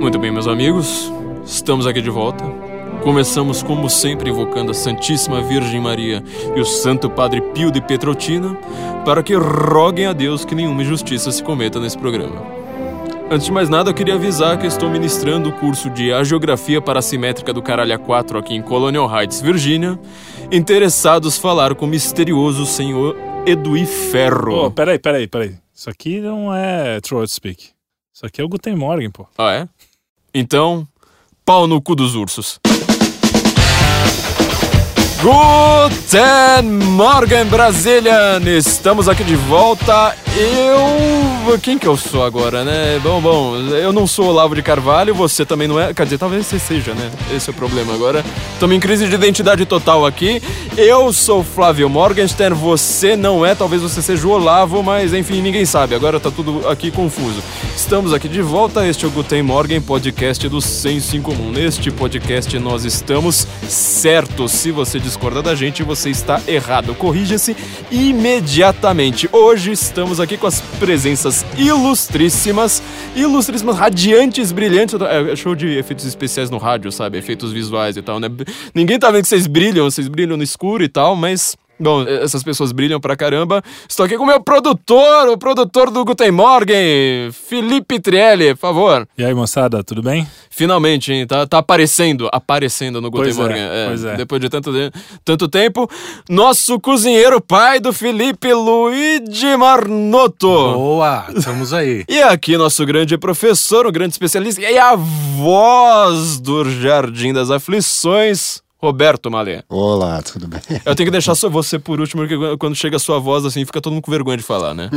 Muito bem, meus amigos, estamos aqui de volta. Começamos, como sempre, invocando a Santíssima Virgem Maria e o Santo Padre Pio de Petrotina para que roguem a Deus que nenhuma injustiça se cometa nesse programa. Antes de mais nada, eu queria avisar que estou ministrando o curso de A Geografia Parassimétrica do Caralho 4 aqui em Colonial Heights, Virgínia. Interessados falar com o misterioso senhor Edui Ferro. Pô, peraí, peraí, peraí. Isso aqui não é Throat Speak. Isso aqui é o Guten Morgen, pô. Ah, é? Então, pau no cu dos ursos. Guten Morgen, Brasilian! Estamos aqui de volta. Eu. Quem que eu sou agora, né? Bom, bom, eu não sou Olavo de Carvalho, você também não é. Quer dizer, talvez você seja, né? Esse é o problema agora. Estamos em crise de identidade total aqui. Eu sou Flávio Morgenstern, você não é, talvez você seja o Olavo, mas enfim, ninguém sabe. Agora tá tudo aqui confuso. Estamos aqui de volta. Este é o Guten Morgen, podcast do Senso em Comum. Neste podcast nós estamos certos. Se você discorda da gente, você está errado. Corrija-se imediatamente. Hoje estamos aqui com as presenças ilustríssimas, ilustríssimas, radiantes, brilhantes. É show de efeitos especiais no rádio, sabe? Efeitos visuais e tal, né? Ninguém tá vendo que vocês brilham, vocês brilham no escuro e tal, mas Bom, essas pessoas brilham pra caramba. Estou aqui com o meu produtor, o produtor do Guten Morgen, Felipe Trielli, por favor. E aí, moçada, tudo bem? Finalmente, hein? Tá, tá aparecendo, aparecendo no Guten Pois é, Morgen. pois é. Depois de tanto, de- tanto tempo. Nosso cozinheiro pai do Felipe, Luigi Marnoto. Boa, estamos aí. E aqui nosso grande professor, o grande especialista, e a voz do Jardim das Aflições, Roberto Malê. Olá, tudo bem? Eu tenho que deixar só você por último, porque quando chega a sua voz assim, fica todo mundo com vergonha de falar, né?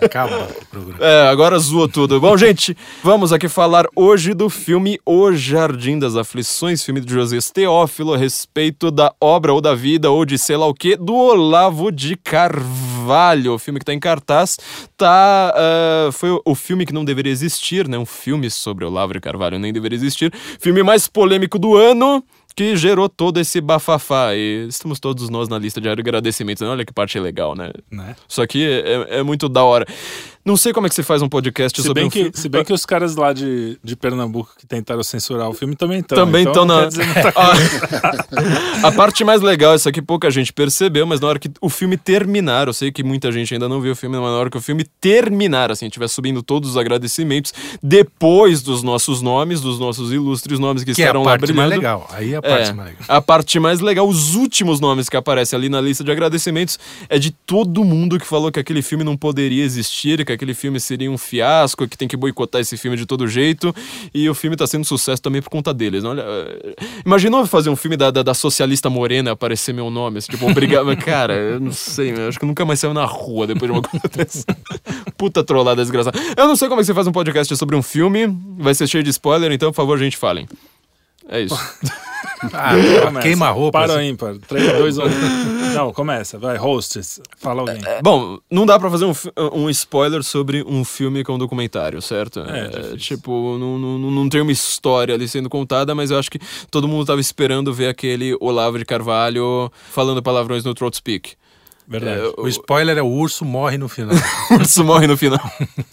É, Acaba o programa. É, agora zoou tudo. Bom, gente, vamos aqui falar hoje do filme O Jardim das Aflições, filme de José Teófilo, a respeito da obra ou da vida ou de sei lá o que, do Olavo de Carvalho. O filme que tá em cartaz tá. ah, foi o- o filme que não deveria existir, né? Um filme sobre Olavo de Carvalho nem deveria existir. Filme mais polêmico do ano. Que gerou todo esse bafafá. E estamos todos nós na lista de agradecimentos. Olha que parte legal, né? Né? Isso aqui é, é muito da hora. Não sei como é que você faz um podcast Se sobre bem, um que, filme. se bem que os caras lá de, de Pernambuco que tentaram censurar o filme também estão. Também estão na. muita a, parte mais legal, isso aqui pouca gente percebeu, mas na hora que o filme terminar, eu sei que muita gente ainda não viu o filme, mas na hora que o filme terminar, assim, estiver subindo todos os agradecimentos, depois dos nossos nomes, dos nossos ilustres nomes que, Que é a estarão lá parte mais brilhando. legal. Aí é a É, parte mais legal. a parte mais legal, os últimos nomes que aparecem ali na lista de agradecimentos é de todo mundo que falou que aquele filme não poderia existir, que aquele filme seria um fiasco, que tem que boicotar esse filme de todo jeito. E o filme tá sendo sucesso também por conta deles. Olha, eh, imaginou fazer um filme da, da, da socialista morena aparecer meu nome, assim, tipo, obrigado. Cara, eu não sei, eu acho que nunca mais saiu na rua depois de uma coisa dessa. Puta trollada desgraçada. Eu não sei como é que você faz um podcast sobre um filme, vai ser cheio de spoiler, então, por favor, gente, falem. É isso. Ah, queima a roupa. Para assim. ímpar. 3, 2, 1. Não, começa. Vai, hosts. Fala alguém. Bom, não dá pra fazer um, um spoiler sobre um filme que é um documentário, certo? É, difícil. tipo, não, não, não tem uma história ali sendo contada, mas eu acho que todo mundo tava esperando ver aquele Olavo de Carvalho falando palavrões no Throat Speak. Verdade. É, O spoiler é o urso morre no final. O urso morre no final.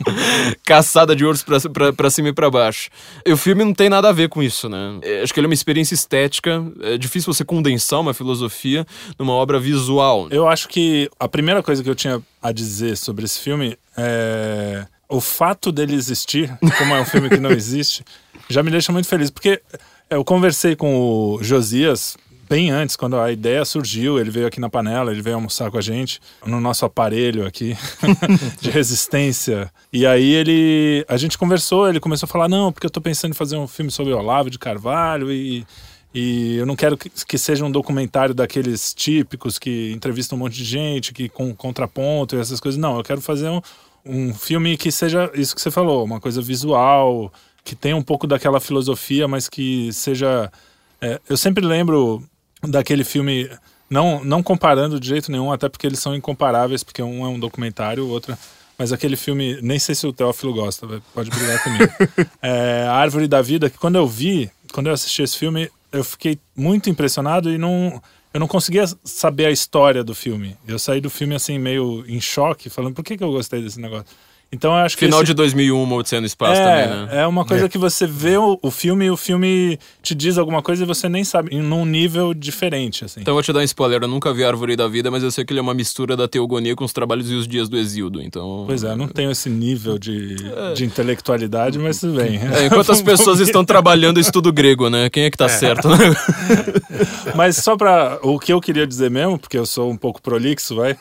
Caçada de urso pra, pra, pra cima e pra baixo. E o filme não tem nada a ver com isso, né? É, Acho que ele é uma experiência estética. É difícil você condensar uma filosofia numa obra visual. Eu acho que a primeira coisa que eu tinha a dizer sobre esse filme é o fato dele existir, como é um filme que não existe, já me deixa muito feliz, porque eu conversei com o Josias bem antes, quando a ideia surgiu, ele veio aqui na panela, ele veio almoçar com a gente no nosso aparelho aqui de resistência. E aí ele, a gente conversou, ele começou a falar: "Não, porque eu tô pensando em fazer um filme sobre Olavo de Carvalho e e eu não quero que, que seja um documentário daqueles típicos que entrevistam um monte de gente, que com contraponto e essas coisas. Não, eu quero fazer um, um filme que seja isso que você falou, uma coisa visual, que tenha um pouco daquela filosofia, mas que seja. é, eu sempre lembro daquele filme, não, não comparando de jeito nenhum, até porque eles são incomparáveis, porque um é um documentário, o outro. Mas aquele filme, nem sei se o Teófilo gosta, pode brigar comigo. é, A Árvore da Vida, que quando eu vi, quando eu assisti esse filme, eu fiquei muito impressionado e não, eu não conseguia saber a história do filme. Eu saí do filme assim, meio em choque, falando, por que, que eu gostei desse negócio? Então eu acho que Final esse- de 2001, Uma Odisseia no Espaço é, também, né? é uma coisa que você vê o, o filme e o filme te diz alguma coisa e você nem sabe, em- num nível diferente, assim. Então eu vou te dar um spoiler, eu nunca vi Árvore da Vida, mas eu sei que ele é uma mistura da Teogonia com os trabalhos e os dias do Exíodo, então... Pois é, eu não tenho esse nível de, de intelectualidade, mas tudo bem. É, enquanto as pessoas estão trabalhando, estudo grego, né? Quem é que tá certo, né? Mas só pra. O que eu queria dizer mesmo, porque eu sou um pouco prolixo, vai.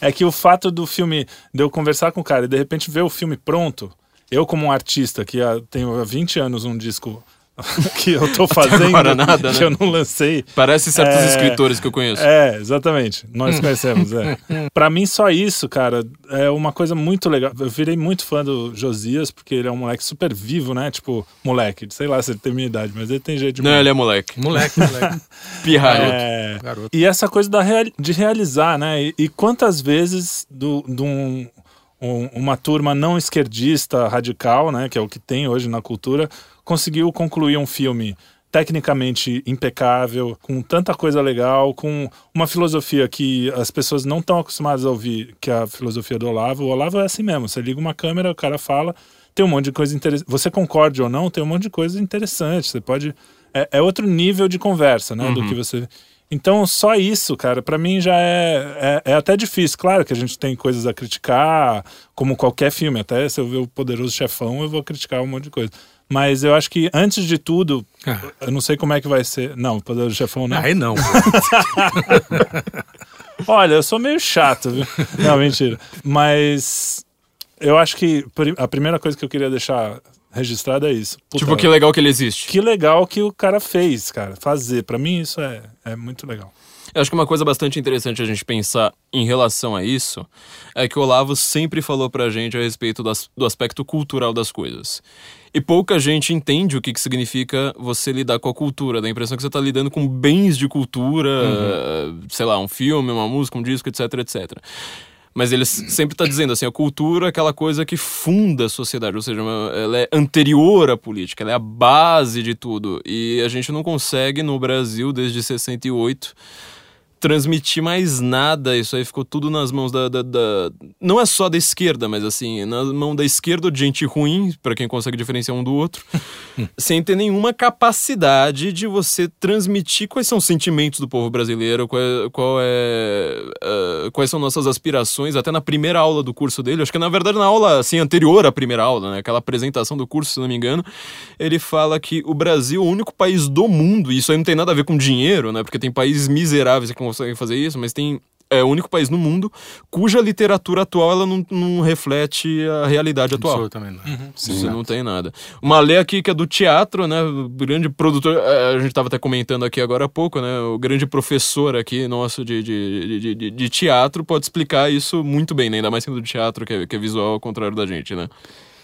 É que o fato do filme. de eu conversar com o cara e de repente ver o filme pronto, eu, como um artista que tenho há 20 anos um disco que eu tô fazendo, agora nada, que né? eu não lancei. Parece certos É, escritores que eu conheço. É, exatamente. Nós conhecemos, é. Pra mim, só isso, cara, é uma coisa muito legal. Eu virei muito fã do Josias, porque ele é um moleque super vivo, né? Tipo, moleque, sei lá se ele tem minha idade, mas ele tem jeito de Não, ele é moleque. Moleque, moleque. Pirralho. é, Garoto. e essa coisa da real- de realizar, né? E, e quantas vezes do, de um- um- uma turma não esquerdista radical, né? Que é o que tem hoje na cultura, conseguiu concluir um filme tecnicamente impecável, com tanta coisa legal, com uma filosofia que as pessoas não estão acostumadas a ouvir, que é a filosofia do Olavo. O Olavo é assim mesmo, você liga uma câmera, o cara fala, tem um monte de coisa interessante. Você concorde ou não, tem um monte de coisa interessante. Você pode. É, é outro nível de conversa, né? Do que você. Então, só isso, cara, pra mim já é, é, é até difícil. Claro que a gente tem coisas a criticar, como qualquer filme. Até se eu ver o Poderoso Chefão, eu vou criticar um monte de coisa. Mas eu acho que, antes de tudo, Ah. eu não sei como é que vai ser. Não, o Poderoso Chefão não. Aí não. Olha, eu sou meio chato, viu? Não, mentira. Mas eu acho que a primeira coisa que eu queria deixar registrada é isso. Puta, Tipo, que legal que ele existe. que legal que o cara fez, cara. Fazer. Pra mim, isso é, é muito legal. Eu acho que uma coisa bastante interessante a gente pensar em relação a isso é que o Olavo sempre falou pra gente a respeito das- do aspecto cultural das coisas. E pouca gente entende o que, que significa você lidar com a cultura. Dá a impressão que você tá lidando com bens de cultura, sei lá, um filme, uma música, um disco, etc, etc. Mas ele sempre está dizendo assim, a cultura é aquela coisa que funda a sociedade, ou seja, ela é anterior à política, ela é a base de tudo. E a gente não consegue no Brasil desde 68 transmitir mais nada. Isso aí ficou tudo nas mãos da, da- da- Não é só da esquerda, mas assim, na mão da esquerda de gente ruim, para quem consegue diferenciar um do outro, sem ter nenhuma capacidade de você transmitir quais são os sentimentos do povo brasileiro, qual é, qual é, ah, quais são nossas aspirações. Até na primeira aula do curso dele, acho que na verdade na aula assim, anterior à primeira aula, né, aquela apresentação do curso, se não me engano, ele fala que o Brasil é o único país do mundo, e isso aí não tem nada a ver com dinheiro, né? Porque tem países miseráveis que conseguem fazer isso, mas tem. É o único país no mundo cuja literatura atual ela não, não reflete a realidade atual. Absolutamente não. Isso não tem nada. Uma lei aqui que é do teatro, né? O grande produtor. eh, A gente estava até comentando aqui agora há pouco, né? O grande professor aqui nosso de, de, de, de- de teatro pode explicar isso muito bem, né? Ainda mais sendo do teatro, que é, que é visual ao contrário da gente, né?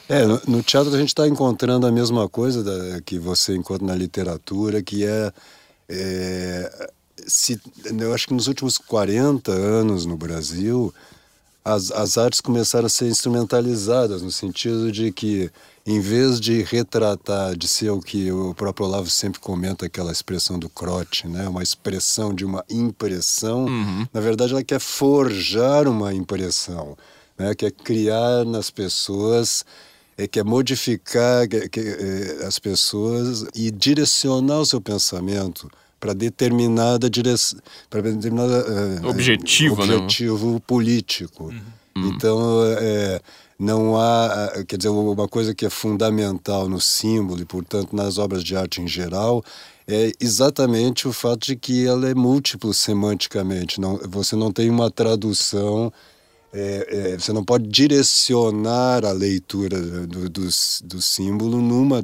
É, no, no teatro a gente está encontrando a mesma coisa da- que você encontra na literatura, que é, é, se, eu acho que nos últimos 40 anos no Brasil, as, as artes começaram a ser instrumentalizadas, no sentido de que, em vez de retratar, de ser o que o próprio Olavo sempre comenta, aquela expressão do crote, né? uma expressão de uma impressão, na verdade ela quer forjar uma impressão, né? quer criar nas pessoas é, quer modificar eh, as pessoas e direcionar o seu pensamento para determinada direção, para determinada eh, Objetivo, né? objetivo político. Então, é, não há, eh, quer dizer, uma coisa que é fundamental no símbolo e, portanto, nas obras de arte em geral, é exatamente o fato de que ela é múltiplo semanticamente. Não, você não tem uma tradução é, é, você não pode direcionar a leitura do, do, do símbolo numa,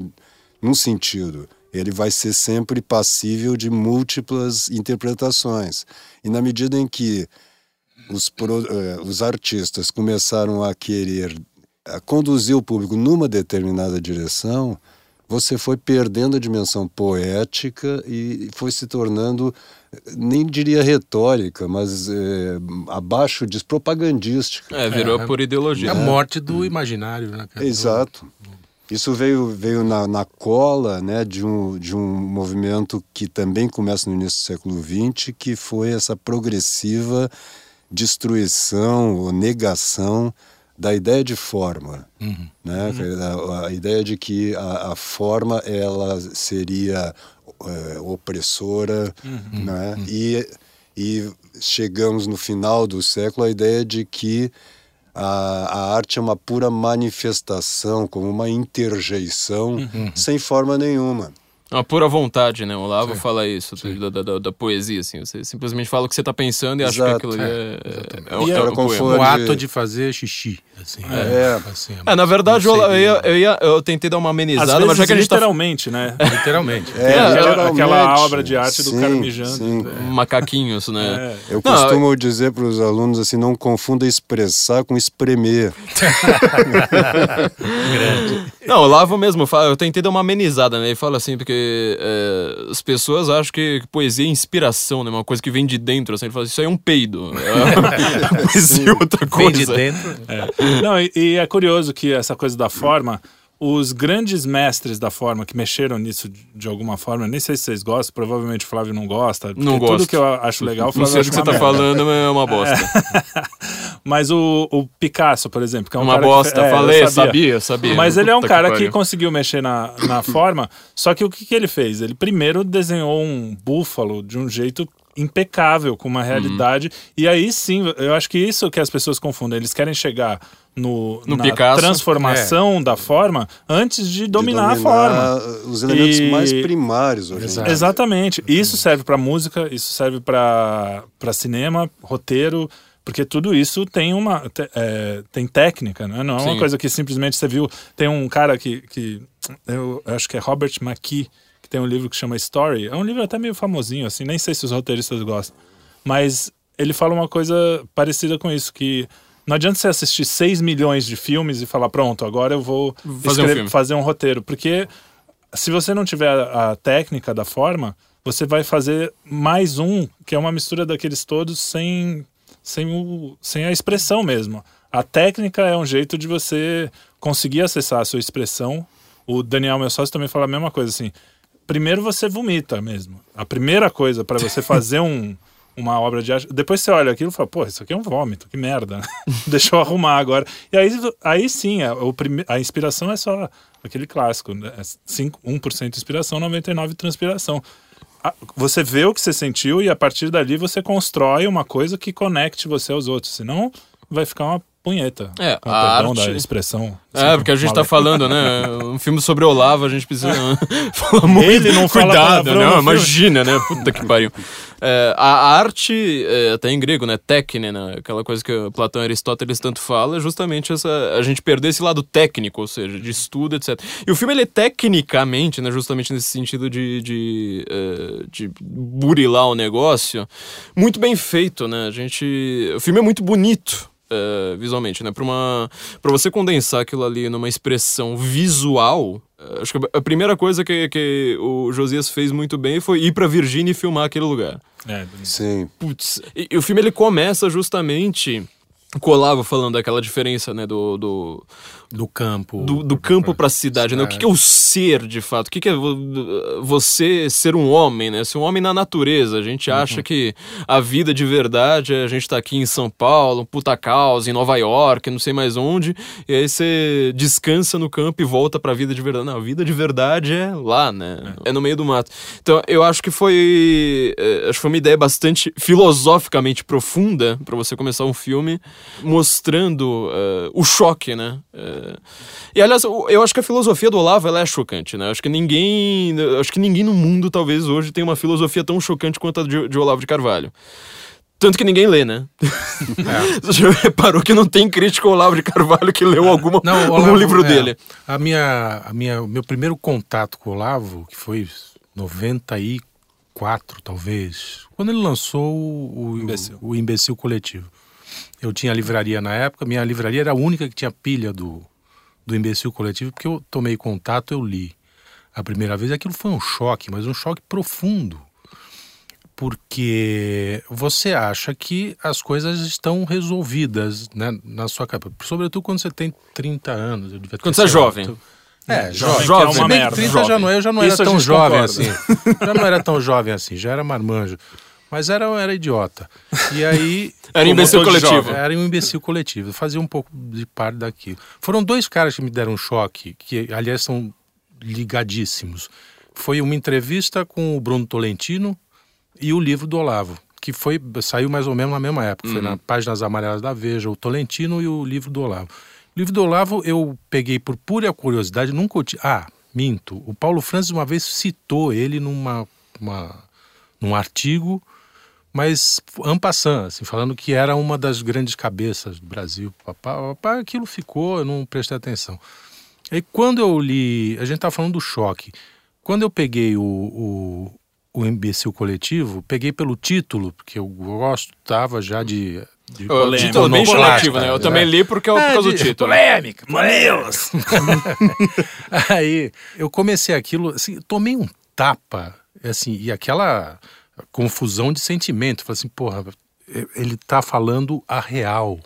num sentido. Ele vai ser sempre passível de múltiplas interpretações. E na medida em que os, pro- eh, os artistas começaram a querer a conduzir o público numa determinada direção, você foi perdendo a dimensão poética e foi se tornando, nem diria retórica, mas eh, abaixo disso, propagandística. É, virou É, por É ideologia. a morte do imaginário, né? Exato. Isso veio, veio na, na cola né, de, um, de um movimento que também começa no início do século XX, que foi essa progressiva destruição ou negação da ideia de forma, né? A, a ideia de que a, a forma ela seria é, opressora, né? E, e chegamos no final do século à ideia de que a, a arte é uma pura manifestação, como uma interjeição, sem forma nenhuma. Uma pura vontade, né? O Olavo fala isso, da, da, da poesia, assim. Você simplesmente fala o que você tá pensando e acha que aquilo ali é, é, é, é é um poema. foi- O ato de fazer xixi. Assim, É. assim, É, na verdade, eu, eu, ia, eu, ia- eu tentei dar uma amenizada, vezes, mas já que a gente tá literalmente, né? Literalmente. É, aquela, literalmente. aquela obra de arte do Sim, cara mijando. sim. macaquinhos, né? É. Eu Não, costumo dizer para os alunos assim, não confunda expressar com espremer. Não, o Lavo mesmo, fala, eu tentei dar uma amenizada, né? Ele fala assim, porque é, as pessoas acham que, que poesia é inspiração, né? Uma coisa que vem de dentro, assim. Ele fala, isso aí é um peido. É, poesia é outra Vem de coisa. dentro. Não, e, e é curioso que essa coisa da forma, os grandes mestres da forma que mexeram nisso de, alguma forma, nem sei se vocês gostam, provavelmente o Flávio não gosta. Não gosto. Tudo que eu acho legal, o Não Flávio sei o acha que você tá merda. falando, mas é uma bosta. Mas o, o Picasso, por exemplo, que é um Uma cara que- bosta, é, eu falei, sabia, sabia. Mas ele é um Puta que cara que, pariu. conseguiu mexer na, na forma. Só que o que, que ele fez? Ele primeiro desenhou um búfalo de um jeito impecável, com uma realidade. E aí sim, eu acho que isso que as pessoas confundem. Eles querem chegar no, No na Picasso. transformação da forma antes de de dominar, a forma. Os elementos E- mais primários hoje Exato. Exatamente. Isso serve para música, isso serve para cinema, roteiro, porque tudo isso tem uma te- é, tem técnica, né? não é uma Sim. coisa que simplesmente você viu. Tem um cara que, que eu acho que é Robert McKee que tem um livro que chama Story. É um livro até meio famosinho, assim, nem sei se os roteiristas gostam, mas ele fala uma coisa parecida com isso que não adianta você assistir 6 milhões de filmes e falar, pronto, agora eu vou Fazer um escrever- filme. fazer um roteiro. Porque se você não tiver a, a técnica da forma, você vai fazer mais um, que é uma mistura daqueles todos sem, sem, o, sem a expressão mesmo. A técnica é um jeito de você conseguir acessar a sua expressão. O Daniel, meu sócio, também fala a mesma coisa, assim. Primeiro você vomita mesmo. A primeira coisa para você fazer um, uma obra de arte. Depois você olha aquilo e fala, pô, isso aqui é um vômito, que merda. Deixa eu arrumar agora. E aí, aí sim, a, o prime- a inspiração é só aquele clássico, né? É cinco- 1% inspiração, 99% transpiração. Você vê o que você sentiu e a partir dali você constrói uma coisa que conecte você aos outros. Senão vai ficar uma punheta. É, com a perdão arte- da expressão. É, porque a gente tá falando, né? Um filme sobre Olavo, a gente precisa falar muito. Ele não fala Cuidado, palavrão no não, imagina, né? Puta que pariu. É, a, arte, é, até em grego, né? Técne, né? Aquela coisa que Platão e Aristóteles tanto fala, é justamente essa, a gente perder esse lado técnico, ou seja, de estudo, etc. E o filme, ele é tecnicamente, né? Justamente nesse sentido de, de, é, de burilar o negócio, muito bem feito, né? A gente... O filme é muito bonito eh, visualmente, né? Para uma, para você condensar aquilo ali numa expressão visual, eh, acho que a primeira coisa que, que o Josias fez muito bem foi ir para Virgínia e filmar aquele lugar. É, Sim. Putz, e, e o filme ele começa justamente Olavo falando daquela diferença, né, do, do, Do campo. do, do campo para a cidade, né? O que, que é o ser, de fato? O que, que é vo- você ser um homem, né? Ser um homem na natureza. A gente acha que a vida de verdade é a gente tá aqui em São Paulo, puta causa, em Nova York, não sei mais onde, e aí você descansa no campo e volta pra vida de verdade. Não, a vida de verdade é lá, né? É, no meio do mato. Então, eu acho que foi, é, acho que foi uma ideia bastante filosoficamente profunda para você começar um filme mostrando é, o choque, né? É, e aliás, eu acho que a filosofia do Olavo ela é chocante, né? Acho que ninguém, acho que ninguém no mundo talvez hoje tenha uma filosofia tão chocante quanto a de, de Olavo de Carvalho. Tanto que ninguém lê, né? Você já reparou que não tem crítico ao Olavo de Carvalho que leu alguma, Não, o algum Olavo, livro é, dele. A minha, a minha, o meu primeiro contato com o Olavo, que foi 94, talvez, quando ele lançou o, o, Imbecil. o Imbecil Coletivo. Eu tinha livraria na época, minha livraria era a única que tinha pilha do, do Imbecil Coletivo, porque eu tomei contato, eu li a primeira vez. Aquilo foi um choque, mas um choque profundo. Porque você acha que as coisas estão resolvidas né, na sua cabeça. Sobretudo quando você tem 30 anos. eu devia ter, Quando você é jovem. tu- É, Jovem, jovem. é uma merda. 30 já não, é, eu já não Isso era tão jovem concorda. assim. Já não era tão jovem assim, já era marmanjo. Mas era, era idiota. E aí. Era imbecil todo coletivo. Era um imbecil coletivo. Eu fazia um pouco de parte daquilo. Foram dois caras que me deram um choque, que aliás são ligadíssimos. Foi uma entrevista com o Bruno Tolentino e o livro do Olavo, que foi saiu mais ou menos na mesma época. Foi na Páginas Amarelas da Veja, o Tolentino e o livro do Olavo. O livro do Olavo eu peguei por pura curiosidade, nunca Ah, minto. O Paulo Francis uma vez citou ele numa uma, num artigo mas ampassando, assim, falando que era uma das grandes cabeças do Brasil. Papá, papá, aquilo ficou, eu não prestei atenção. Aí quando eu li, a gente tá falando do choque. Quando eu peguei o, o, o imbecil coletivo, peguei pelo título, porque eu gostava já de. de O título bem chamativo, né? Eu também né? li porque é o- por É, causa do de- título. Polêmica, mamilos! Aí eu comecei aquilo, assim, tomei um tapa, assim, e aquela confusão de sentimento. Falei assim, porra, ele tá falando a real.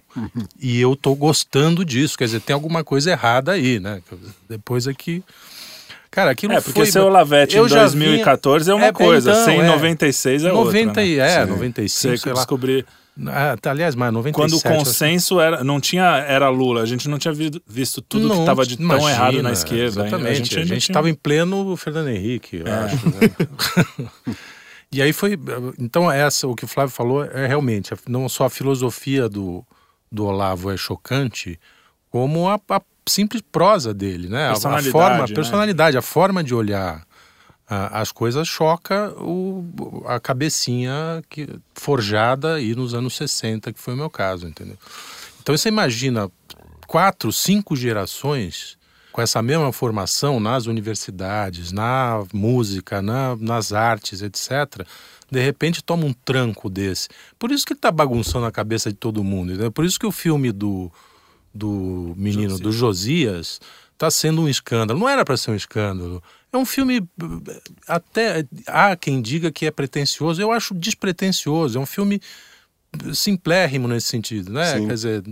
E eu tô gostando disso. Quer dizer, tem alguma coisa errada aí, né? Depois aqui. Cara, aquilo É, porque foi. ser Olavete eu em já 2014 é uma É, coisa, então, ser em é. 96 é 90 outra. né? é, Sim. 95, Você descobrir Ah, tá, aliás, mas 97. quando o consenso era, não tinha era Lula, a gente não tinha vi- visto tudo que Não, estava de tão imagina, errado na esquerda. Exatamente. A gente estava em pleno Fernando Henrique, eu É. acho. né? e aí foi. Então, essa, o que o Flávio falou é realmente, não só a filosofia do, do Olavo é chocante, como a, a simples prosa dele, né? A- A, Personalidade, forma, a né? personalidade, a forma de olhar a- as coisas choca o, a cabecinha que, forjada aí nos anos 60, que foi o meu caso, entendeu? Então você imagina quatro, cinco gerações com essa mesma formação nas universidades, na música, na- nas artes, etc., de repente toma um tranco desse. Por isso que está bagunçando a cabeça de todo mundo. Entendeu? Por isso que o filme do, do menino, do Josias, está sendo um escândalo. Não era para ser um escândalo. É um filme, até há quem diga que é pretencioso. Eu acho despretensioso. É um filme simplérrimo nesse sentido, né? Sim. Quer dizer,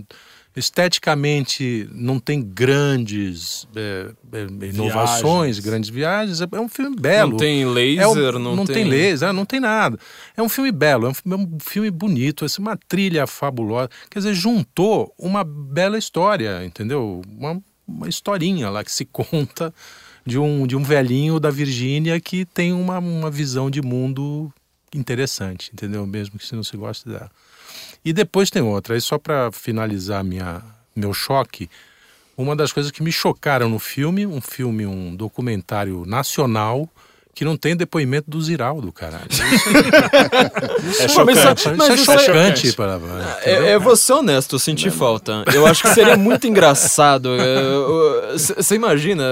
esteticamente não tem grandes é, é, inovações, Viagens. grandes viagens. É um filme belo. Não tem É laser, um- não, tem, laser, não tem nada. É um filme belo, é um, é um filme bonito, assim, uma trilha fabulosa. Quer dizer, juntou uma bela história, entendeu? Uma, uma historinha lá que se conta de um, de um velhinho da Virgínia que tem uma, uma visão de mundo interessante, entendeu? Mesmo que você não se goste dela. E depois tem outra, só para finalizar minha, meu choque, uma das coisas que me chocaram no filme, um filme, um documentário nacional, que não tem depoimento do Ziraldo, caralho. É mas chocante. isso- Isso é isso é- chocante. para, É, é você honesto, eu senti falta. Eu acho que seria muito engraçado. Você imagina?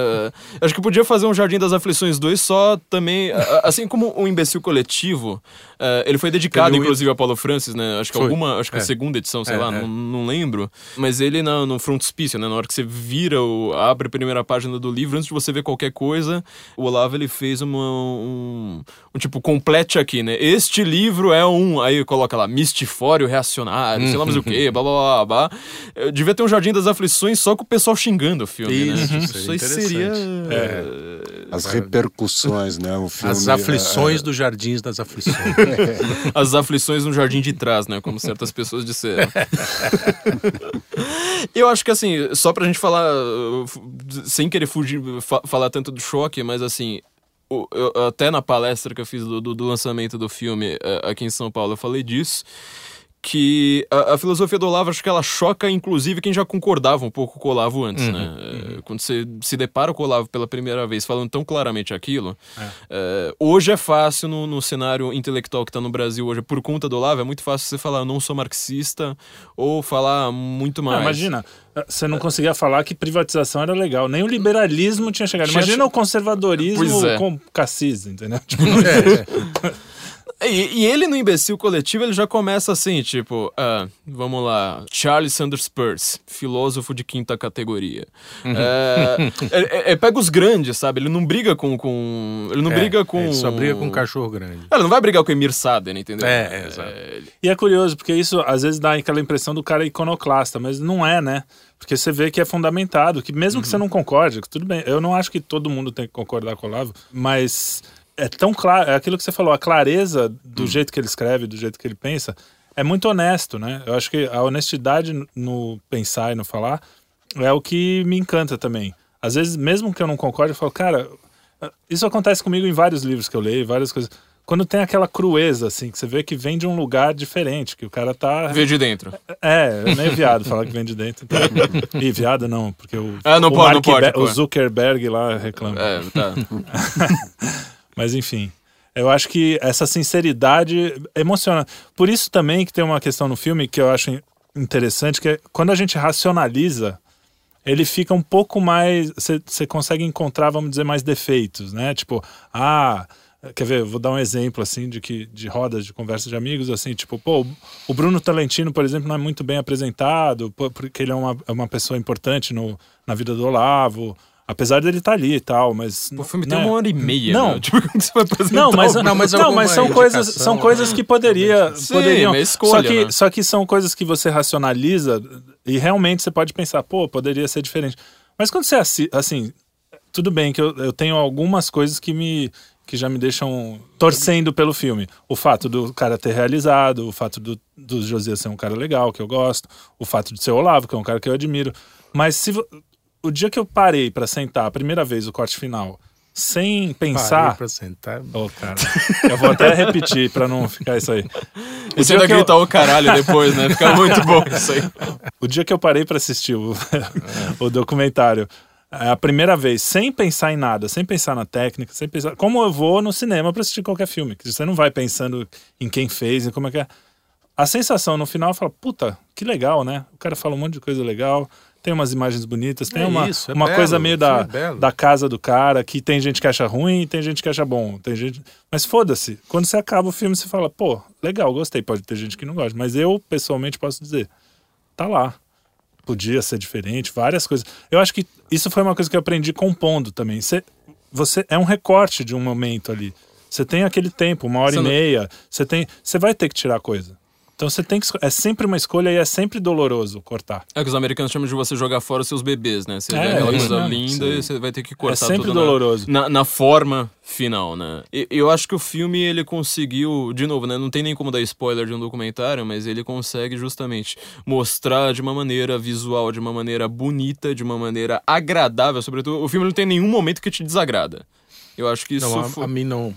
Acho que podia fazer um Jardim das Aflições 2 só também. a- Assim como o Imbecil Coletivo, eh, ele foi dedicado, Teve o- inclusive, a Paulo Francis, né? Acho que Foi. alguma. Acho que a É. segunda edição, sei É, lá, é. Não, não lembro. Mas ele na- no frontispício, né? Na hora que você vira, o, abre a primeira página do livro, antes de você ver qualquer coisa, o Olavo ele fez uma, um, um tipo, complete aqui, né? Este livro é um. Aí coloca lá, mistifório reacionário, sei lá mais o quê, blá blá blá blá. Eu devia ter um Jardim das Aflições só com o pessoal xingando o filme, Isso, né? isso Isso aí seria seria. interessante. As repercussões, né? O filme, As aflições é, dos jardins das aflições. As aflições no jardim de trás, né? Como certas pessoas disseram. Eu acho que assim, só pra gente falar, uh, sem querer fugir, fa- falar tanto do choque, mas assim, eu- até na palestra que eu fiz do, do- do lançamento do filme eh, aqui em São Paulo, eu falei disso. Que a, a filosofia do Olavo, acho que ela choca, inclusive, quem já concordava um pouco com o Olavo antes, né? Eh, Quando você se depara com o Olavo pela primeira vez, falando tão claramente aquilo, eh, hoje é fácil no, no cenário intelectual que está no Brasil hoje, por conta do Olavo, é muito fácil você falar, eu não sou marxista, ou falar muito mais. Não, imagina, você não conseguia falar que privatização era legal. Nem o liberalismo tinha chegado. Imagina o conservadorismo é. com Cassis, entendeu? Tipo, E, e ele no imbecil coletivo, ele já começa assim, tipo, ah, vamos lá, Charles Sanders Peirce, filósofo de quinta categoria. É, é- é- pega os grandes, sabe? Ele não briga com. com ele não briga com. Ele só briga com um cachorro grande. Ele não vai brigar com o Emir Saden, entendeu? É, é, exato. ele- E é curioso, porque isso às vezes dá aquela impressão do cara iconoclasta, mas não é, né? Porque você vê que é fundamentado, que mesmo que você não concorde, que tudo bem, eu não acho que todo mundo tem que concordar com o Olavo, mas é tão claro, é aquilo que você falou, a clareza do jeito que ele escreve, do jeito que ele pensa, é muito honesto, né? Eu acho que a honestidade no pensar e no falar é o que me encanta também. Às vezes, mesmo que eu não concorde, eu falo, cara, isso acontece comigo em vários livros que eu leio, várias coisas. Quando tem aquela crueza, assim, que você vê que vem de um lugar diferente, que o cara tá. Vê de dentro. É, é meio viado falar que vem de dentro. Então... E viado não, porque o, Ah, não o, pode, não Mark pode, Be- o Zuckerberg lá reclama. É, tá. Mas enfim, eu acho que essa sinceridade emociona. Por isso também que tem uma questão no filme que eu acho interessante, que é quando a gente racionaliza, ele fica um pouco mais. Você consegue encontrar, vamos dizer, mais defeitos, né? Tipo, ah. Quer ver, vou dar um exemplo assim de que de rodas de conversa de amigos assim, tipo, pô, o Bruno Talentino, por exemplo, não é muito bem apresentado, porque ele é uma, é uma pessoa importante no, na vida do Olavo, apesar dele estar ali e tal, mas O filme né? tem uma hora e meia. Não. né? Tipo, você vai apresentar Não, mas, não, mas, não, mas são coisas, são coisas que poderia, Sim, poderiam. mas escolha, só que, né? só que são coisas que você racionaliza e realmente você pode pensar, pô, poderia ser diferente. Mas quando você assi- assim, tudo bem que eu, eu tenho algumas coisas que me que já me deixam torcendo pelo filme. O fato do cara ter realizado, o fato do, do Josias ser um cara legal, que eu gosto, o fato de ser o Olavo, que é um cara que eu admiro. Mas se o dia que eu parei pra sentar a primeira vez o corte final, sem pensar, Parei pra sentar. Ô, cara, eu vou até repetir pra não ficar isso aí. E O você dia, ainda que eu, grita o caralho depois, né? Fica muito bom isso aí. o dia que eu parei pra assistir o, o documentário, é a primeira vez, sem pensar em nada, sem pensar na técnica, sem pensar. Como eu vou no cinema pra assistir qualquer filme, que você não vai pensando em quem fez, em como é que é. A sensação no final fala, puta, que legal, né? O cara fala um monte de coisa legal, tem umas imagens bonitas, tem É uma, isso, é uma belo, coisa meio da, é da casa do cara, que tem gente que acha ruim e tem gente que acha bom. Tem gente... Mas foda-se, quando você acaba o filme, você fala, pô, legal, gostei. Pode ter gente que não gosta, mas eu, pessoalmente, posso dizer, tá lá. Podia ser diferente, várias coisas. Eu acho que isso foi uma coisa que eu aprendi compondo também. Você, você é um recorte de um momento ali. Você tem aquele tempo, uma hora Você e não- meia. Você tem, você vai ter que tirar coisa. Então você tem que é sempre uma escolha e é sempre doloroso cortar. É que os americanos chamam de você jogar fora os seus bebês, né? Você É, vê aquela isso coisa linda e você vai ter que cortar é sempre tudo na- doloroso. Na, na forma final, né? E- Eu acho que o filme, ele conseguiu, de novo, né? Não tem nem como dar spoiler de um documentário, mas ele consegue justamente mostrar de uma maneira visual, de uma maneira bonita, de uma maneira agradável, sobretudo. O filme não tem nenhum momento que te desagrada. Eu acho que isso Não, a, foi... a mim não.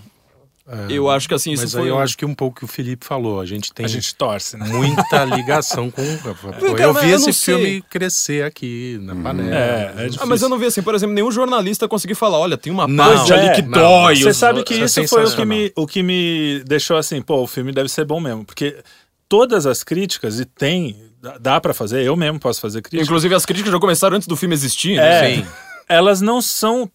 É, Eu acho que assim, isso mas foi... aí eu um- acho que um pouco que o Felipe falou. A gente tem A gente torce, né? muita ligação com. Pô, Cara, eu vi eu não esse sei. filme crescer aqui na panela. É, é Ah, mas eu não vi assim, por exemplo, nenhum jornalista conseguir falar, olha, tem uma Não, parte ali é, que não. dói. Você os- sabe que isso é isso foi o que, me, o que me deixou assim, pô, o filme deve ser bom mesmo. Porque todas as críticas, e tem, dá- pra fazer, eu mesmo posso fazer crítica. Inclusive, as críticas já começaram antes do filme existir, né? É, Sim. elas não são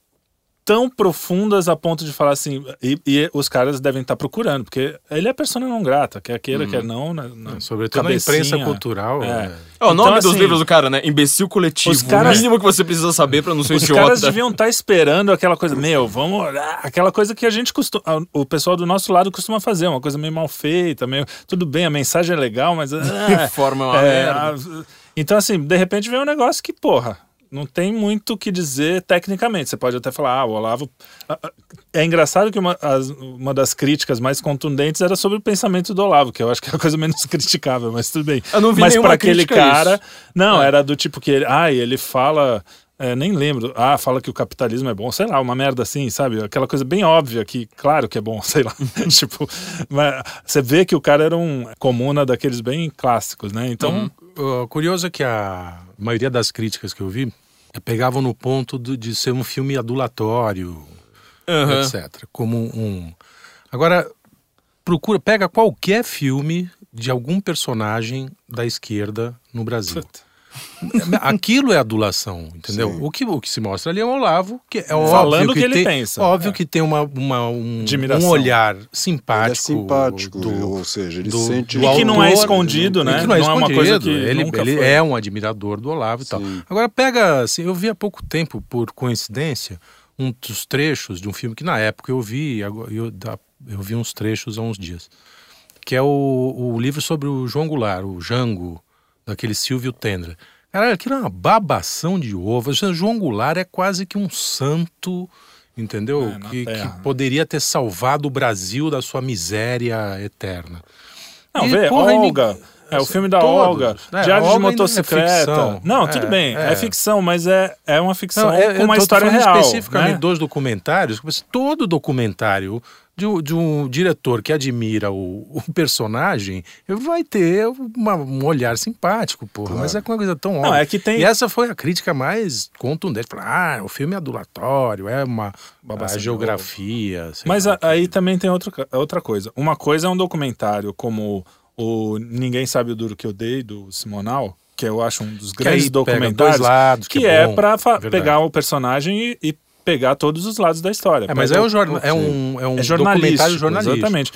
tão profundas a ponto de falar assim. E, e os caras devem estar procurando, porque ele é persona não grata, quer queira, quer não. Na, na Sobretudo na cabecinha. imprensa cultural. É. é. É o nome Então, dos assim, livros do cara, né? Imbecil coletivo. os caras- O mínimo que você precisa saber pra não ser Os idiota. caras deviam estar esperando aquela coisa, meu, vamos olhar, aquela coisa que a gente costuma, o pessoal do nosso lado costuma fazer, uma coisa meio mal feita, meio, tudo bem, a mensagem é legal, mas ah, Forma uma é, merda. a- então assim, de repente vem um negócio que, porra, não tem muito o que dizer tecnicamente. Você pode até falar, ah, o Olavo. ah, ah, É engraçado que uma, as- uma das críticas mais contundentes era sobre o pensamento do Olavo, que eu acho que é a coisa menos criticável, mas tudo bem. Eu não vi mas para aquele cara, não, É. era do tipo que ele, ah, ele fala. é, nem lembro. Ah, fala que o capitalismo é bom, sei lá, uma merda assim, sabe? Aquela coisa bem óbvia que, claro que é bom, sei lá. tipo, mas você vê que o cara era um comuna daqueles bem clássicos, né? Então, O curioso é que a maioria das críticas que eu vi pegavam no ponto do- de ser um filme adulatório, Aham. etc. Como um. Agora, procura, pega qualquer filme de algum personagem da esquerda no Brasil. Aquilo é adulação, entendeu? Sim. O que, o que se mostra ali é um Olavo, que é Falando óbvio o que ele tem, pensa. Óbvio É. que tem uma, uma- um, um olhar Ele é simpático. simpático, do- ou seja, ele do- sente... do E que não é autor, escondido, né? e que não é, Não é uma coisa que ele, nunca ele foi. é um admirador do Olavo e tal. Sim. Agora pega, assim, eu vi há pouco tempo, por coincidência, um dos trechos de um filme que na época eu vi, agora eu, eu vi uns trechos há uns dias, que é o, o livro sobre o João Goulart, o Jango, daquele Silvio Tendra. Caralho, aquilo é uma babação de ovo. João Goulart é quase que um santo entendeu? É, que, que Terra. poderia ter salvado o Brasil da sua miséria eterna. Não, E, vê, porra, Olga. ele- É o filme da Todos. Olga. É, Diário de Olga ainda é motocicleta. ficção. não, É, tudo bem. É. é. ficção, mas é, é uma ficção Não, é- com uma história real. especificamente né? dos documentários. Todo documentário de, um- de um diretor que admira o, o personagem vai ter uma- um olhar simpático, porra. Mas é uma coisa tão óbvia. Não, é que tem- E essa foi a crítica mais contundente. Falar, ah, o filme é adulatório, é uma a geografia. sei Mas lá. a- aí também tem outra, ca- outra coisa. Uma coisa é um documentário como o Ninguém Sabe o Duro Que Eu Dei, do Simonal, que eu acho um dos Que grandes documentários. dois lados, que que é é, verdade. pegar o personagem e, e pegar todos os lados da história. É, mas é, o- um jorna- é um, é um é jornalístico, jornalístico. Exatamente.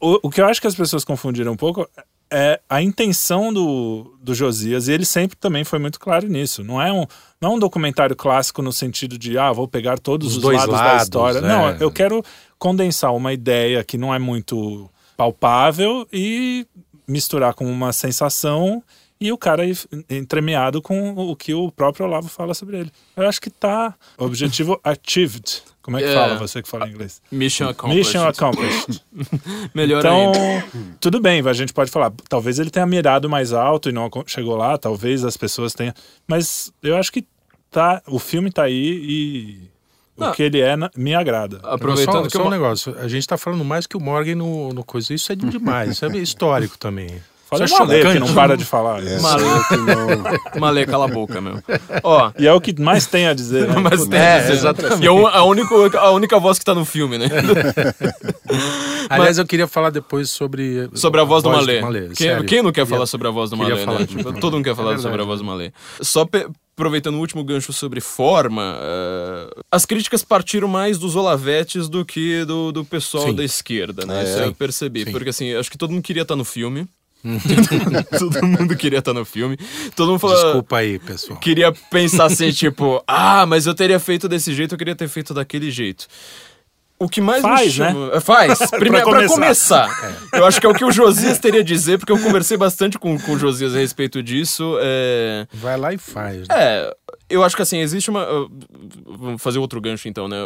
O, o que eu acho que as pessoas confundiram um pouco é a intenção do, do Josias, e ele sempre também foi muito claro nisso. Não é um, não é um documentário clássico no sentido de, ah, vou pegar todos Os os, dois lados, da lados, história. é. Não, eu quero condensar uma ideia que não é muito palpável e misturar com uma sensação e o cara ir entremeado com o que o próprio Olavo fala sobre ele. Eu acho que tá objetivo achieved. Como é que É. fala você que fala inglês? Mission accomplished. Mission accomplished. Melhor Então, ainda. tudo bem, a gente pode falar. Talvez ele tenha mirado mais alto e não chegou lá, talvez as pessoas tenham. Mas eu acho que tá, o filme tá aí e Não. o que ele é me agrada. Aproveitando só, que só eu um negócio, a gente tá falando mais que o Morgan no, no coisa. Isso é demais, isso é histórico também. Fala isso é Malê, que não para de falar. É, Malê. não- Malê, cala a boca, meu. Ó, E é o que mais tem a dizer. Né? mas tem É, a dizer. exatamente. E é a única, a única voz que tá no filme, né? Aliás, eu queria falar depois sobre. Sobre a voz do Malê. quem, sério. quem não quer Queria- falar sobre a voz do queria Malê, falar né? Tipo, todo mundo quer falar É sobre a voz do Malê. Só pe- aproveitando o último gancho sobre forma, eh, as críticas partiram mais dos Olavetes do que do, do pessoal Sim. da esquerda, né? Ah, Isso é? eu percebi. Sim. Porque assim, acho que todo mundo queria estar no filme. todo mundo queria estar no filme. Todo mundo falou. Desculpa aí, pessoal. Queria pensar assim, tipo, ah, mas eu teria feito desse jeito, eu queria ter feito daquele jeito. O que mais Faz, me chama... É, Faz, primeiro pra começar. começar. Eu acho que é o que o Josias teria a dizer, porque eu conversei bastante com, com o Josias a respeito disso. É... Vai lá e faz. né? É, eu acho que assim, existe uma. Vamos fazer outro gancho então, né?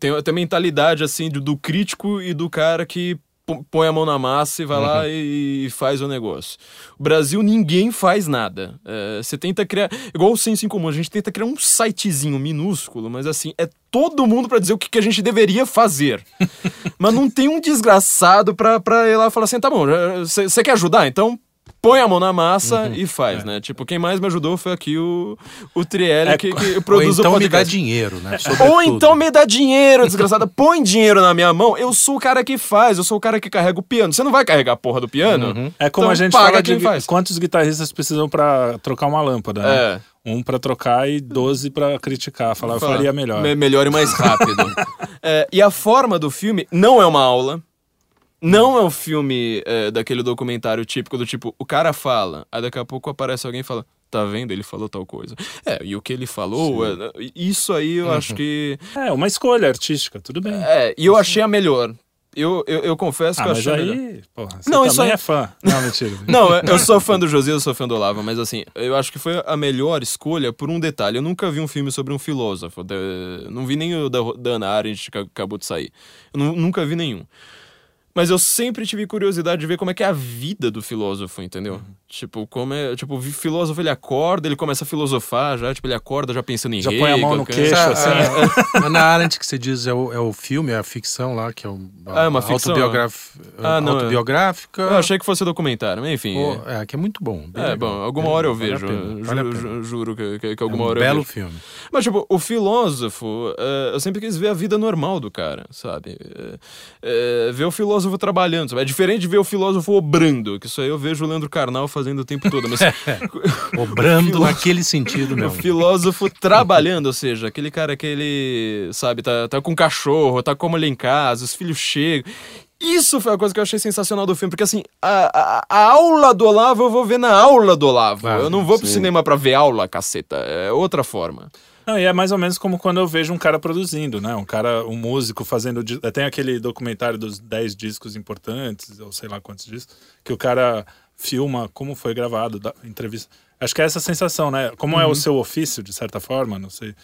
Tem, tem a mentalidade assim do, do crítico e do cara que põe a mão na massa e vai lá e, e faz o negócio. O Brasil, ninguém faz nada. É, Você tenta criar. Igual o Senso em Comum, a gente tenta criar um sitezinho minúsculo, mas assim, é todo mundo pra dizer o que, que a gente deveria fazer. mas não tem um desgraçado pra, pra ir lá e falar assim: tá bom, você quer ajudar? Então põe a mão na massa Uhum. e faz, né? Tipo, quem mais me ajudou foi aqui o, o Trielli, É, que, que Ou produz então o me dá podcast. dinheiro, né? Ou Sobretudo. então me dá dinheiro, desgraçada. Põe dinheiro na minha mão. Eu sou o cara que faz, eu sou o cara que carrega o piano. Você não vai carregar a porra do piano? É como Então a gente paga fala quem de faz. quantos guitarristas precisam pra trocar uma lâmpada, né? É. Um pra trocar e 12 pra criticar, falar eu Fala, faria melhor. me- melhor e mais rápido. É, e a forma do filme não é uma aula. Não é um filme é, daquele documentário típico do tipo, o cara fala, aí daqui a pouco aparece alguém e fala, tá vendo? Ele falou tal coisa. É, e o que ele falou, é, isso aí eu acho que. É, uma escolha artística, tudo bem. É, e eu achei a melhor. Eu, eu, eu confesso ah, que eu mas achei. melhor. aí, porra, você Não, também aí- é fã. Não, mentira. Não, eu sou fã do Josias, eu sou fã do Olavo, mas assim, eu acho que foi a melhor escolha por um detalhe. Eu nunca vi um filme sobre um filósofo. Não vi nem o da, da Ana Arendt que acabou de sair. Eu nu- nunca vi nenhum. Mas eu sempre tive curiosidade de ver como é que é a vida do filósofo, entendeu? Uhum. Tipo, como é. Tipo, o filósofo ele acorda, ele começa a filosofar já, tipo, ele acorda já pensando em Já rei, põe a mão no qualquer- queixo, assim. a, Ana Arendt que você diz é o, é o filme, é a ficção lá, que é o, a, Ah, é uma ficção, autobiograf- Ah, não, é. autobiográfica. Eu achei que fosse documentário, mas enfim. Pô, é, que é muito bom. É, bom, alguma hora eu vejo. vale ju- juro que, que, que É alguma um hora eu belo vejo. filme. Mas, tipo, o filósofo, é, eu sempre quis ver a vida normal do cara, sabe? É, é, ver o filósofo trabalhando, sabe? É diferente de ver o filósofo obrando, que isso aí eu vejo o Leandro Carnal fazendo o tempo todo, mas Obrando filó- naquele sentido o mesmo. filósofo trabalhando, ou seja, aquele cara que ele, sabe, tá, tá com cachorro, tá como ele em casa, os filhos chegam. Isso foi a coisa que eu achei sensacional do filme, porque assim, a, a, a aula do Olavo eu vou ver na aula do Olavo. Ah, eu não vou pro sim. cinema pra ver aula, caceta. É outra forma. Não, e é mais ou menos como quando eu vejo um cara produzindo, né? Um cara, um músico fazendo. Tem aquele documentário dos 10 discos importantes, ou sei lá quantos discos, que o cara filma como foi gravado, da entrevista. Acho que é essa sensação, né? Como é o seu ofício, de certa forma, não sei.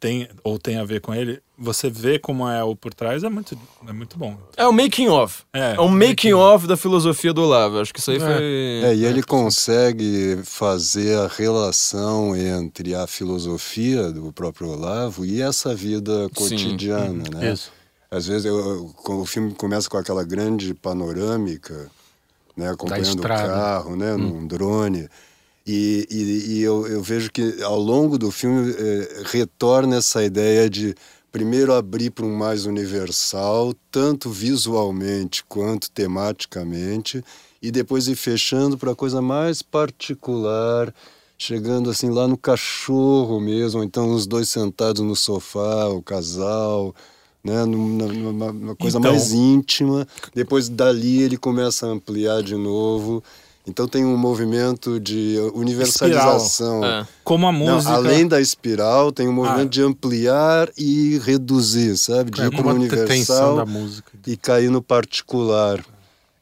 Tem ou tem a ver com ele, você vê como é o por trás, é muito, é muito bom. É o making of. É, É um making of da filosofia do Olavo. Acho que isso aí foi. É, e ele consegue fazer a relação entre a filosofia do próprio Olavo e essa vida cotidiana, né? Isso. Às vezes eu, o filme começa com aquela grande panorâmica, né, acompanhando o carro, né, num drone, e, e- e eu, eu vejo que ao longo do filme eh, retorna essa ideia de primeiro abrir para um mais universal, tanto visualmente quanto tematicamente, e depois ir fechando para a coisa mais particular, chegando assim lá no cachorro mesmo, ou então os dois sentados no sofá, o casal, né, numa- numa coisa Então- mais íntima. Depois dali ele começa a ampliar de novo. Então tem um movimento de universalização. É. Como a Não, música. além da espiral, tem um movimento Ah. de ampliar e reduzir, sabe? De É ir para como o universal da música. e cair no particular.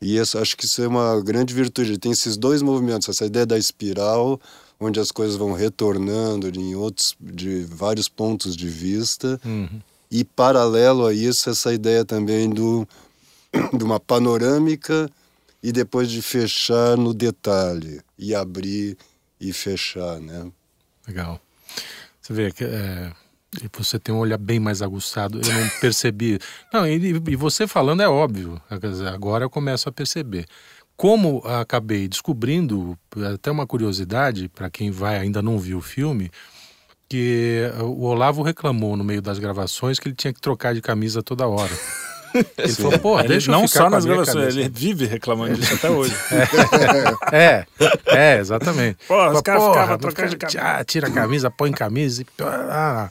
E isso, acho que isso é uma grande virtude. Tem esses dois movimentos, essa ideia da espiral, onde as coisas vão retornando de, em outros, de vários pontos de vista, Uhum. e paralelo a isso, essa ideia também do, de uma panorâmica e depois de fechar no detalhe, e abrir e fechar, né? Legal. Você vê que é, você tem um olhar bem mais aguçado. Eu não percebi. Não, e, e você falando é óbvio. Dizer, agora eu começo a perceber. Como acabei descobrindo, até uma curiosidade para quem vai ainda não viu o filme, que o Olavo reclamou no meio das gravações que ele tinha que trocar de camisa toda hora. Ele falou, pô, Ele não só nas gravações, camisa." ele vive reclamando disso até hoje. É, é, exatamente. Porra, os caras porra, ficavam trocando de camisa. ah, tira a camisa, põe camisa e. ah.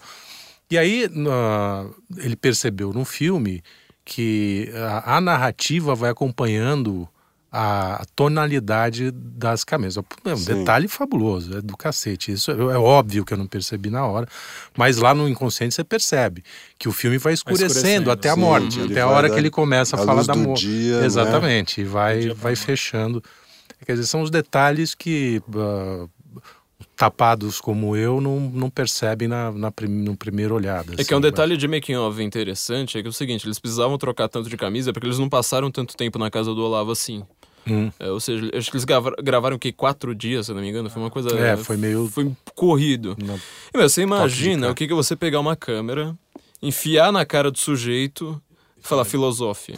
E aí na- ele percebeu no filme que a, a narrativa vai acompanhando a tonalidade das camisas. É um Sim. detalhe fabuloso, é do cacete. Isso é, é óbvio que eu não percebi na hora, mas lá no inconsciente você percebe que o filme vai escurecendo, escurecendo, até a sim. morte, Ele até a vai hora dar que ele começa a, a falar luz da morte. né? Exatamente, e vai, dia vai fechando. Quer dizer, são os detalhes que ah, tapados como eu não, não percebem na, na prim- no primeiro olhada. É que é um assim, detalhe de making of interessante, é que é o seguinte, eles precisavam trocar tanto de camisa porque eles não passaram tanto tempo na casa do Olavo assim. Hum. É, ou seja, acho que eles grava- gravaram o quê? Quatro dias, se não me engano? Foi uma coisa... É, foi meio- Foi corrido. E, meu, você imagina o que que é você pegar uma câmera, enfiar na cara do sujeito e falar filosofia.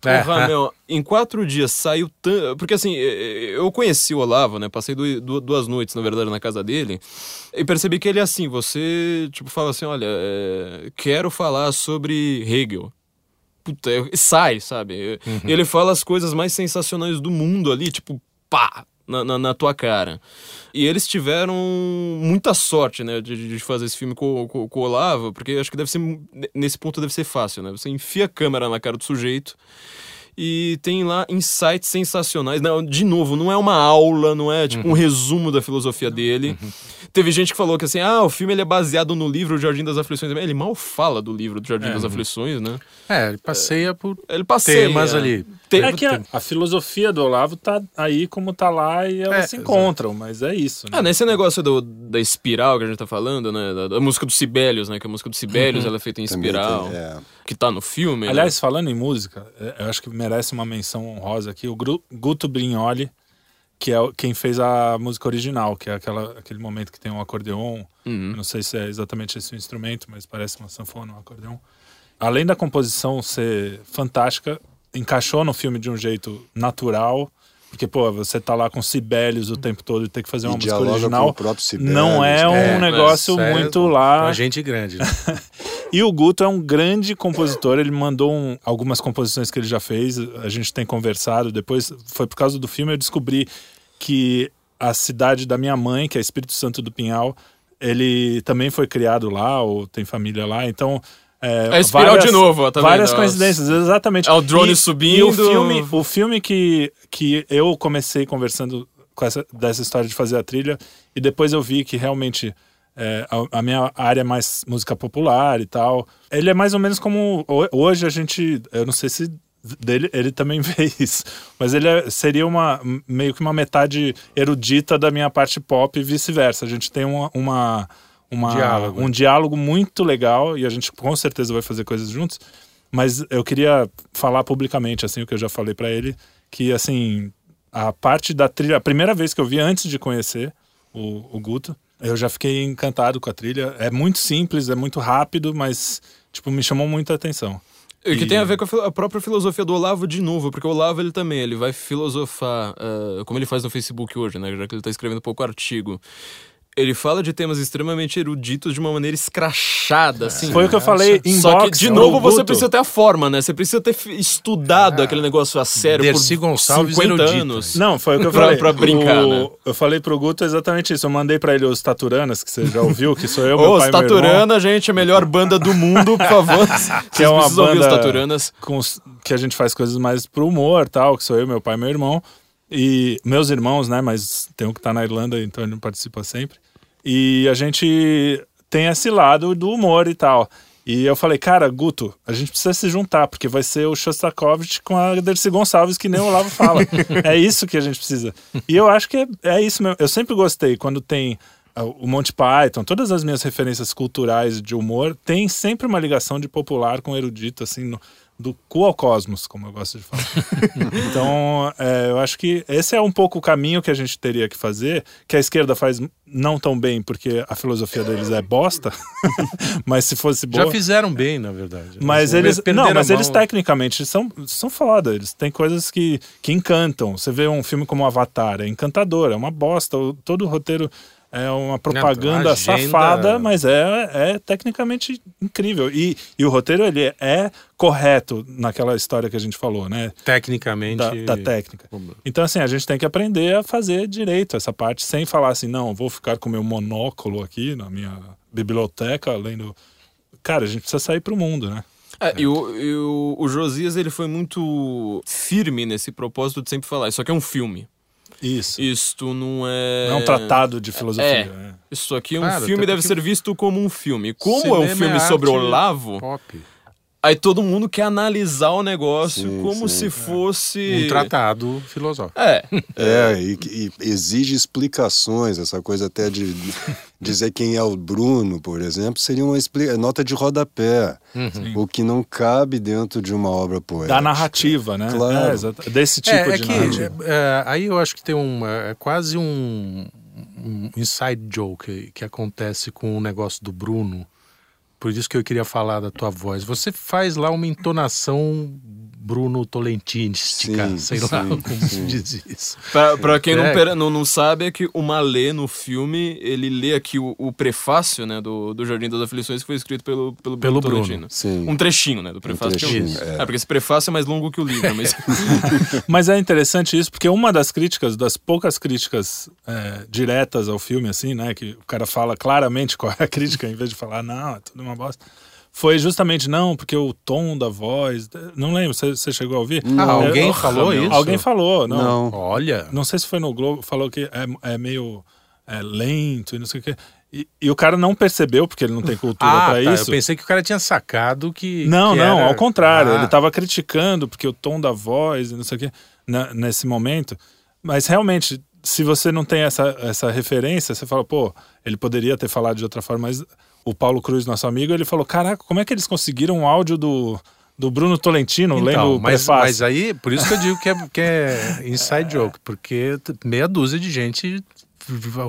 Porra, É. meu, em quatro dias saiu tanto. Porque assim, eu conheci o Olavo, né? Passei du- du- duas noites, na verdade, na casa dele. E percebi que ele é assim: você, tipo, fala assim: olha, eh, quero falar sobre Hegel. Puta, sai, sabe? E ele fala as coisas mais sensacionais do mundo ali, tipo, pá! Na, na, na tua cara. E eles tiveram muita sorte, né, de, de fazer esse filme com, com, com o Olavo, porque acho que deve ser, nesse ponto deve ser fácil, né? Você enfia a câmera na cara do sujeito e tem lá insights sensacionais. Não, de novo, não é uma aula, não é tipo um resumo da filosofia dele. Teve gente que falou que assim, ah, o filme ele é baseado no livro O Jardim das Aflições. Ele mal fala do livro do Jardim das Aflições, né? É, ele passeia por Ele passeia. temas ali. Te- É que a, a filosofia do Olavo tá aí como tá lá e elas É, se encontram, mas é isso. Né? Ah, nesse negócio do, da espiral que a gente tá falando, né? Da, da música do Sibelius, né? Que a música do Sibelius ela é feita em espiral. tem, é. Que tá no filme. Aliás, falando em música, é, eu acho que merece uma menção honrosa aqui. O Gru- Guto Brignoli, que é quem fez a música original, que é aquela, aquele momento que tem um acordeon. Uhum. Não sei se é exatamente esse o instrumento, mas parece uma sanfona, um acordeon. Além da composição ser fantástica, encaixou no filme de um jeito natural. Porque, pô, você tá lá com Sibelius o tempo todo e ter que fazer E uma música dialoga com original. o próprio Sibelius, Não é um É, negócio é muito lá. Pra gente grande. né? E o Guto é um grande compositor, ele mandou um- algumas composições que ele já fez, a gente tem conversado, depois foi por causa do filme eu descobri que a cidade da minha mãe, que é Espírito Santo do Pinhal, ele também foi criado lá, ou tem família lá, então... É, É espiral de novo, ó, tá Várias vendo? coincidências, exatamente. É o drone E- subindo. E o filme, o filme que, que eu comecei conversando com essa, dessa história de fazer a trilha, e depois eu vi que realmente é, a, a minha área é mais música popular e tal. Ele é mais ou menos como. ho- Hoje a gente. Eu não sei se dele, ele também vê isso. Mas ele é- seria uma meio que uma metade erudita da minha parte pop e vice-versa. A gente tem uma, uma- uma, Diálogo. um diálogo muito legal e a gente com certeza vai fazer coisas juntos. Mas eu queria falar publicamente, assim, o que eu já falei pra ele, que, assim, a parte da trilha, a primeira vez que eu vi antes de conhecer o, o Guto, eu já fiquei encantado com a trilha. É muito simples, é muito rápido, mas, tipo, me chamou muita atenção. E que tem a ver com a, a própria filosofia do Olavo de novo, porque o Olavo ele também, ele vai filosofar, ah, como ele faz no Facebook hoje, né, já que ele tá escrevendo pouco artigo. Ele fala de temas extremamente eruditos de uma maneira escrachada, assim. Foi o que eu falei em Só que, box de novo, você precisa ter a forma, né? Você precisa ter estudado aquele negócio a sério Dercy por Gonçalves 50 erudita. anos. Não, foi o que eu falei. pra brincar, O- né? Eu falei pro Guto exatamente isso. Eu mandei pra ele os Taturanas, que você já ouviu, que sou eu, meu Ô, pai os e meu irmão. Taturana, gente, a melhor banda do mundo, por favor. que é uma precisam ouvir os banda Taturanas. com que a gente faz coisas mais pro humor, tal, que sou eu, meu pai e meu irmão. E meus irmãos, né, mas tem um que tá na Irlanda, então ele não participa sempre. E a gente tem esse lado do humor e tal. E eu falei, cara, Guto, a gente precisa se juntar, porque vai ser o Shostakovich com a Dercy Gonçalves, que nem o Olavo fala. é isso que a gente precisa. E eu acho que é, é isso mesmo. Eu sempre gostei quando tem ah, o Monty Python, todas as minhas referências culturais de humor, tem sempre uma ligação de popular com erudito, assim, no- do cu ao cosmos, como eu gosto de falar. então, é, eu acho que esse é um pouco o caminho que a gente teria que fazer, que a esquerda faz não tão bem, porque a filosofia deles é bosta, mas se fosse boa... Já fizeram bem, na verdade. Mas Eles Não, mas eles tecnicamente são, são foda. Eles têm coisas que, que encantam. Você vê um filme como Avatar, é encantador, é uma bosta. Todo o roteiro é uma propaganda agenda- safada, mas é, é tecnicamente incrível. E, e o roteiro ele é correto naquela história que a gente falou, né? Tecnicamente. Da, da técnica. Então, assim, a gente tem que aprender a fazer direito essa parte, sem falar assim, não, vou ficar com meu monóculo aqui na minha biblioteca, lendo. Cara, a gente precisa sair pro mundo, né? É, e, o, e o, o Josias ele foi muito firme nesse propósito de sempre falar: isso aqui é um filme. Isso. Isto não é. Não é um tratado de filosofia. É. né? Isso aqui é um Claro, filme deve porque ser visto como um filme. Como é um cinema filme é sobre Olavo, Pop. Aí todo mundo quer analisar o negócio Sim, como sim, se é. fosse. Um tratado filosófico. É. É, e, e exige explicações, essa coisa até de dizer quem é o Bruno, por exemplo, seria uma expli- nota de rodapé, o que não cabe dentro de uma obra poética. Da narrativa, né? Claro. É, exato. Desse tipo é, é de que narrativa. é, aí eu acho que tem um é quase um, um inside joke que, que acontece com o negócio do Bruno. Por isso que eu queria falar da tua voz. Você faz lá uma entonação Bruno Tolentística, Sim, sei lá sim, como se sim. diz isso. Pra, pra quem não, É. não, não sabe, é que o Malê no filme, ele lê aqui o, o prefácio, né, do, do Jardim das Aflições, que foi escrito pelo, pelo, Pelo Bruno Bruno. Tolentino. Sim. Um trechinho, né, do prefácio. que é um- trechinho, é. é. porque esse prefácio é mais longo que o livro, mas... Mas é interessante isso, porque uma das críticas, das poucas críticas é, diretas ao filme, assim, né? Que o cara fala claramente qual é a crítica, em vez de falar, não, é tudo uma bosta. Foi justamente, não, porque o tom da voz. Não lembro, você, chegou a ouvir? Ah, alguém É, falou meu. isso? Alguém falou, não. Não. Olha, Não sei se foi no Globo, falou que é, é meio é, lento e não sei o quê. E, e o cara não percebeu, porque ele não tem cultura ah, pra tá, isso. eu pensei que o cara tinha sacado que. Não, que não, era- ao contrário. Ah, Ele tava criticando porque o tom da voz e não sei o quê na- nesse momento. Mas realmente, se você não tem essa, essa referência, você fala, pô, ele poderia ter falado de outra forma, mas o Paulo Cruz, nosso amigo, ele falou: caraca, como é que eles conseguiram o áudio do, do Bruno Tolentino lendo Então, o mas, prefácio? mas aí, por isso que eu digo que é, que é inside joke, porque meia dúzia de gente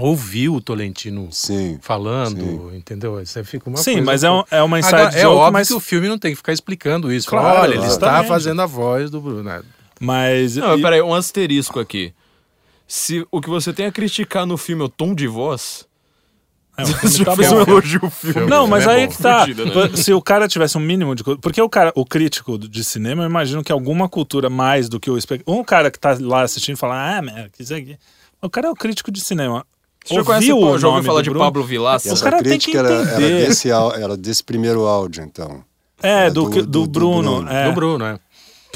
ouviu o Tolentino Sim. falando, Sim. entendeu? Você fica uma Sim, coisa mas é, um- é uma inside Agora, joke, é óbvio mas, que o filme não tem que ficar explicando isso. Claro, Olha, ele claro. está fazendo a voz do Bruno. né? mas Não, e- peraí, um asterisco aqui. Se o que você tem a criticar no filme é o tom de voz, é, o você filme já tá fez bom. um elogio ao filme. Não, mas é aí bom. que tá. Fudida, né? Se o cara tivesse um mínimo de. Porque o cara, o crítico de cinema, eu imagino que alguma cultura mais do que o espectador. Um cara que tá lá assistindo fala, ah, meu, que isso aqui. O cara é o crítico de cinema. Você já, conhece, Ouviu o, o já ouviu falar de Bruno? Pablo Vilaça? E O cara tem que crítica era, era, entender. desse, era desse primeiro áudio, então. É, do, do- que- do- do do Bruno. Bruno. é. Do Bruno, é.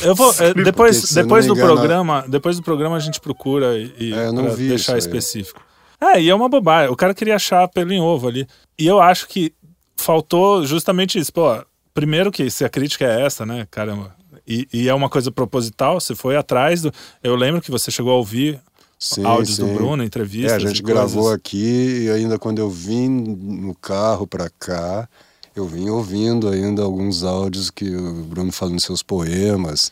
Eu vou, é, Porque, depois depois do programa, depois do programa a gente procura e, e É, deixar aí. específico. É, e é uma bobagem. O cara queria achar pelo em ovo ali. E eu acho que faltou justamente isso. Pô, primeiro que se a crítica é essa, né, caramba. E, e é uma coisa proposital, você foi atrás do. Eu lembro que você chegou a ouvir Sim, áudios sim. do Bruno, É, entrevistas. a gente gravou aqui e ainda quando eu vim no carro para cá, eu vim ouvindo ainda alguns áudios que o Bruno falando seus poemas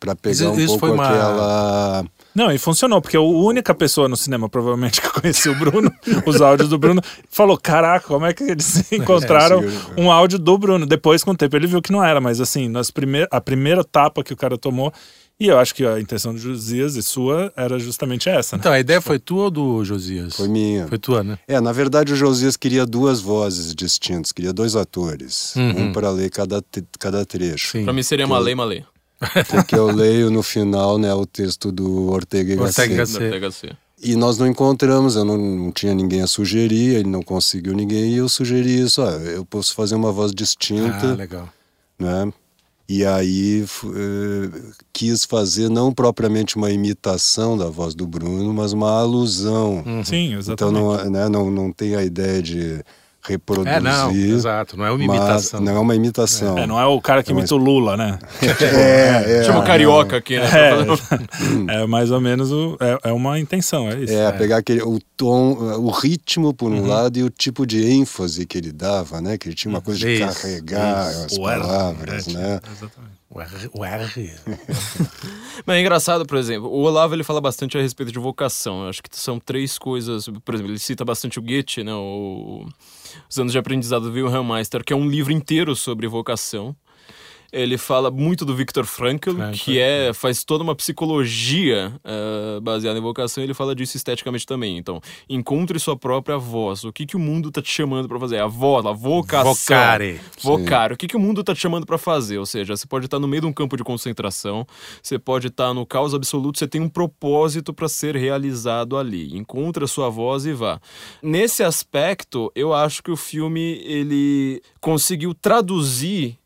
para pegar Isso- um isso pouco uma- aquela Não, e funcionou, porque a única pessoa no cinema, provavelmente, que conhecia o Bruno, os áudios do Bruno, falou: Caraca, como é que eles encontraram sim, um áudio do Bruno? Depois, com o tempo, ele viu que não era, mas assim, nas primeir, a primeira tapa que o cara tomou, e eu acho que a intenção do Josias e sua era justamente essa, né? Então, a ideia foi tua ou do Josias? foi minha. Foi tua, né? É, na verdade o Josias queria duas vozes distintas, queria dois atores, um para ler cada, cada trecho. Pra mim seria Malê Malê. Porque eu leio no final né, o texto do Ortega y Gasset. Sim. E nós não encontramos, eu não, não tinha ninguém a sugerir, ele não conseguiu ninguém, e eu sugeri isso, ó, eu posso fazer uma voz distinta, Ah, legal. né? E aí eh, quis fazer não propriamente uma imitação da voz do Bruno, mas uma alusão. Sim, Então exatamente. não, né, não, não tem a ideia de reproduzir. É, não, exato. Não é uma imitação. Não é uma imitação. É, não é o cara que imita o Lula, né? É, é, Chama o carioca aqui, né? É, é mais ou menos o, é, é uma intenção, é isso. É, pegar aquele, o tom, o ritmo por Uhum. um lado e o tipo de ênfase que ele dava, né? Que ele tinha uma coisa de Isso, carregar isso. as O R, palavras, é, né? Exatamente. O R. O R. Mas é engraçado, por exemplo, o Olavo ele fala bastante a respeito de vocação. Eu acho que são três coisas. Por exemplo, ele cita bastante o Goethe, né? O... Os anos de aprendizado do Wilhelm Meister, que é um livro inteiro sobre vocação. Ele fala muito do Viktor Frankl, Frankl, que é faz toda uma psicologia eh, baseada em vocação. E ele fala disso esteticamente também. Então, encontre sua própria voz. O que que o mundo tá te chamando para fazer? A voz, a vocação. Vocare. Vocário. O que, que o mundo tá te chamando para fazer? Ou seja, você pode estar no meio de um campo de concentração, você pode estar no caos absoluto, você tem um propósito para ser realizado ali. Encontre a sua voz e vá. Nesse aspecto, eu acho que o filme ele conseguiu traduzir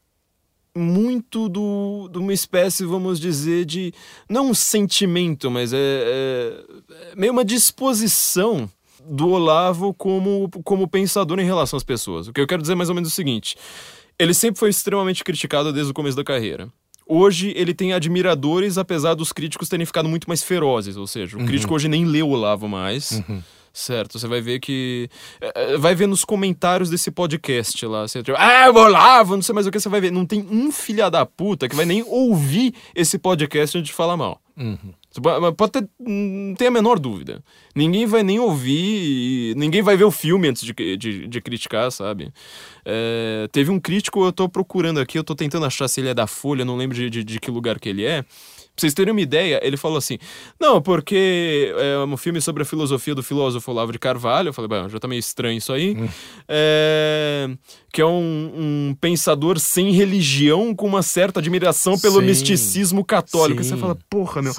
muito do, de uma espécie, vamos dizer, de. Não um sentimento, mas é, é- é meio uma disposição do Olavo como, como pensador em relação às pessoas. O que eu quero dizer é mais ou menos o seguinte: ele sempre foi extremamente criticado desde o começo da carreira. Hoje ele tem admiradores, apesar dos críticos terem ficado muito mais ferozes. Ou seja, o crítico hoje nem lê o Olavo mais. Certo, você vai ver que. é, é, Vai ver nos comentários desse podcast lá. Você, tipo, ah, o Olavo, não sei mais o que, você vai ver. Não tem um filha da puta que vai nem ouvir esse podcast antes de falar mal. Você pode- ter, não tem a menor dúvida. Ninguém vai nem ouvir, ninguém vai ver o filme antes de, de, de criticar, sabe? É, teve um crítico, eu tô procurando aqui, eu tô tentando achar se ele é da Folha, não lembro de, de, de que lugar que ele é. Pra vocês terem uma ideia, ele falou assim: Não, porque é um filme sobre a filosofia do filósofo Olavo de Carvalho. Eu falei, já tá meio estranho isso aí. É, que é um, um pensador sem religião, com uma certa admiração pelo Sim. misticismo católico. E você Sim. fala, porra, meu. O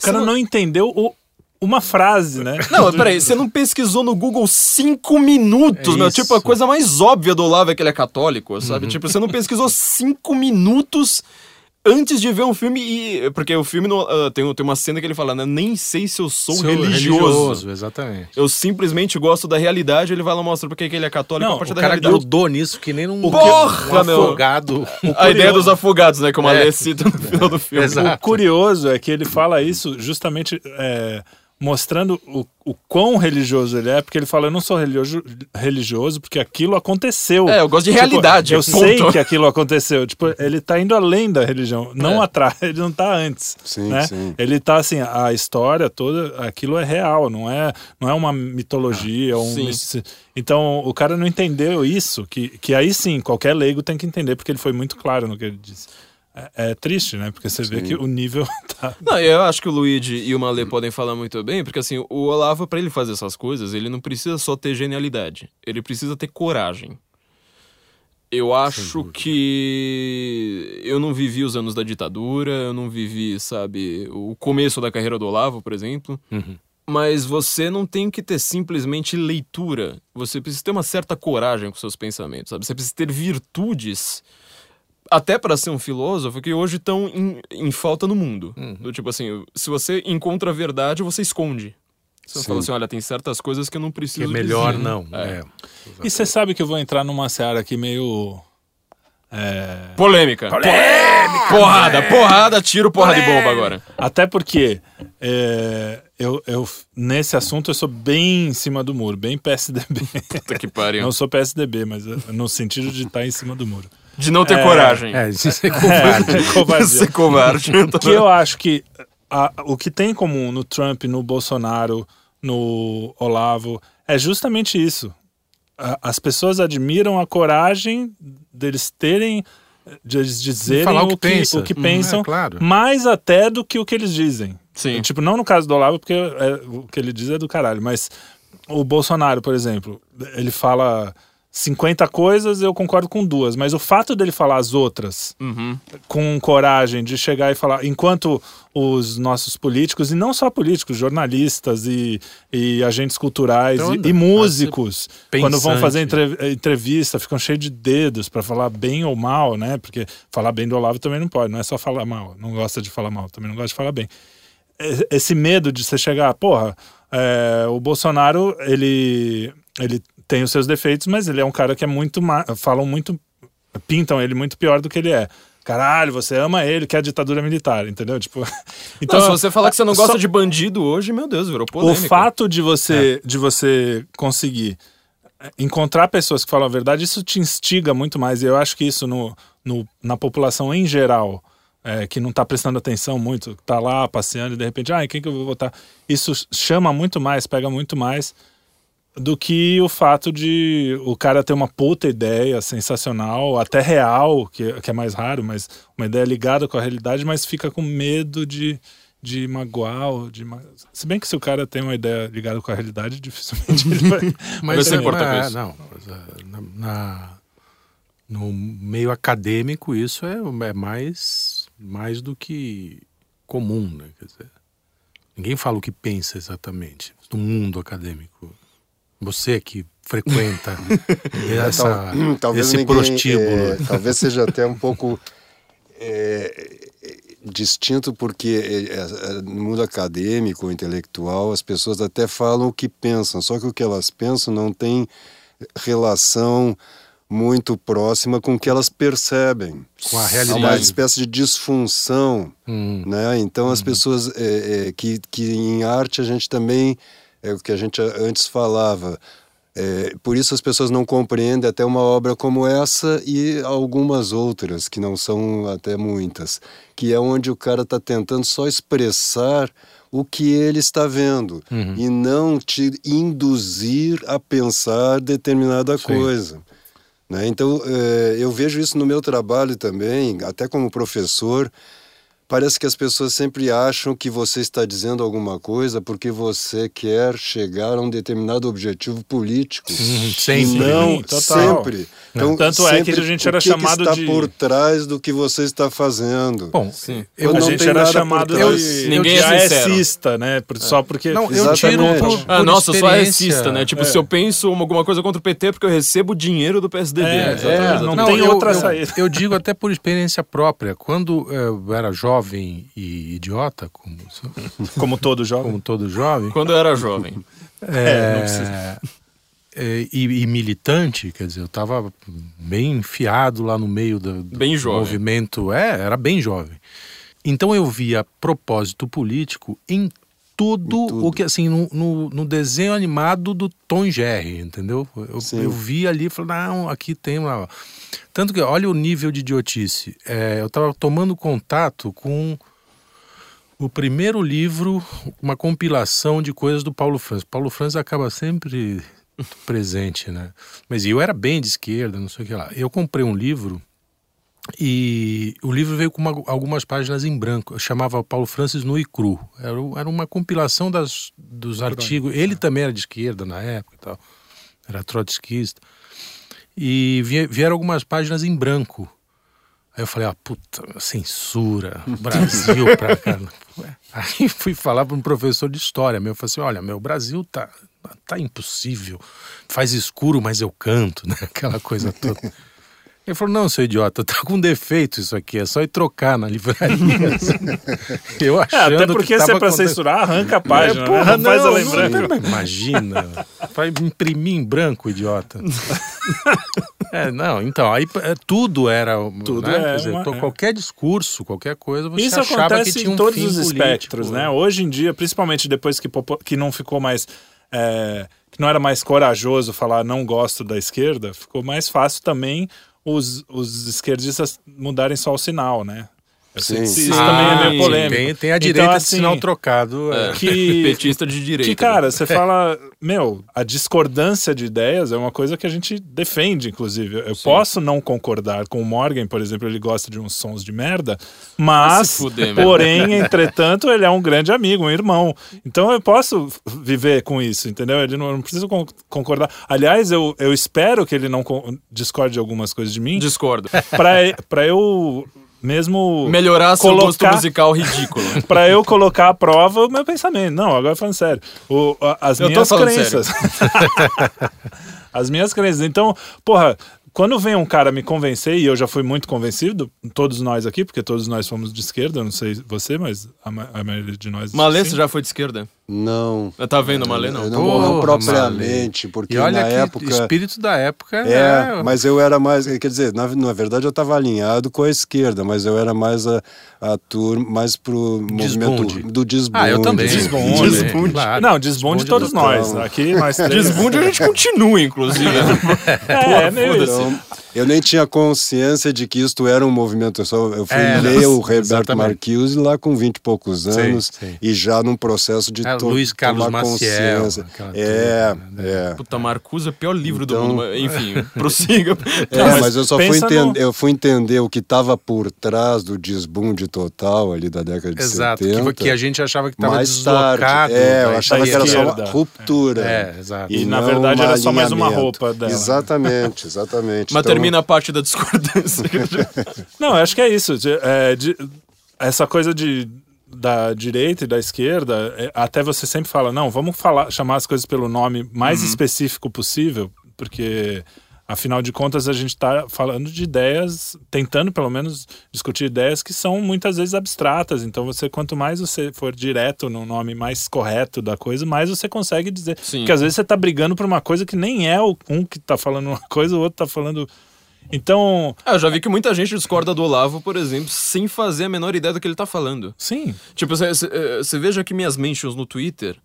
cara não entendeu o- uma frase, né? Não, peraí, você não pesquisou no Google cinco minutos, É isso. Tipo, a coisa mais óbvia do Olavo é que ele é católico, sabe? Tipo, você não pesquisou cinco minutos antes de ver um filme e... Porque o filme não- ah, tem, tem uma cena que ele fala, né? Nem sei se eu sou Seu religioso. exatamente. Eu simplesmente gosto da realidade, ele vai lá mostra porque que ele é católico Não, a partir O da cara realidade. grudou nisso que nem um, Porra, um meu. afogado. A ideia dos afogados, né? Como a É. Lê cita no final do filme. Exato. O curioso é que ele fala isso justamente é, mostrando o, o quão religioso ele é, porque ele fala: Eu não sou religioso, religioso porque aquilo aconteceu. É, eu gosto de Tipo, realidade, Eu ponto. sei que aquilo aconteceu. Tipo, ele tá indo além da religião, não É. atrás, ele não tá antes. Sim, né? sim. Ele tá assim, a história toda, aquilo é real, não é, não é uma mitologia. ou um mistici- Então o cara não entendeu isso, que, que aí sim, qualquer leigo tem que entender, porque ele foi muito claro no que ele disse. É, é triste, né? Porque você vê que o nível tá. Não, eu acho que o Luigi e o Malê podem falar muito bem, porque assim, o Olavo, pra ele fazer essas coisas, ele não precisa só ter genialidade, ele precisa ter coragem. Eu acho que eu não vivi os anos da ditadura, eu não vivi, sabe, o começo da carreira do Olavo, por exemplo. Mas você não tem que ter simplesmente leitura. Você precisa ter uma certa coragem com seus pensamentos, sabe? Você precisa ter virtudes até para ser um filósofo que hoje estão em, em falta no mundo. Do tipo assim, se você encontra a verdade, você esconde. Você Sim. fala assim, olha, tem certas coisas que eu não Que preciso é melhor dizer. não. É. É. E você sabe que eu vou entrar numa seara aqui meio. É, Polêmica. Polêmica! Porrada, porrada, tiro, porra de bomba agora. Até porque é, eu, eu, nesse assunto, eu sou bem em cima do muro, bem PSDB. Puta que pariu. Não sou PSDB, mas eu- no sentido de estar em cima do muro. De não ter coragem. É, isso é É, covarde. de covardia. Ser covarde. que eu acho que a- o que tem em comum no Trump, no Bolsonaro, no Olavo, é justamente isso. A- As pessoas admiram a coragem deles terem, de eles dizerem falar o o que que, pensa. o que Hum, pensam, é, claro. mais até do que o que eles dizem. Sim. Tipo, não no caso do Olavo, porque é, o que ele diz é do caralho, mas o Bolsonaro, por exemplo, ele fala 50 coisas, eu concordo com duas, mas o fato dele falar as outras Uhum. com coragem de chegar e falar, enquanto os nossos políticos, e não só políticos, jornalistas e, e agentes culturais Então, e, e músicos, quando vão fazer entre- entrevista, ficam cheios de dedos para falar bem ou mal, né? Porque falar bem do Olavo também não pode, não é só falar mal, não gosta de falar mal, também não gosta de falar bem. Esse medo de você chegar, porra, é, o Bolsonaro, ele, ele tem os seus defeitos, mas ele é um cara que é muito. falam muito. pintam ele muito pior do que ele é. Caralho, você ama ele, que é a ditadura militar, entendeu? Tipo. Então, se você falar que você não gosta só- de bandido hoje, meu Deus, virou o polêmica. fato de você, de você conseguir eh, encontrar pessoas que falam a verdade, isso te instiga muito mais. E eu acho que isso no, no- na população em geral, eh, que não está prestando atenção muito, que tá lá passeando e de repente, ah, quem que eu vou votar? Isso chama muito mais, pega muito mais do que o fato de o cara ter uma puta ideia sensacional, até real, que, que é mais raro, mas uma ideia ligada com a realidade, mas fica com medo de, de magoar. De ma... Se bem que se o cara tem uma ideia ligada com a realidade, dificilmente ele vai. Mas é, importa com é, isso? Não, é, na, na- no meio acadêmico isso é, é mais, mais do que comum, né? Quer dizer, ninguém fala o que pensa exatamente no mundo acadêmico. Você que frequenta essa, Tal- talvez esse ninguém, prostíbulo. é, talvez seja até um pouco é, distinto porque é, é, no mundo acadêmico, intelectual, as pessoas até falam o que pensam, só que o que elas pensam não tem relação muito próxima com o que elas percebem. Com a Há uma realidade. espécie de disfunção Hum. né? Então as pessoas é, é, que, que em arte a gente também é o que a gente antes falava. É, por isso as pessoas não compreendem até uma obra como essa e algumas outras que não são até muitas, que é onde o cara está tentando só expressar o que ele está vendo e não te induzir a pensar determinada coisa. Né? Então, eh, eu vejo isso no meu trabalho também, até como professor. Parece que as pessoas sempre acham que você está dizendo alguma coisa porque você quer chegar a um determinado objetivo político. Sempre. não, Sim, total. sempre. Então, Tanto é que sempre a gente era que que chamado está de- por trás do que você está fazendo. Bom, Sim. eu Quando a não gente tem era nada por chamado de, Ninguém é sincero. aecista, né? Por- Só porque. Não, eu tiro Exatamente. por, Ah, por nossa, eu sou experiência. racista, né? Tipo, se eu penso uma- alguma coisa contra o PT é porque eu recebo dinheiro do PSDB. É, Exatamente. não Não, tem eu, outra eu- saída. Eu digo até por experiência própria. Quando eu era jovem e idiota, como, Como todo jovem. como todo jovem, Quando eu era jovem. É, é, é, e, e militante, quer dizer, eu estava bem enfiado lá no meio do, do Bem jovem. movimento. É, era bem jovem. Então eu via propósito político em tudo, tudo. o que assim no, no, no desenho animado do Tom Jerry, entendeu? Eu, eu vi ali e falei, não, aqui tem uma. Tanto que olha o nível de idiotice. É, eu estava tomando contato com o primeiro livro, uma compilação de coisas do Paulo Francis. Paulo Francis acaba sempre presente, né? Mas eu era bem de esquerda, não sei o que lá. Eu comprei um livro e o livro veio com uma- algumas páginas em branco. Eu chamava Paulo Francis nu e cru. Era, era uma compilação das, dos artigos. Ele também era de esquerda na época e tal. Era trotskista. E vie- vieram algumas páginas em branco. Aí eu falei, ah, puta, censura, Brasil pra cá. Aí fui falar para um professor de história meu, eu falei assim, olha, meu, o Brasil tá, tá impossível, faz escuro, mas eu canto, né? Aquela coisa toda. Ele falou, não, seu idiota, tá com defeito isso aqui, é só ir trocar na livraria. eu É, achando até que porque se é pra censurar, arranca a página, é, né? porra, Não faz a lembrança. não, imagina. Vai imprimir em branco, idiota. É, não, então, aí é, tudo era. Tudo né? é dizer, uma- é. qualquer discurso, qualquer coisa, você Isso achava acontece que tinha um em todos os político, espectros, né? Hoje em dia, principalmente depois que, que não ficou mais. é, que não era mais corajoso falar não gosto da esquerda, ficou mais fácil também os, os esquerdistas mudarem só o sinal, né? Que Sim. Isso Ah, também é meio sim. polêmico. Tem, tem a Então, direita de assim, sinal trocado. é. que, Petista de direita. que, cara, você fala, meu, a discordância de ideias é uma coisa que a gente defende, inclusive. Eu posso não concordar com o Morgan, por exemplo, ele gosta de uns sons de merda, mas, fuder, porém, entretanto, ele é um grande amigo, um irmão. Então eu posso viver com isso, entendeu? Ele não, eu não precisa con- concordar. Aliás, eu, eu espero que ele não discorde de algumas coisas de mim, Discordo. pra, pra eu mesmo Melhorar seu gosto Colocar- musical ridículo. Pra eu colocar à prova o meu pensamento. Não, agora falando sério. O, as Eu minhas crenças. as minhas crenças. Então, porra, quando vem um cara me convencer, e eu já fui muito convencido, todos nós aqui, porque todos nós fomos de esquerda, eu não sei você, mas a, ma- a maioria de nós. Malê, você já foi de esquerda? Não. Tá vendo, Malê, Eu não? não, Porra, não propriamente, porque E olha na que época. espírito da época É, né? mas eu era mais, quer dizer, na, na verdade eu estava alinhado com a esquerda, mas eu era mais a, a turma, mais pro movimento Desbunde. do desbunde. Ah, eu também. Desbunde. Desbunde. Claro. Não, desbunde todos nós. Aqui nós três. Desbunde a gente continua, inclusive. É, é meio isso. Então, eu nem tinha consciência de que isto era um movimento. Eu, só, eu fui É, ler não, o Roberto exatamente. Marquise lá com 20 e poucos Sim, anos sim. e já num processo de É, to Luiz Carlos tomar Maciel, consciência. É, né? é. Puta, Marcuse é o pior livro do Então- mundo. mas, Enfim, prossiga. É, mas mas, eu só fui, pensa no- entender, eu fui entender o que estava por trás do desbunde total ali da década de Exato, 70. que, que a gente achava que estava mais tarde. deslocado. É, eu achava que era só uma ruptura. É, exato. E, na não verdade, era só mais uma roupa dela. Exatamente, exatamente. Mas Então, termina a parte da discordância. Não, acho que é isso. De- é, de- essa coisa de da direita e da esquerda, é, até você sempre fala, não, vamos falar, chamar as coisas pelo nome mais específico possível, porque afinal de contas a gente está falando de ideias, tentando pelo menos discutir ideias que são muitas vezes abstratas. Então você quanto mais você for direto no nome mais correto da coisa, mais você consegue dizer. Sim. Porque às vezes você está brigando por uma coisa que nem é o um que está falando uma coisa, o outro está falando então, Ah, eu já vi que muita gente discorda do Olavo, por exemplo, sem fazer a menor ideia do que ele tá falando. sim, Tipo, você- eh, veja aqui minhas mentions no Twitter.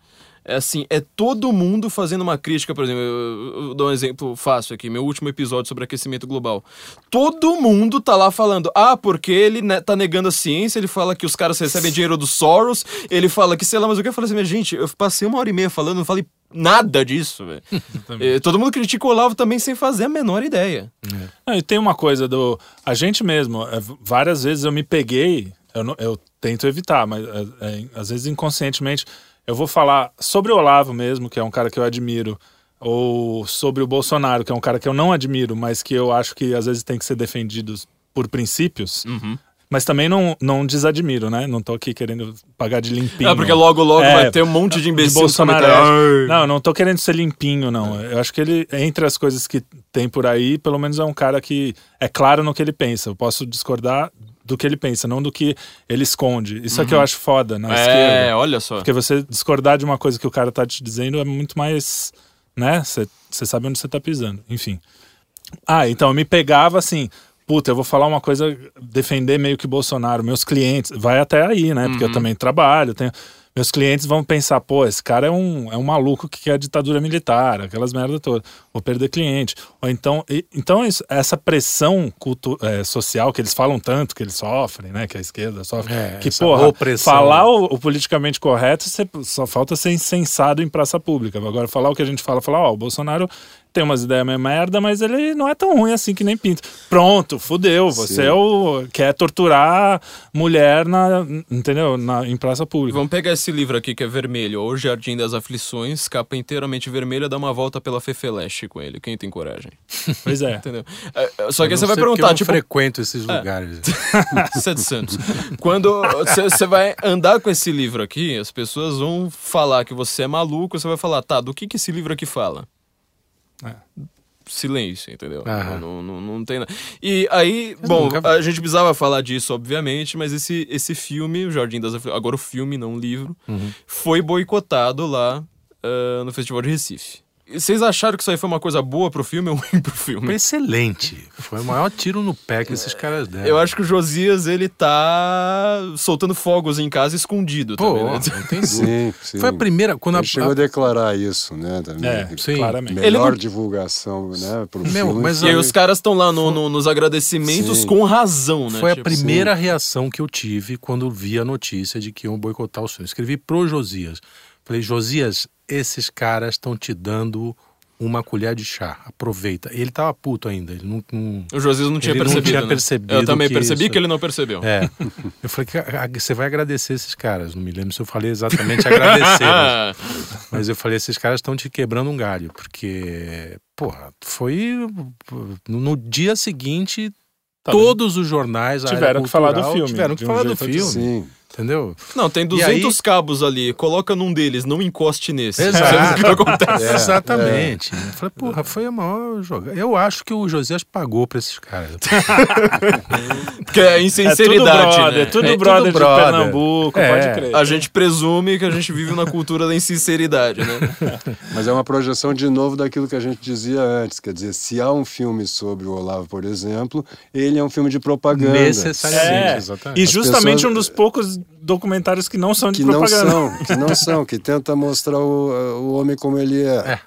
É assim, é todo mundo fazendo uma crítica, por exemplo, eu, eu dou um exemplo fácil aqui, meu último episódio sobre aquecimento global. Todo mundo tá lá falando, ah, porque ele né, tá negando a ciência, ele fala que os caras recebem dinheiro do Soros, ele fala que sei lá, mas o que eu falei assim, minha gente, eu passei uma hora e meia falando, não falei nada disso, velho. Todo mundo critica o Olavo também sem fazer a menor ideia. Não, e tem uma coisa do. A gente mesmo, é, várias vezes eu me peguei, eu, não- eu tento evitar, mas é, é, às vezes inconscientemente, eu vou falar sobre o Olavo mesmo, que é um cara que eu admiro, ou sobre o Bolsonaro, que é um cara que eu não admiro, mas que eu acho que às vezes tem que ser defendido por princípios. Mas também não, não desadmiro, né? Não tô aqui querendo pagar de limpinho. É, porque logo, logo É, vai ter um monte de imbecil Bolsonaro. comentando, "Ai". Não, não tô querendo ser limpinho, não. Eu acho que ele, entre as coisas que tem por aí, pelo menos é um cara que é claro no que ele pensa. Eu posso discordar do que ele pensa, não do que ele esconde. Isso é que eu acho foda na É, esquerda. olha só. Porque você discordar de uma coisa que o cara tá te dizendo é muito mais. né? Você sabe onde você tá pisando. Enfim. Ah, então eu me pegava assim. Puta, eu vou falar uma coisa, defender meio que Bolsonaro, meus clientes, vai até aí, né? Porque eu também trabalho, tenho. Meus clientes vão pensar, pô, esse cara é um, é um maluco que quer ditadura militar, aquelas merda todas. Vou perder cliente. Ou então, e- então isso- essa pressão cultu eh, social que eles falam tanto que eles sofrem, né? Que a esquerda sofre. É, que, porra, opressão. falar o, o politicamente correto, você- só falta ser insensado em praça pública. Agora, falar o que a gente fala, falar, ó, o Bolsonaro tem umas ideias meio merda, mas ele não é tão ruim assim que nem pinta. Pronto, fudeu. Você Sim. é o, quer torturar mulher na, entendeu? Na, em praça pública. Vamos pegar esse livro aqui que é vermelho, O Jardim das Aflições, capa inteiramente vermelha, dá uma volta pela Fefeleste com ele. Quem tem coragem? Pois é. Entendeu? É, é, Só que você vai perguntar, eu não tipo, frequento esses lugares. Sete Santos. Quando você vai andar com esse livro aqui, as pessoas vão falar que você é maluco, você vai falar, tá, do que, que esse livro aqui fala? É. Silêncio, entendeu? Aham. Não, não, não tem nada. E aí, bom, nunca vi. a gente precisava falar disso, obviamente, mas esse, esse filme, O Jardim das Aflições, agora o filme, não o livro, Uhum. foi boicotado lá ah, no Festival de Recife. Vocês acharam que isso aí foi uma coisa boa pro filme ou ruim pro Foi filme? excelente. Foi o maior tiro no pé que esses caras deram. Eu acho que o Josias, ele tá soltando fogos em casa escondido Pô, também, né? não tem. Sim, sim. Foi a primeira. Quando a, Ele chegou a declarar isso, né? Também. É, sim. claramente. Melhor não- divulgação, né? Pro Meu, filme. mas E aí a- os caras estão lá no- no- nos agradecimentos Sim. com razão, né? Foi a Tipo, primeira reação que eu tive quando vi a notícia de que iam boicotar o filme. Escrevi pro Josias. Falei, Josias, esses caras estão te dando uma colher de chá. Aproveita. Ele tava puto ainda. Ele não. não- O Josias não tinha Ele não percebido. tinha né? percebido Eu também que percebi isso- que ele não percebeu. É. Eu falei que você vai agradecer esses caras. Não me lembro se eu falei exatamente agradecer. mas- Mas eu falei, esses caras estão te quebrando um galho, porque, porra, foi no dia seguinte Tá todos os jornais Tiveram que falar do cultural filme, tiveram que um falar do filme, Sim. Entendeu? Não, tem E 200 aí- cabos ali. Coloca num deles, não encoste nesse. Exato. Que. É, Exatamente. Eu falei, porra, foi a maior jogada. Eu acho que o Josias pagou pra esses caras. Porque é É tudo insinceridade, brother, né? é tudo É tudo brother de brother. Pernambuco, É. pode crer. A gente presume que a gente vive na cultura da insinceridade, né? Mas é uma projeção de novo daquilo que a gente dizia antes. Quer dizer, se há um filme sobre o Olavo, por exemplo, ele é um filme de propaganda. Necessariamente, É, exatamente. e As justamente pessoas- um dos poucos documentários que não são de Que não propaganda. são, que não são, que tenta mostrar o, o homem como ele é. É.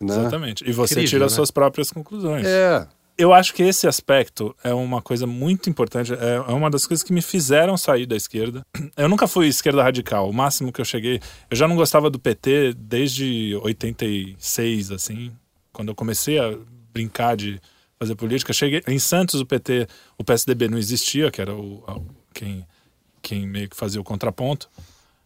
Né? Exatamente. E você Incrível, tira as né? suas próprias conclusões. É. Eu acho que esse aspecto é uma coisa muito importante. É é uma das coisas que me fizeram sair da esquerda. Eu nunca fui esquerda radical. O máximo que eu cheguei. Eu já não gostava do PT desde 86, assim. Quando eu comecei a brincar de fazer política. Cheguei em Santos, o PT, o PSDB não existia, que era o, quem, quem meio que fazia o contraponto.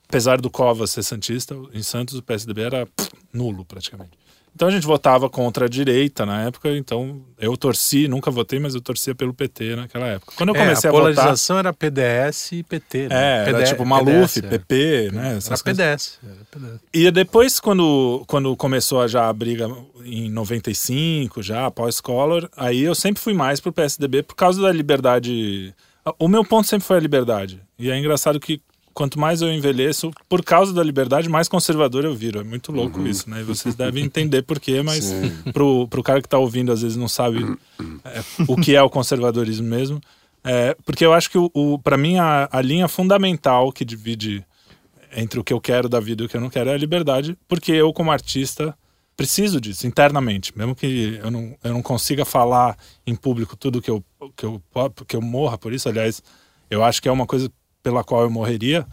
Apesar do Covas ser santista, em Santos o PSDB era pff, nulo praticamente. Então a gente votava contra a direita na época, então eu torci, nunca votei, mas eu torcia pelo PT naquela época. Quando eu É, comecei a a, votar, polarização era PDS e PT. né? é, era PD tipo Maluf, PDS, é. PP, né? Era essas coisas. PDS. Era PDS. E depois, quando, quando começou a já a briga em 95, já pós-Collor, aí eu sempre fui mais pro PSDB por causa da liberdade. O meu ponto sempre foi a liberdade. E é engraçado que quanto mais eu envelheço, por causa da liberdade, mais conservador eu viro. É muito louco isso, né? E vocês devem entender por quê, mas pro, pro cara que tá ouvindo, às vezes não sabe é, o que é o conservadorismo mesmo. É, porque eu acho que, o, o, para mim, a, a linha fundamental que divide entre o que eu quero da vida e o que eu não quero é a liberdade, porque eu, como artista, preciso disso internamente. Mesmo que eu não, eu não consiga falar em público tudo que eu, que, eu, que eu morra por isso. Aliás, eu acho que é uma coisa pela qual eu morreria.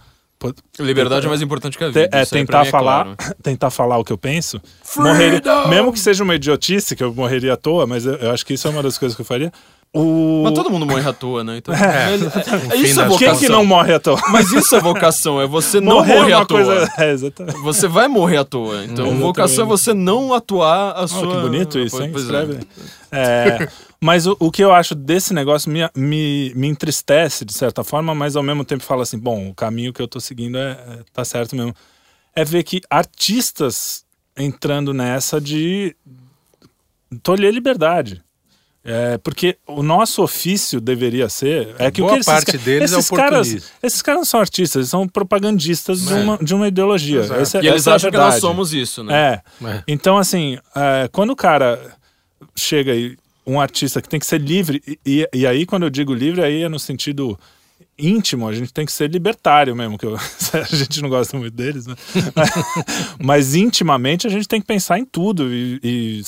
Liberdade é mais importante que a vida. é tentar é falar, claro. tentar falar o que eu penso. Morreria, mesmo que seja uma idiotice, que eu morreria à toa, mas eu, eu acho que isso é uma das coisas que eu faria. O... Mas todo mundo morre à toa, né? Então, É. é, fim isso é das Quem vocação. que não morre à toa? Mas isso é vocação, é você não Morrer é morrer à toa. coisa. É, exatamente. Você vai morrer à toa. Então, Exatamente. vocação é você não atuar a Oh, sua. que bonito isso, hein? Pois é. Escreve. É, mas o, o que eu acho desse negócio me, me, me entristece, de certa forma, mas ao mesmo tempo fala assim: bom, o caminho que eu tô seguindo é, é- tá certo mesmo. É ver que artistas entrando nessa de tolher liberdade. É, porque o nosso ofício deveria ser. É que o Boa que esses, parte ca- deles é esses caras, oportunismo. esses caras não são artistas, eles são propagandistas de, É. uma, de uma ideologia. Essa- E eles é acham que nós somos isso, né? É. É. Então, assim, é, quando o cara chega aí, um artista que tem que ser livre, e, e- e aí quando eu digo livre, aí é no sentido íntimo, a gente tem que ser libertário mesmo, que eu- a gente não gosta muito deles, né? Mas intimamente a gente tem que pensar em tudo e, e,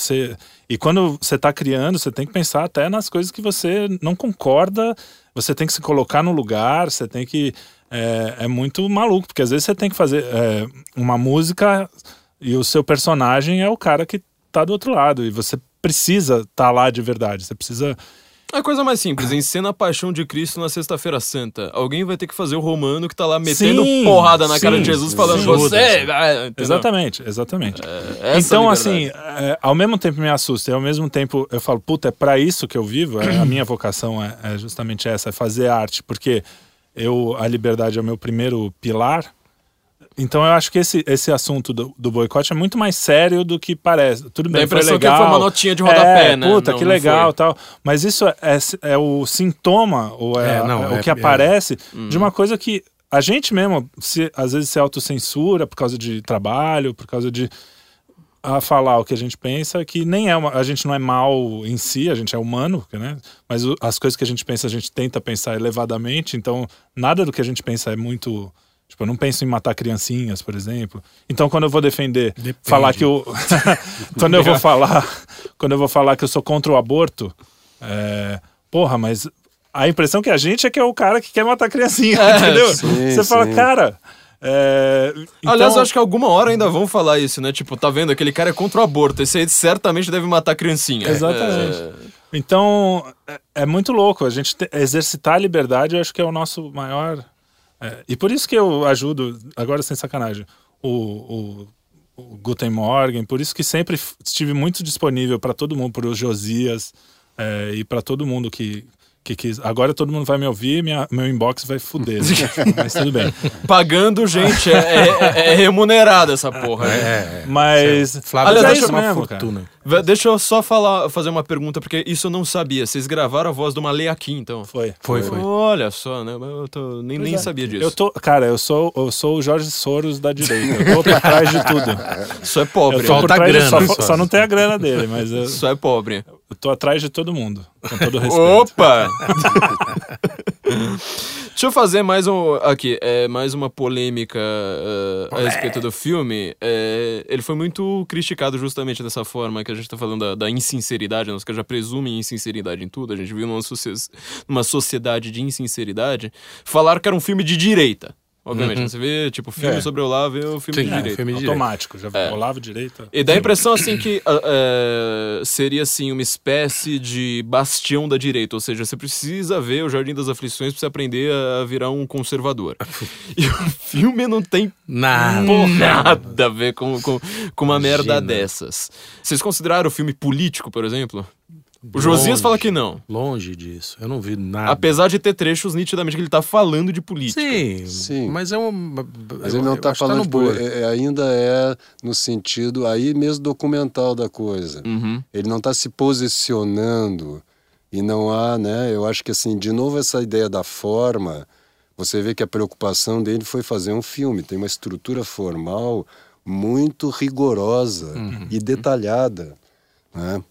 e quando você está criando, você tem que pensar até nas coisas que você não concorda, você tem que se colocar no lugar, você tem que... É, é muito maluco, porque às vezes você tem que fazer é, uma música e o seu personagem é o cara que tá do outro lado. E você precisa estar lá de verdade. Você precisa. É a coisa mais simples. Encena a paixão de Cristo na Sexta-feira Santa. Alguém vai ter que fazer o romano que tá lá metendo Sim, porrada na cara sim, de Jesus, falando sim. você. Vai", entendeu? Exatamente, exatamente. essa então, liberdade. assim, é, ao mesmo tempo me assusta e ao mesmo tempo eu falo, puta, é pra isso que eu vivo. é, a minha vocação é, é justamente essa, é fazer arte, porque eu a liberdade é o meu primeiro pilar. Então eu acho que esse, esse assunto do, do boicote é muito mais sério do que parece. Tudo bem, foi impressão que legal. foi uma notinha de rodapé, é, né? Puta, Não, que legal tal. Mas isso é, é o sintoma, ou é, É, não, é o é- que é- aparece Hum. de uma coisa que a gente mesmo, se, às vezes, se autocensura por causa de trabalho, por causa de a falar o que a gente pensa, que nem é uma, a gente não é mal em si, a gente é humano, né? Mas o, as coisas que a gente pensa, a gente tenta pensar elevadamente, então nada do que a gente pensa é muito Tipo, eu não penso em matar criancinhas, por exemplo. Então, quando eu vou defender, Depende. falar que eu. quando eu vou falar. Quando eu vou falar que eu sou contra o aborto, é, porra, mas a impressão que a gente é que é o cara que quer matar criancinha, entendeu? sim, Você fala, sim. cara. é, Aliás, então- eu acho que alguma hora ainda vão falar isso, né? Tipo, tá vendo? Aquele cara é contra o aborto. Esse aí certamente deve matar criancinha. Exatamente. É, Então, é, é muito louco. A gente te- exercitar a liberdade, eu acho que é o nosso maior. É, e por isso que eu ajudo, agora sem sacanagem, o, o, o Guten Morgen, por isso que sempre estive muito disponível para todo mundo, para o Josias é, e para todo mundo que, que quis. Agora todo mundo vai me ouvir, minha, meu inbox vai fuder. né? Mas tudo bem. Pagando gente, é, é, é remunerada essa porra. né? É, Mas. Flávio Aliás, deixa- uma mesmo, fortuna. Deixa eu só falar, fazer uma pergunta, porque isso eu não sabia. Vocês gravaram a voz do Malê aqui, então? Foi. Foi, foi. Olha só, né? Eu tô- nem, nem Pois é. sabia disso. Eu tô, cara, eu sou, eu sou o Jorge Soros da direita. Eu tô por trás de tudo. Isso é pobre. Eu tô? Falta por trás de- grana só, só. só não tem a grana dele, mas eu, Isso é pobre. Eu tô atrás de todo mundo. Com todo respeito. Opa! Deixa eu fazer mais um. Aqui, é, mais uma polêmica eh, a respeito do filme. É, ele foi muito criticado justamente dessa forma que a gente tá falando da, da insinceridade, né? os caras já presumem insinceridade em tudo. A gente viu numa, numa sociedade de insinceridade. Falaram que era um filme de direita. Obviamente, você vê, tipo, filme É. sobre o Olavo é um filme Sim, de é, direita. filme de direita. Automático, já É. Olavo direita. E dá a impressão, assim, que ah, é, seria, assim, uma espécie de bastião da direita. Ou seja, você precisa ver o Jardim das Aflições pra você aprender a virar um conservador. e o filme não tem Nada. nada a ver com, com, com uma merda Imagina. dessas. Vocês consideraram o filme político, por exemplo? O Josias Longe. fala que não. Longe disso. Eu não vi nada. Apesar de ter trechos nitidamente que ele tá falando de política. Sim, Sim. mas é um. Mas ele não está falando, de poli- é, é, ainda é no sentido aí mesmo documental da coisa. Uhum. Ele não está se posicionando e não há, né? Eu acho que assim, de novo essa ideia da forma, você vê que a preocupação dele foi fazer um filme, tem uma estrutura formal muito rigorosa e detalhada, né?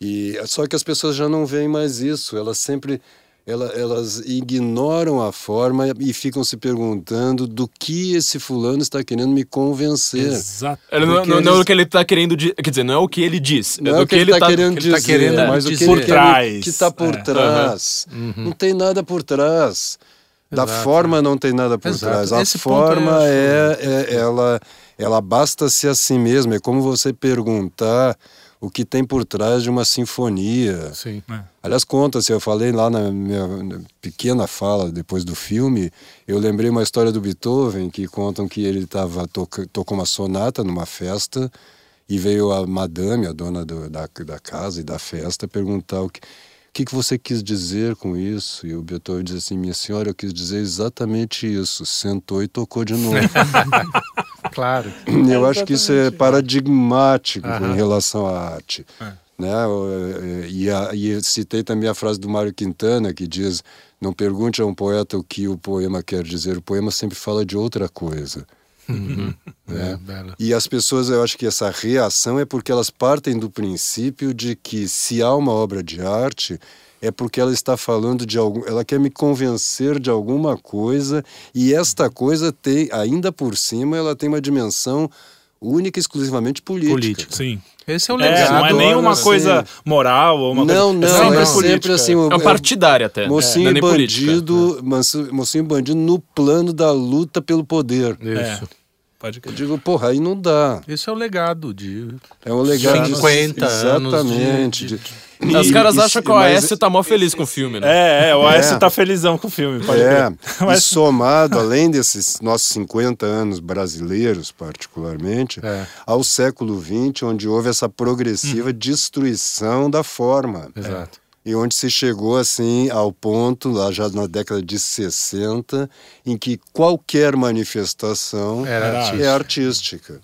E só que as pessoas já não veem mais isso, elas sempre ela- elas ignoram a forma e ficam se perguntando do que esse fulano está querendo me convencer. Exato. Ele não, não, não é eles- o que ele tá querendo dizer. Quer dizer, não é o que ele diz. Não é é o que ele está querendo que dizer, tá querendo mas o que dizer. Por trás. que está por É. trás. Não tem nada por trás. Da Exato. forma não tem nada por Exato. trás. A Esse forma é, é- ela ela basta-se a si mesma. É como você perguntar o que tem por trás de uma sinfonia. Sim. Aliás, conta-se, eu falei lá na minha pequena fala depois do filme, eu lembrei uma história do Beethoven que contam que ele tava toca, tocou uma sonata numa festa e veio a madame, a dona do- da, da casa e da festa, perguntar o que, o que, que você quis dizer com isso? E o Beethoven disse assim, minha senhora, eu quis dizer exatamente isso. Sentou e tocou de novo. Claro. Eu acho que isso é paradigmático Aham. em relação à arte. Né? O, eh, E, a- e citei também a frase do Mário Quintana, que diz: Não pergunte a um poeta o que o poema quer dizer, o poema sempre fala de outra coisa. É, Né? bela. E as pessoas, eu acho que essa reação é porque elas partem do princípio de que se há uma obra de arte é porque ela está falando de algum, ela quer me convencer de alguma coisa e esta coisa tem, ainda por cima, ela tem uma dimensão única e exclusivamente política. Política. Sim. Esse é o É, legado. não é nenhuma assim. coisa moral ou uma Não, coisa. não, sempre é sempre assim. o- É partidário até. Mocinho é e nem bandido, mocinho, mocinho e bandido no plano da luta pelo poder. Isso. É. Pode Eu crer. digo, porra, aí não dá. Esse é o legado de É um legado de 50 anos de- Exatamente. de- de- Os E- caras e- acham que o mas- Aécio tá mó feliz com o filme, né? É, é, o Aécio É. tá felizão com o filme, pode É, crer. e somado, além desses nossos 50 anos brasileiros, particularmente, É. ao século XX, onde houve essa progressiva destruição da forma. Exato. E onde se chegou, assim, ao ponto, lá já na década de 60, em que qualquer manifestação Era é artística.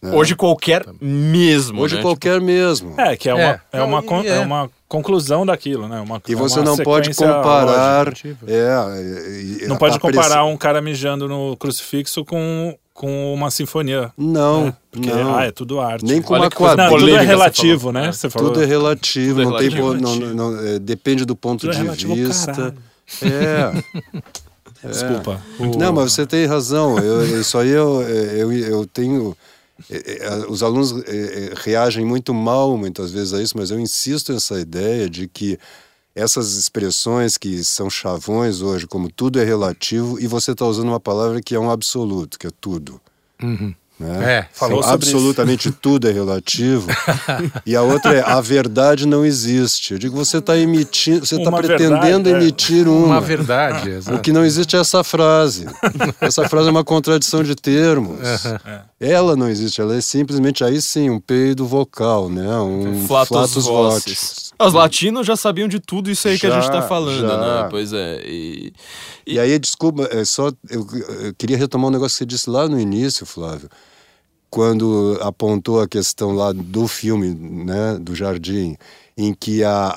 né? Hoje qualquer mesmo, Hoje né? qualquer mesmo. É, que é uma, É. é. uma, Não, con- é é. uma conclusão daquilo, né? Uma, E é você uma não pode comparar. lógica. É, e- Não pode comparar um cara mijando no crucifixo com com uma sinfonia. Não, né? Porque, não. ah, é tudo arte. Nem com Olha uma Não, quadrilha. tudo é relativo, falou. né? É. Você falou. Tudo é relativo, Tudo é não tem relativo. po- não, não- é, depende do ponto Tudo é de relativo ao vista. caralho. É. Desculpa. Não, mas você tem razão. Eu, isso aí eu, eu, eu tenho. é, é, Os alunos é, é, reagem muito mal muitas vezes a isso, mas eu insisto nessa ideia de que essas expressões que são chavões hoje, como tudo é relativo, e você está usando uma palavra que é um absoluto, que é tudo. Né? É, Falou Então, absolutamente tudo é relativo. e a outra é a verdade não existe. Eu digo, você está emitindo, você está pretendendo verdade, é. emitir uma. Uma verdade, O que não existe é essa frase. Essa frase é uma contradição de termos. Ela não existe, ela é simplesmente aí sim um peido vocal, né? Um Flatus, flatus vocis. Os latinos já sabiam de tudo isso aí que a Já, gente tá falando, já. né? Pois é. E, E aí, desculpa, é só eu, eu queria retomar um negócio que você disse lá no início, Flávio, quando apontou a questão lá do filme, né, do Jardim, em que a,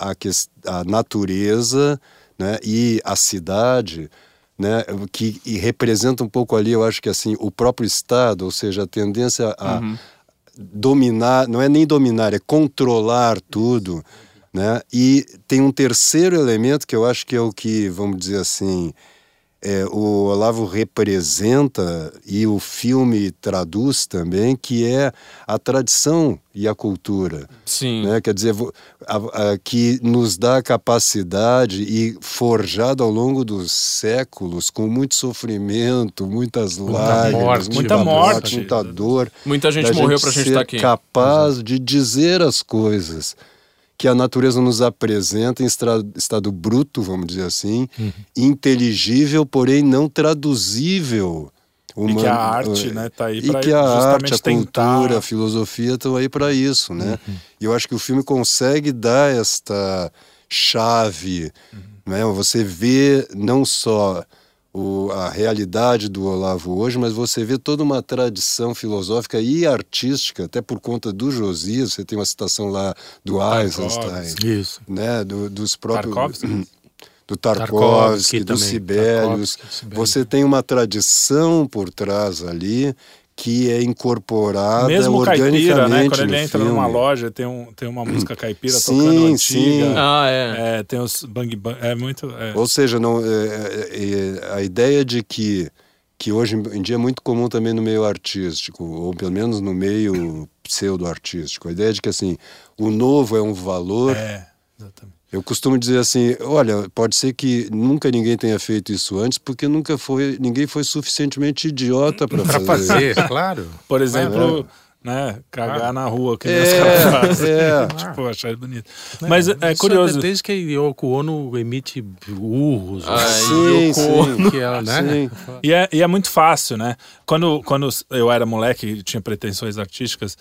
a, a natureza, né, e a cidade, né, que representa um pouco ali, eu acho que assim, o próprio Estado, ou seja, a tendência a dominar, não é nem dominar, é controlar tudo, né? E tem um terceiro elemento que eu acho que é o que, vamos dizer assim, é, o Olavo representa e o filme traduz também, que é a tradição e a cultura. sim. Né? Quer dizer, a- a- que nos dá a capacidade e forjado ao longo dos séculos, com muito sofrimento, muitas lágrimas, morte, muita morte. muita dor. Muita gente morreu pra gente ser estar aqui. capaz de dizer as coisas que a natureza nos apresenta em estado bruto, vamos dizer assim, Uhum. inteligível, porém não traduzível. E que a Uma- arte, né, tá aí e pra que a arte, a tentar- cultura, a filosofia estão aí para isso, né? Uhum. E eu acho que o filme consegue dar esta chave, Uhum. né? Você vê não só o, a realidade do Olavo hoje, mas você vê toda uma tradição filosófica e artística, até por conta do Josias, você tem uma citação lá do Eisenstein, Isso. né? Do, dos próprios Tarkovsky? do Tarkovsky Tarkovsky, do Sibelius. Tarkovsky, Sibelius. Você tem uma tradição por trás ali que é incorporada Mesmo caipira, né? Quando ele entra filme. numa loja, tem, um, tem uma música caipira Sim, tocando antiga. sim. Ah, é. É, tem os bang bang. É muito. é. Ou seja, não, é, é, é, a ideia de que, que hoje em dia é muito comum também no meio artístico, ou pelo menos no meio pseudo-artístico, a ideia de que assim, o novo é um valor. É, exatamente. Eu costumo dizer assim, olha, pode ser que nunca ninguém tenha feito isso antes, porque nunca foi, ninguém foi suficienmente idiota para fazer. fazer, claro. Por exemplo, né? Cagar na rua, que É, caras fazem. é. Tipo, achei bonito. Mas é, Isso curioso. Desde que Yoko Ono emite urros. Ai, Sim, sim. que ela, né? Sim. E é, e é muito fácil, né? Quando, quando eu era moleque e tinha pretensões artísticas,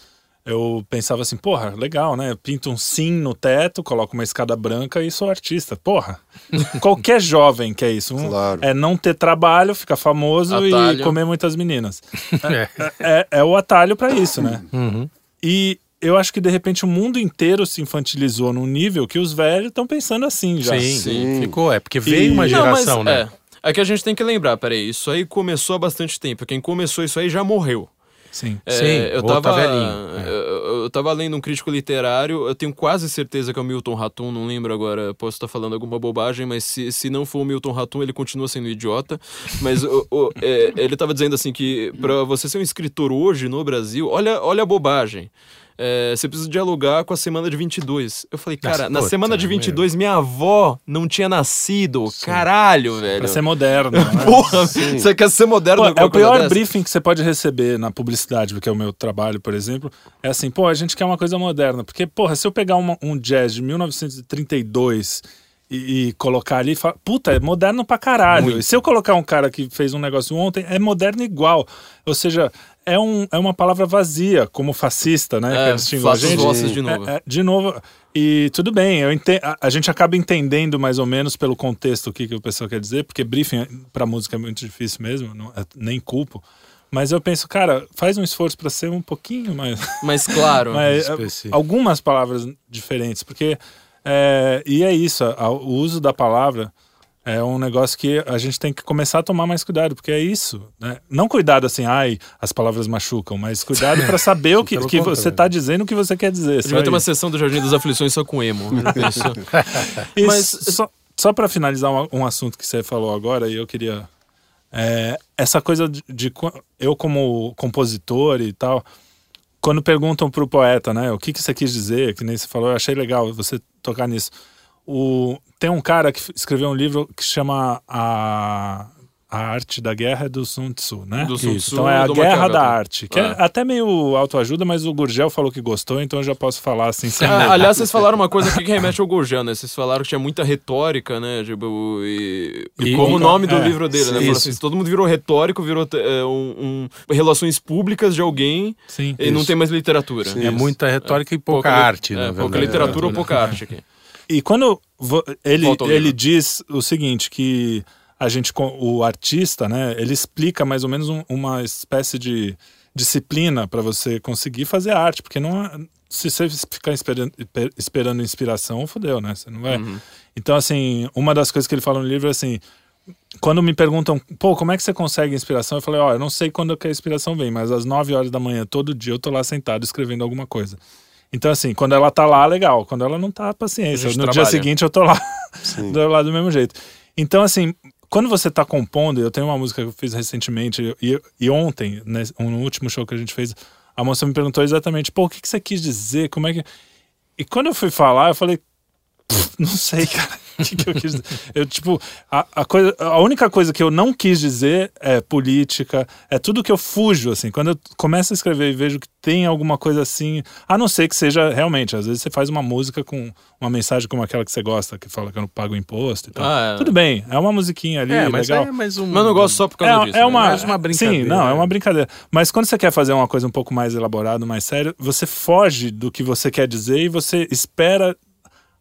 eu pensava assim, porra, legal, né? Eu pinto um sim no teto, coloco uma escada branca e sou artista. Porra, qualquer jovem quer isso. Um- Claro. É não ter trabalho, ficar famoso Atalho. e comer muitas meninas. É. É, é o atalho pra isso, né? Uhum. E eu acho que de repente o mundo inteiro se infantilizou num nível que os velhos estão pensando assim já. Sim, Sim. ficou. É porque veio uma Não, geração, mas, né? É, é que a gente tem que lembrar, peraí, isso aí começou há bastante tempo. Quem começou isso aí já morreu. Sim. É, Sim, eu tá tava, velhinho, é. eu, eu tava lendo um crítico literário, eu tenho quase certeza que é o Milton Ratum, não lembro agora, posso estar falando alguma bobagem, mas se, se não for o Milton Ratum, ele continua sendo idiota. Mas o- o- é, ele tava dizendo assim que pra você ser um escritor hoje no Brasil, olha, olha a bobagem. É, você precisa dialogar com a semana de 22. Eu falei, cara, na puta, semana de meu. 22 minha avó não tinha nascido. Caralho, velho. Pra ser moderno. né? Porra, você quer ser moderno Pô, é o pior dessa? briefing que você pode receber na publicidade, porque é o meu trabalho, por exemplo. É assim, pô, a gente quer uma coisa moderna. Porque, porra, se eu pegar uma- um jazz de 1932 e, e colocar ali, fala, puta, é moderno pra caralho. E se eu colocar um cara que fez um negócio ontem, é moderno igual. Ou seja, é, um, é uma palavra vazia, como fascista, né? É, a gente. De novo. É, é, de novo. E tudo bem, eu ente- a, a gente acaba entendendo mais ou menos pelo contexto o que, que o pessoal quer dizer, porque briefing para música é muito difícil mesmo, não- é- nem culpo. Mas eu penso, cara, faz um esforço para ser um pouquinho mais. Mas claro. mais- específico. algumas palavras diferentes, porque. é, e é isso, a- o uso da palavra é um negócio que a gente tem que começar a tomar mais cuidado, porque é isso. Né? Não cuidado assim, ai, as palavras machucam, mas cuidado para saber o que, que você tá dizendo o que você quer dizer. Só vai ter uma sessão do Jardim das Aflições só com emo. né? Isso. Mas- só, só para finalizar um, um assunto que você falou agora, e eu queria. é, essa coisa de, de eu, como compositor e tal, quando perguntam pro poeta, né, o que, que você quis dizer, que nem você falou, eu achei legal você tocar nisso. O, tem um cara que escreveu um livro que chama A, a Arte da Guerra é do Sun Tzu, né? Do Sun Isso. Tzu, Então é a Guerra da Arte, que é Ah. até meio autoajuda, mas o Gurgel falou que gostou, então eu já posso falar assim sem Ah, aliás, vocês falaram uma coisa aqui que remete ao Gurgel, né? Vocês falaram que tinha muita retórica, né? Tipo, e, e E- como o nome do é, livro dele, né? Falaram isso. assim, todo mundo virou retórico, virou é, um, um- relações públicas de alguém Sim. e não tem mais literatura. Sim. É muita retórica e pouca li- arte, é, na pouca literatura ou pouca arte aqui. E quando ele, ele diz o seguinte, que a gente, o artista, né, ele explica mais ou menos um- uma espécie de disciplina para você conseguir fazer arte, porque não há- se você ficar esperando, esperando inspiração, fodeu, né? Você não vai. Uhum. Então, assim, uma das coisas que ele fala no livro é assim, quando me perguntam, pô, como é que você consegue inspiração? Eu falei, ó, eu não sei quando que a inspiração vem, mas às 9 horas da manhã, todo dia, eu tô lá sentado escrevendo alguma coisa. Então, assim, quando ela tá lá, legal. Quando ela não tá, paciência. No gente dia trabalha. seguinte eu tô lá, Sim. do do mesmo jeito. Então, assim, quando você tá compondo, eu tenho uma música que eu fiz recentemente, e, e ontem, né, no último show que a gente fez, a moça me perguntou exatamente, pô, o que, que você quis dizer? Como é que. E quando eu fui falar, eu falei, "Pff, não sei, cara. O que, que eu quis dizer? Eu, tipo, a, a, coisa, a única coisa que eu não quis dizer é política, é tudo que eu fujo, assim. Quando eu começo a escrever e vejo que tem alguma coisa assim, a não ser que seja realmente, às vezes você faz uma música com uma mensagem como aquela que você gosta, que fala que eu não pago imposto e tal. Ah, é. Tudo bem, é uma musiquinha ali, É, mas legal. é mais um... Mas eu não gosto só por causa É, disso. é né? uma, Mais uma brincadeira. Sim, não, é uma brincadeira. Mas quando você quer fazer uma coisa um pouco mais elaborada, mais séria, você foge do que você quer dizer e você espera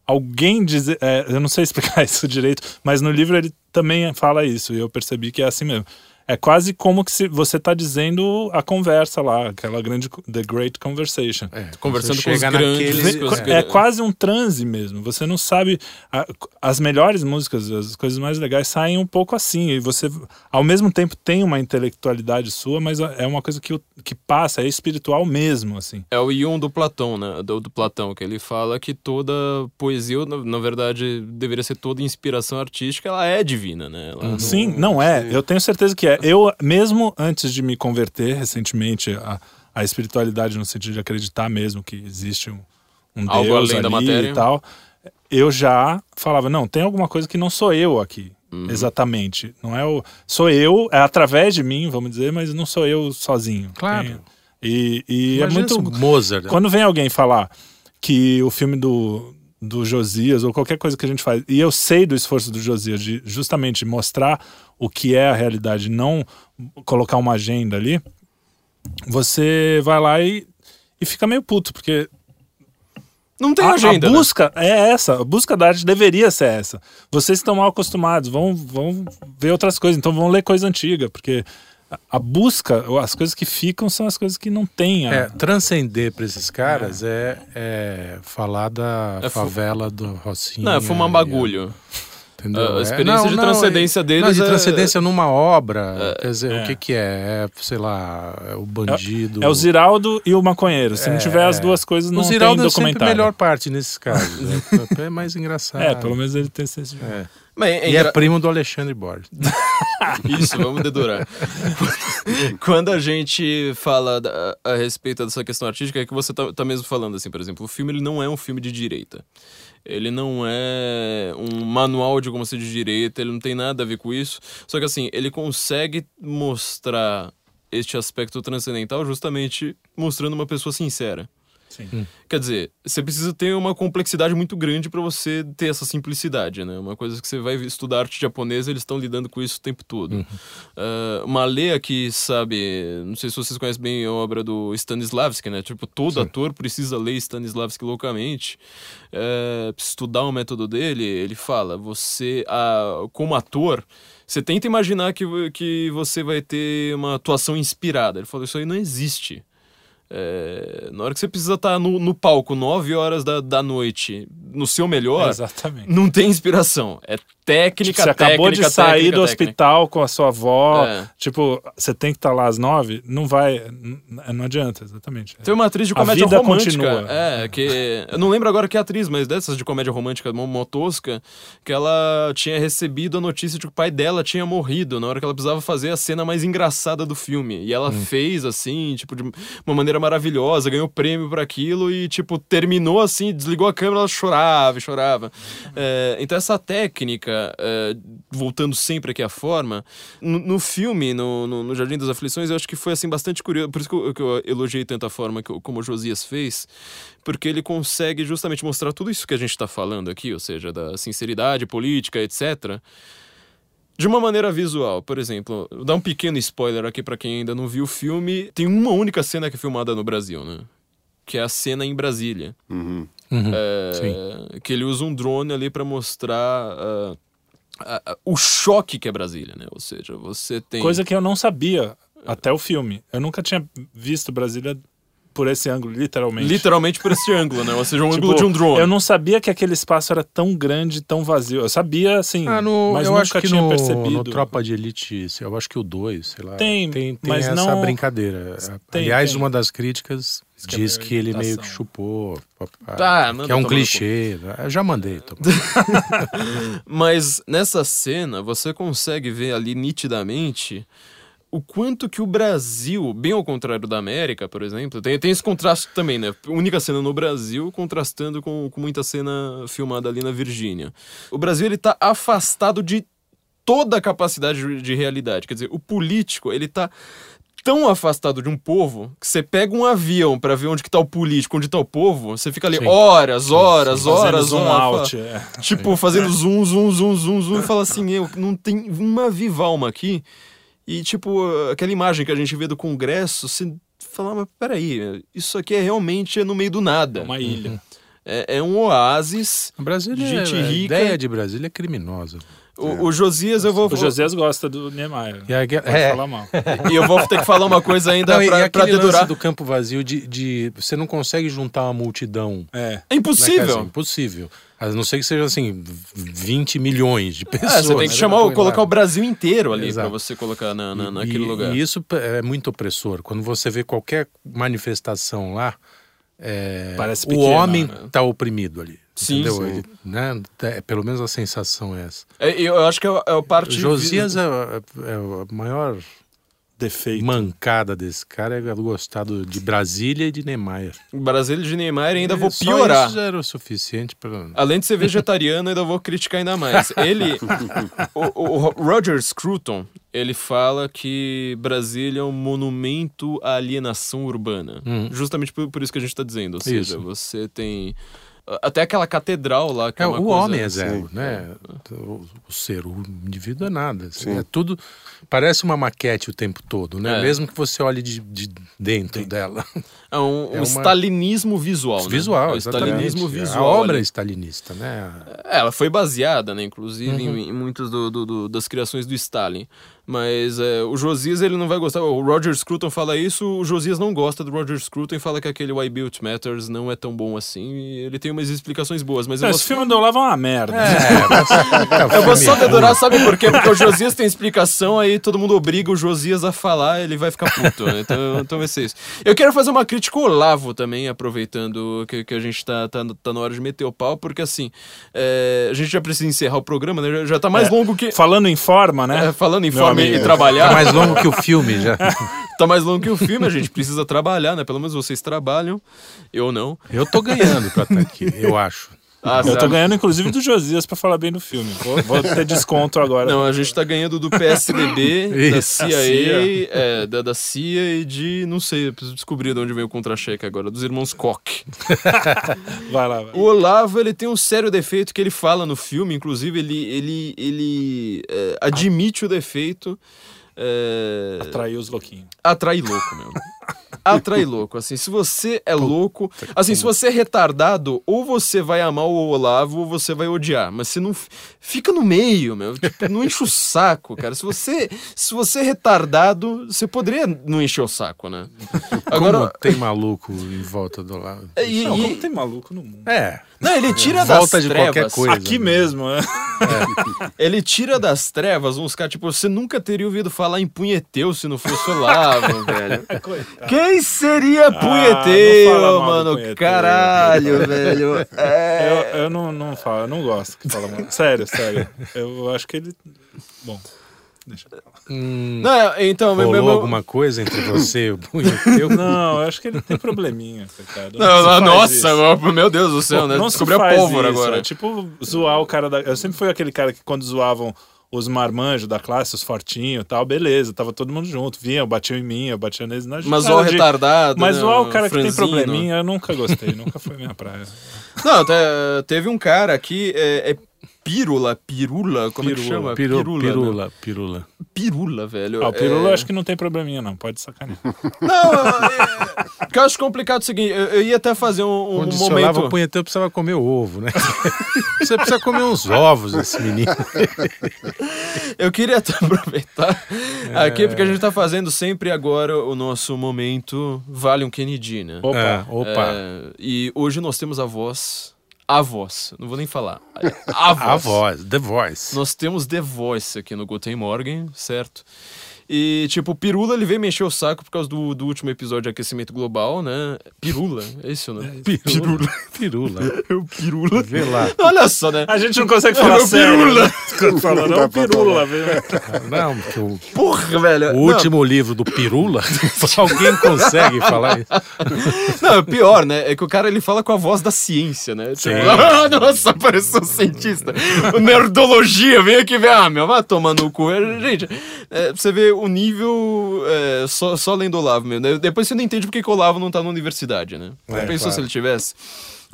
alguém dizer. é, eu não sei explicar isso direito, mas no livro ele também fala isso e eu percebi que é assim mesmo. É quase como que se você está dizendo a conversa lá, aquela grande The Great Conversation. É, Conversando com os grandes, naquele- com os É grandes- quase um transe mesmo. Você não sabe. a- as melhores músicas, as coisas mais legais saem um pouco assim. E você, ao mesmo tempo, tem uma intelectualidade sua, mas é uma coisa que, que passa, é espiritual mesmo, assim. É o Yun do Platão, né? Do, do Platão, que ele fala que toda poesia, na, na verdade, deveria ser toda inspiração artística, ela é divina, né? Ela não- Sim, não é. Eu tenho certeza que é. Eu, mesmo antes de me converter recentemente à, à espiritualidade, no sentido de acreditar mesmo que existe um, um Algo Deus além da matéria. e tal, eu já falava, não, tem alguma coisa que não sou eu aqui. Uhum. Exatamente. Não é o. Sou eu, é através de mim, vamos dizer, mas não sou eu sozinho. Claro. Tem- e e é muito. Mozart. Quando vem alguém falar que o filme do, do Josias, ou qualquer coisa que a gente faz, e eu sei do esforço do Josias de justamente mostrar o que é a realidade, não colocar uma agenda ali, você vai lá e, e fica meio puto, porque Não tem a, agenda, a né? busca é essa, a busca da arte deveria ser essa. Vocês estão mal acostumados, vão, vão ver outras coisas, então vão ler coisa antiga, porque a- a busca, as coisas que ficam são as coisas que não tem. a- É, transcender para esses caras é, é falar da É fu- favela do Rocinha. Não, é fumar um e- bagulho. Entendeu? A É- experiência de transcendência é- deles Não, de é- transcendência numa obra. quer dizer, é. o que que é? É, sei lá, é o bandido. É o Ziraldo e o maconheiro. Se não tiver as duas coisas, não o Ziraldo tem é sempre a documentário. melhor parte nesses casos. né? é mais engraçado. É, pelo menos ele tem senso de É. Mas é E engra- é primo do Alexandre Borges. Isso, vamos dedurar. Quando a gente fala da- a respeito dessa questão artística, é que você tá, tá mesmo falando assim, por exemplo, o filme ele não é um filme de direita. Ele não é um manual de como ser de direita, ele não tem nada a ver com isso. Só que assim, ele consegue mostrar este aspecto transcendental justamente mostrando uma pessoa sincera. Sim. Quer dizer, você precisa ter uma complexidade muito grande para você ter essa simplicidade, né? Uma coisa que você vai estudar arte japonesa, eles estão lidando com isso o tempo todo. Ah, uma Lea que sabe, não sei se vocês conhecem bem a obra do Stanislavski, né? Tipo, todo ator precisa ler Stanislavski loucamente, precisa estudar o método dele. Ele fala, você, ah, como ator, você tenta imaginar que, que você vai ter uma atuação inspirada. Ele falou, isso aí não existe. É, na hora que você precisa estar no, no palco 9 horas da, da noite, no seu melhor, Exatamente. não tem inspiração. É técnica, Tipo, você acabou de técnica, sair técnica, do técnica. hospital com a sua avó. É. Tipo, você tem que estar lá às nove, não vai. Não adianta, exatamente. Tem uma atriz de A comédia vida romântica. continua. É, que. Eu não lembro agora que atriz, mas dessas de comédia romântica, uma uma tosca, que ela tinha recebido a notícia de que o pai dela tinha morrido na hora que ela precisava fazer a cena mais engraçada do filme. E ela fez, assim, tipo, de uma maneira maravilhosa, ganhou prêmio por aquilo e, tipo, terminou assim, desligou a câmera, ela chorava, e chorava. É, então, essa técnica, é, voltando sempre aqui à forma, no, no filme, no, no, no Jardim das Aflições, eu acho que foi, assim, bastante curioso. Por isso que eu, que eu elogiei tanto a forma que, como o Josias fez, porque ele consegue justamente mostrar tudo isso que a gente está falando aqui, ou seja, da sinceridade política, etc., de uma maneira visual. Por exemplo, vou dar um pequeno spoiler aqui pra quem ainda não viu o filme. Tem uma única cena que é filmada no Brasil, né? Que é a cena em Brasília. Uhum. Uhum. É, que ele usa um drone ali pra mostrar ah, a- a- o choque que é Brasília, né? Ou seja, você tem. Coisa que eu não sabia até o filme. Eu nunca tinha visto Brasília por esse ângulo, literalmente. Literalmente por esse ângulo, né? Ou seja, um Tipo, ângulo de um drone. Eu não sabia que aquele espaço era tão grande, tão vazio. Eu sabia, assim, Ah, no, mas eu nunca acho que tinha no, percebido. no Tropa de Elite, eu acho que o 2, sei lá. Tem, tem, tem mas essa não- brincadeira. Tem, Aliás, tem. uma das críticas que é diz que ele meio que chupou. Tá, que é um clichê. Eu já mandei. Mas nessa cena, você consegue ver ali nitidamente o quanto que o Brasil, bem ao contrário da América, por exemplo, tem, tem esse contraste também, né? Única cena no Brasil contrastando com, com muita cena filmada ali na Virgínia. O Brasil, ele tá afastado de toda a capacidade de, de realidade. Quer dizer, o político, ele tá tão afastado de um povo que você pega um avião pra ver onde que tá o político, onde tá o povo, você fica ali Sim. horas, horas, Fazendo horas, horas, out. é. Tipo, fazendo zoom, zoom, zoom, zoom, zoom, e fala assim, eu não tem uma viva alma aqui. E, tipo, aquela imagem que a gente vê do Congresso, você fala, mas peraí, isso aqui é realmente no meio do nada. Uma ilha. É, é um oásis. Brasília, Gente a rica. ideia de Brasília é criminosa. O, o Josias, eu vou... O Josias gosta do Niemeyer. E, a, Pode é, falar mal. E eu vou ter que falar uma coisa ainda não, e pra, dedurar. do campo vazio de, de você não consegue juntar uma multidão. É. É Né, impossível. Assim, impossível. A não ser que seja assim, 20 milhões de É, pessoas. você tem que né? chamar, o- colocar o Brasil inteiro ali pra você colocar na, na, naquele e, lugar. E isso é muito opressor. Quando você vê qualquer manifestação lá, é, Parece o homem né? está oprimido ali. Sim, entendeu? sim. Né? É, pelo menos a sensação é essa. É, eu acho que é, é a parte... Josias é, é- é a maior Defeito. mancada desse cara é gostar do- de Brasília e de Niemeyer. Brasília de Neymar e ainda É, vou piorar. Isso era o suficiente para. Além de ser vegetariano, ainda vou criticar ainda mais. Ele, o, o Roger Scruton, ele fala que Brasília é um monumento à alienação urbana. Hum. Justamente por, por isso que a gente está dizendo. Ou seja, Isso. você tem até aquela catedral lá que é, É, uma o coisa- homem é zero, sim. né? O, o ser, o indivíduo é nada. assim, Sim. É tudo. Parece uma maquete o tempo todo, né? É. Mesmo que você olhe de, de dentro dela. É um, um É uma- stalinismo visual. né? Visual, É stalinismo A visual. obra é ali. stalinista, né? É, ela foi baseada, né, inclusive, Uhum. em, em muitas do- do- do- das criações do Stalin. Mas é, o Josias, ele não vai gostar. O Roger Scruton fala isso, o Josias não gosta do Roger Scruton e fala que aquele Why Built Matters não é tão bom assim. E ele tem umas explicações boas, mas eu Esse vou, filme do Olavo é uma merda. eu vou só dedurar, sabe por quê? Porque o Josias tem explicação, aí todo mundo obriga o Josias a falar, ele vai ficar puto. né? Então, então vai ser isso. Eu quero fazer uma crítica ao Olavo também, aproveitando que, que a gente tá, tá, tá na hora de meter o pau, porque assim, é, a gente já precisa encerrar o programa, né? Já, já tá mais É. longo que. Falando em forma, né? É, falando em Meu forma amigo. e trabalhar, Tá mais longo que o filme já. tá mais longo que o filme, a gente precisa trabalhar, né? Pelo menos vocês trabalham, eu não. Eu tô ganhando pra estar aqui, eu acho. Ah, Eu tô ganhando, inclusive, do Josias pra falar bem do filme. Vou, vou ter desconto agora. Não, a gente tá ganhando do PSDB, da CIA, CIA. é, da, da CIA e de. Não sei, eu preciso descobrir de onde vem o contra-cheque agora, dos irmãos Koch. Vai lá, vai. O Olavo, ele tem um sério defeito que ele fala no filme, inclusive, ele, ele, ele é, admite o defeito. É, Atraiu os louquinhos. atrai louco, meu. Atrai louco. Assim, se você é louco. Assim, se você é retardado, ou você vai amar o Olavo ou você vai odiar. Mas você não. Fica no meio, meu. Tipo, não enche o saco, cara. Se você, se você é retardado, você poderia não encher o saco, né? Agora- Como tem maluco em volta do lado. E- Não, e- como tem maluco no mundo? É, não, ele tira das volta de trevas. qualquer coisa. Aqui né? mesmo, né? Ele tira das trevas uns caras, tipo, você nunca teria ouvido falar em punheteu se não fosse Olavo, velho. Quem seria punheteu, Ah, mal do mano? punheteu. Caralho, velho. É... Eu, eu não, não falo, eu não gosto que fala mal. Sério, sério. Eu acho que ele. Bom, deixa eu falar. Hum, Não, então, meu, rolou meu, alguma coisa entre você e o punheteu? Não, eu acho que ele tem probleminha, coitado. Não, não, nossa, isso. meu Deus do céu, né? Não se Descobriu a faz pólvora isso, agora. É tipo zoar o cara da. Eu sempre fui aquele cara que quando zoavam os marmanjos da classe, os fortinhos e tal, beleza, tava todo mundo junto. Vinha, batiam em mim, eu batia neles. Não, Mas cara o de- retardado. Mas né, zoar o cara que tem franzino. probleminha, eu nunca gostei, nunca foi minha praia. Não, te- teve um cara aqui, é, é Pirula, Pirula, como é que Pirula, chama? Piru, né? pirula, pirula. Pirula, velho. Ah, o Pirula é... eu acho que não tem probleminha, não, pode sacanear. Não, é... o que eu acho complicado é o seguinte, eu, eu ia até fazer um, um Quando se olhava o momento... punheteu, precisava comer ovo, né? Você precisa comer uns ovos, esse menino. Eu queria até aproveitar É. aqui, porque a gente tá fazendo sempre agora o nosso momento Vale um Kennedy, né? Opa, É, opa. É, e hoje nós temos a voz, a voz, não vou nem falar, a voz. A voz, The Voice. Nós temos The Voice aqui no Guten Morgen, certo? E, tipo, o Pirula, ele veio mexer o saco por causa do, do último episódio de aquecimento global, né? Pirula, é esse o nome? Pirula. Pirula. o Pirula. Vê lá. Olha só, né? A gente não consegue falar É o sério. Pirula. né? Quando fala, não, é o Pirula, velho. Não, porque o, Porra, velho. o Não, último livro do Pirula, alguém consegue falar isso. Não, o pior, né? É que o cara ele fala com a voz da ciência, né? Tipo, Sim. ah, nossa, pareceu um cientista. O nerdologia, vem aqui ver. Ah, meu, vai tomar no cu. É, Gente, é, pra você ver o nível é, só, só lendo Olavo, né? Depois você não entende porque que o Olavo não tá na universidade, né? É, Pensou claro. se ele tivesse.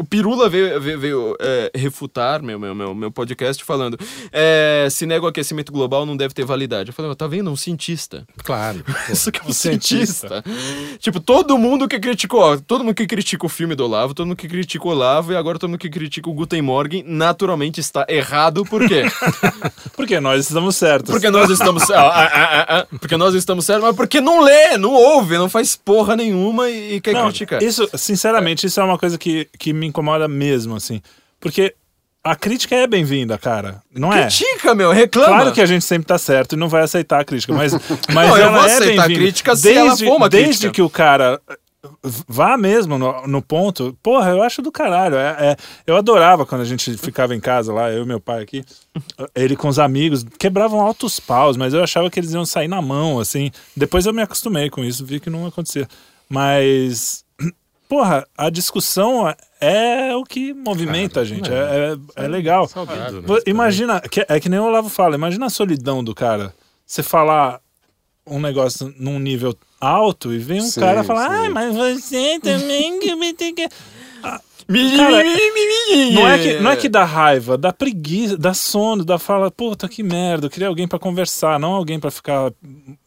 O Pirula veio, veio, veio, é, refutar meu, meu, meu, meu podcast falando é, se nega o aquecimento global não deve ter validade. Eu falei, tá vendo? Um cientista. Claro. Isso que é um Um cientista. cientista. Tipo, todo mundo que criticou, ó, todo mundo que critica o filme do Olavo, todo mundo que critica o Olavo e agora todo mundo que critica o Guten Morgen, naturalmente está errado. Por quê? Porque nós estamos certos. Porque nós estamos. ah, ah, ah, porque nós estamos certos, mas porque não lê, não ouve, não faz porra nenhuma e, e quer Não, criticar. Isso, sinceramente, isso é uma coisa que, que me incomoda mesmo, assim. Porque a crítica é bem-vinda, cara. Não é? Critica, meu, reclama. Claro que a gente sempre tá certo e não vai aceitar a crítica, mas, mas Não, eu ela é aceitar a bem-vinda. crítica se desde, ela for uma Desde crítica. que o cara vá mesmo no, no ponto, porra, eu acho do caralho. É, é- eu adorava quando a gente ficava em casa lá, eu e meu pai aqui, ele com os amigos, quebravam altos paus, mas eu achava que eles iam sair na mão, assim. Depois eu me acostumei com isso, vi que não acontecia. Mas, porra, a discussão é o que movimenta a gente, é, é, é legal. Saudável, né? Imagina, que- é que nem o Olavo fala, imagina a solidão do cara. Você falar um negócio num nível alto e vem um Sim, cara falar, sim. ah, mas você também Cara, Não é, que, não é que dá raiva, dá preguiça, dá sono, dá fala, puta que merda, eu queria alguém pra conversar, não alguém pra ficar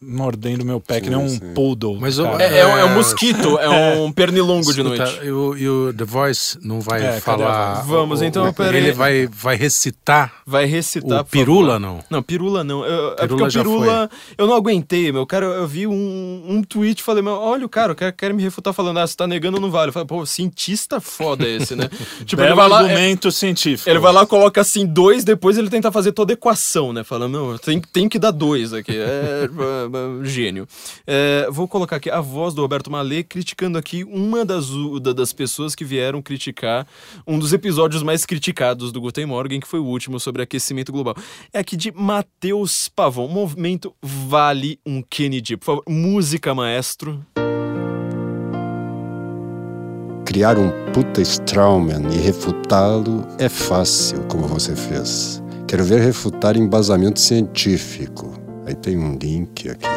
mordendo meu pé, que nem um sim. poodle. Mas o- cara. É, é um- é um mosquito, é um pernilongo de Escuta, noite. E o, e o The Voice não vai É, falar. Vamos, o- então, o- pera aí. Ele vai, vai recitar Vai recitar. o Pirula, não? Não, pirula não. Eu, é Pirula porque o já pirula, eu não aguentei, meu. Cara, eu vi um, um tweet e falei, meu, olha o cara, o cara quer me refutar falando, ah, você tá negando não vale. Eu falei, pô, cientista foda esse, né? tipo, ele Belo vai lá. é- argumento científico. Ele vai lá, coloca assim dois, depois ele tenta fazer toda a equação, né? Falando, não, tem, tem que dar dois aqui. É, é, é, gênio. É, vou colocar aqui a voz do Roberto Malê criticando aqui uma das, das pessoas que vieram criticar um dos episódios mais criticados do Guten Morgen, que foi o último sobre aquecimento global. É aqui de Matheus Pavão. Movimento Vale um Kennedy. Por favor, música, maestro. Criar um puta Strauman e refutá-lo é fácil, como você fez. Quero ver refutar embasamento científico. Aí tem um link aqui.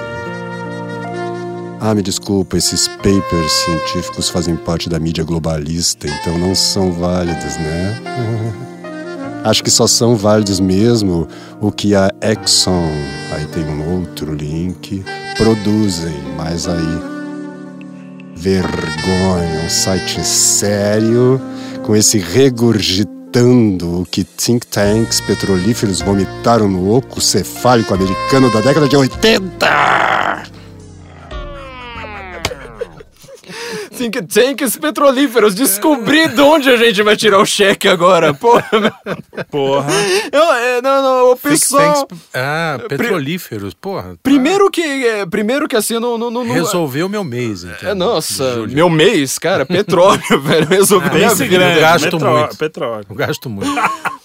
Ah, me desculpa, esses papers científicos fazem parte da mídia globalista, então não são válidos, né? Acho que só são válidos mesmo o que a Exxon, aí tem um outro link, produzem, mas aí vergonha, um site sério, com esse regurgitando o que think tanks petrolíferos vomitaram no oco cefálico americano da década de 80. Think tanks petrolíferos. Descobri de onde a gente vai tirar o cheque agora. Porra. Porra. Eu- é, não, não, o Think pessoal... tanks- Ah, petrolíferos, porra. tá. Primeiro que, é, primeiro que assim, não... não, não não- Resolveu meu mês, então. É, nossa, meu mês, cara, petróleo, velho, resolveu minha Pense vida. grande. gasto Metró- muito. Petróleo. Eu gasto muito.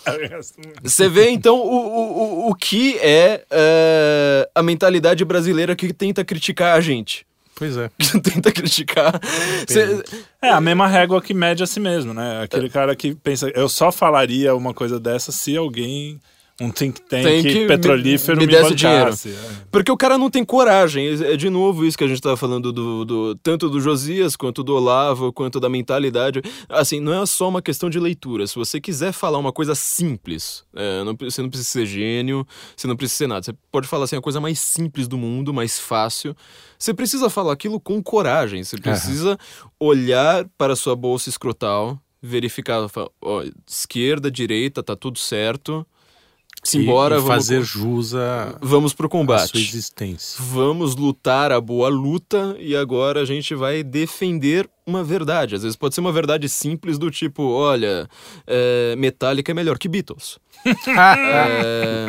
Eu gasto muito. Você vê, então, o, o, o- o que é, é, a mentalidade brasileira que tenta criticar a gente. Pois é. Que tenta criticar. Cê- É a mesma régua que mede a si mesmo, né? Aquele cara que pensa, eu só falaria uma coisa dessa se alguém, um think tank Tem que petrolífero me- me, me desse bancasse. É. Porque o cara não tem coragem. É de novo isso que a gente tava falando do, do- tanto do Josias quanto do Olavo, quanto da mentalidade. Assim, não é só uma questão de leitura. Se você quiser falar uma coisa simples, é, não você não precisa ser gênio, você não precisa ser nada. Você pode falar assim a coisa mais simples do mundo, mais fácil. Você precisa falar aquilo com coragem. Você precisa olhar para a sua bolsa escrotal, verificar, ó, esquerda, direita, tá tudo certo. Simbora, e, e vamos fazer jus a, Vamos pro a sua combate. existência. Vamos lutar a boa luta e agora a gente vai defender uma verdade. Às vezes pode ser uma verdade simples do tipo, olha, é, Metallica é melhor que Beatles. É,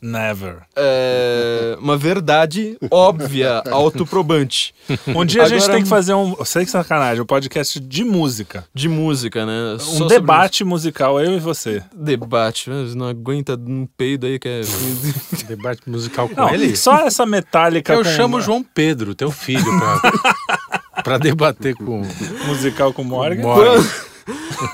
Never. é, uma verdade óbvia, autoprobante. Um dia a gente Agora- tem que fazer um, sem sacanagem, um podcast de música. De música, né? Só Um debate musical, eu e você. Debate. mas Não aguenta um peido aí que é... Debate musical com Não, ele. só essa metálica Eu com, chamo o João Pedro, teu filho, pra, pra debater com musical com Morgan. Morgan. Quando,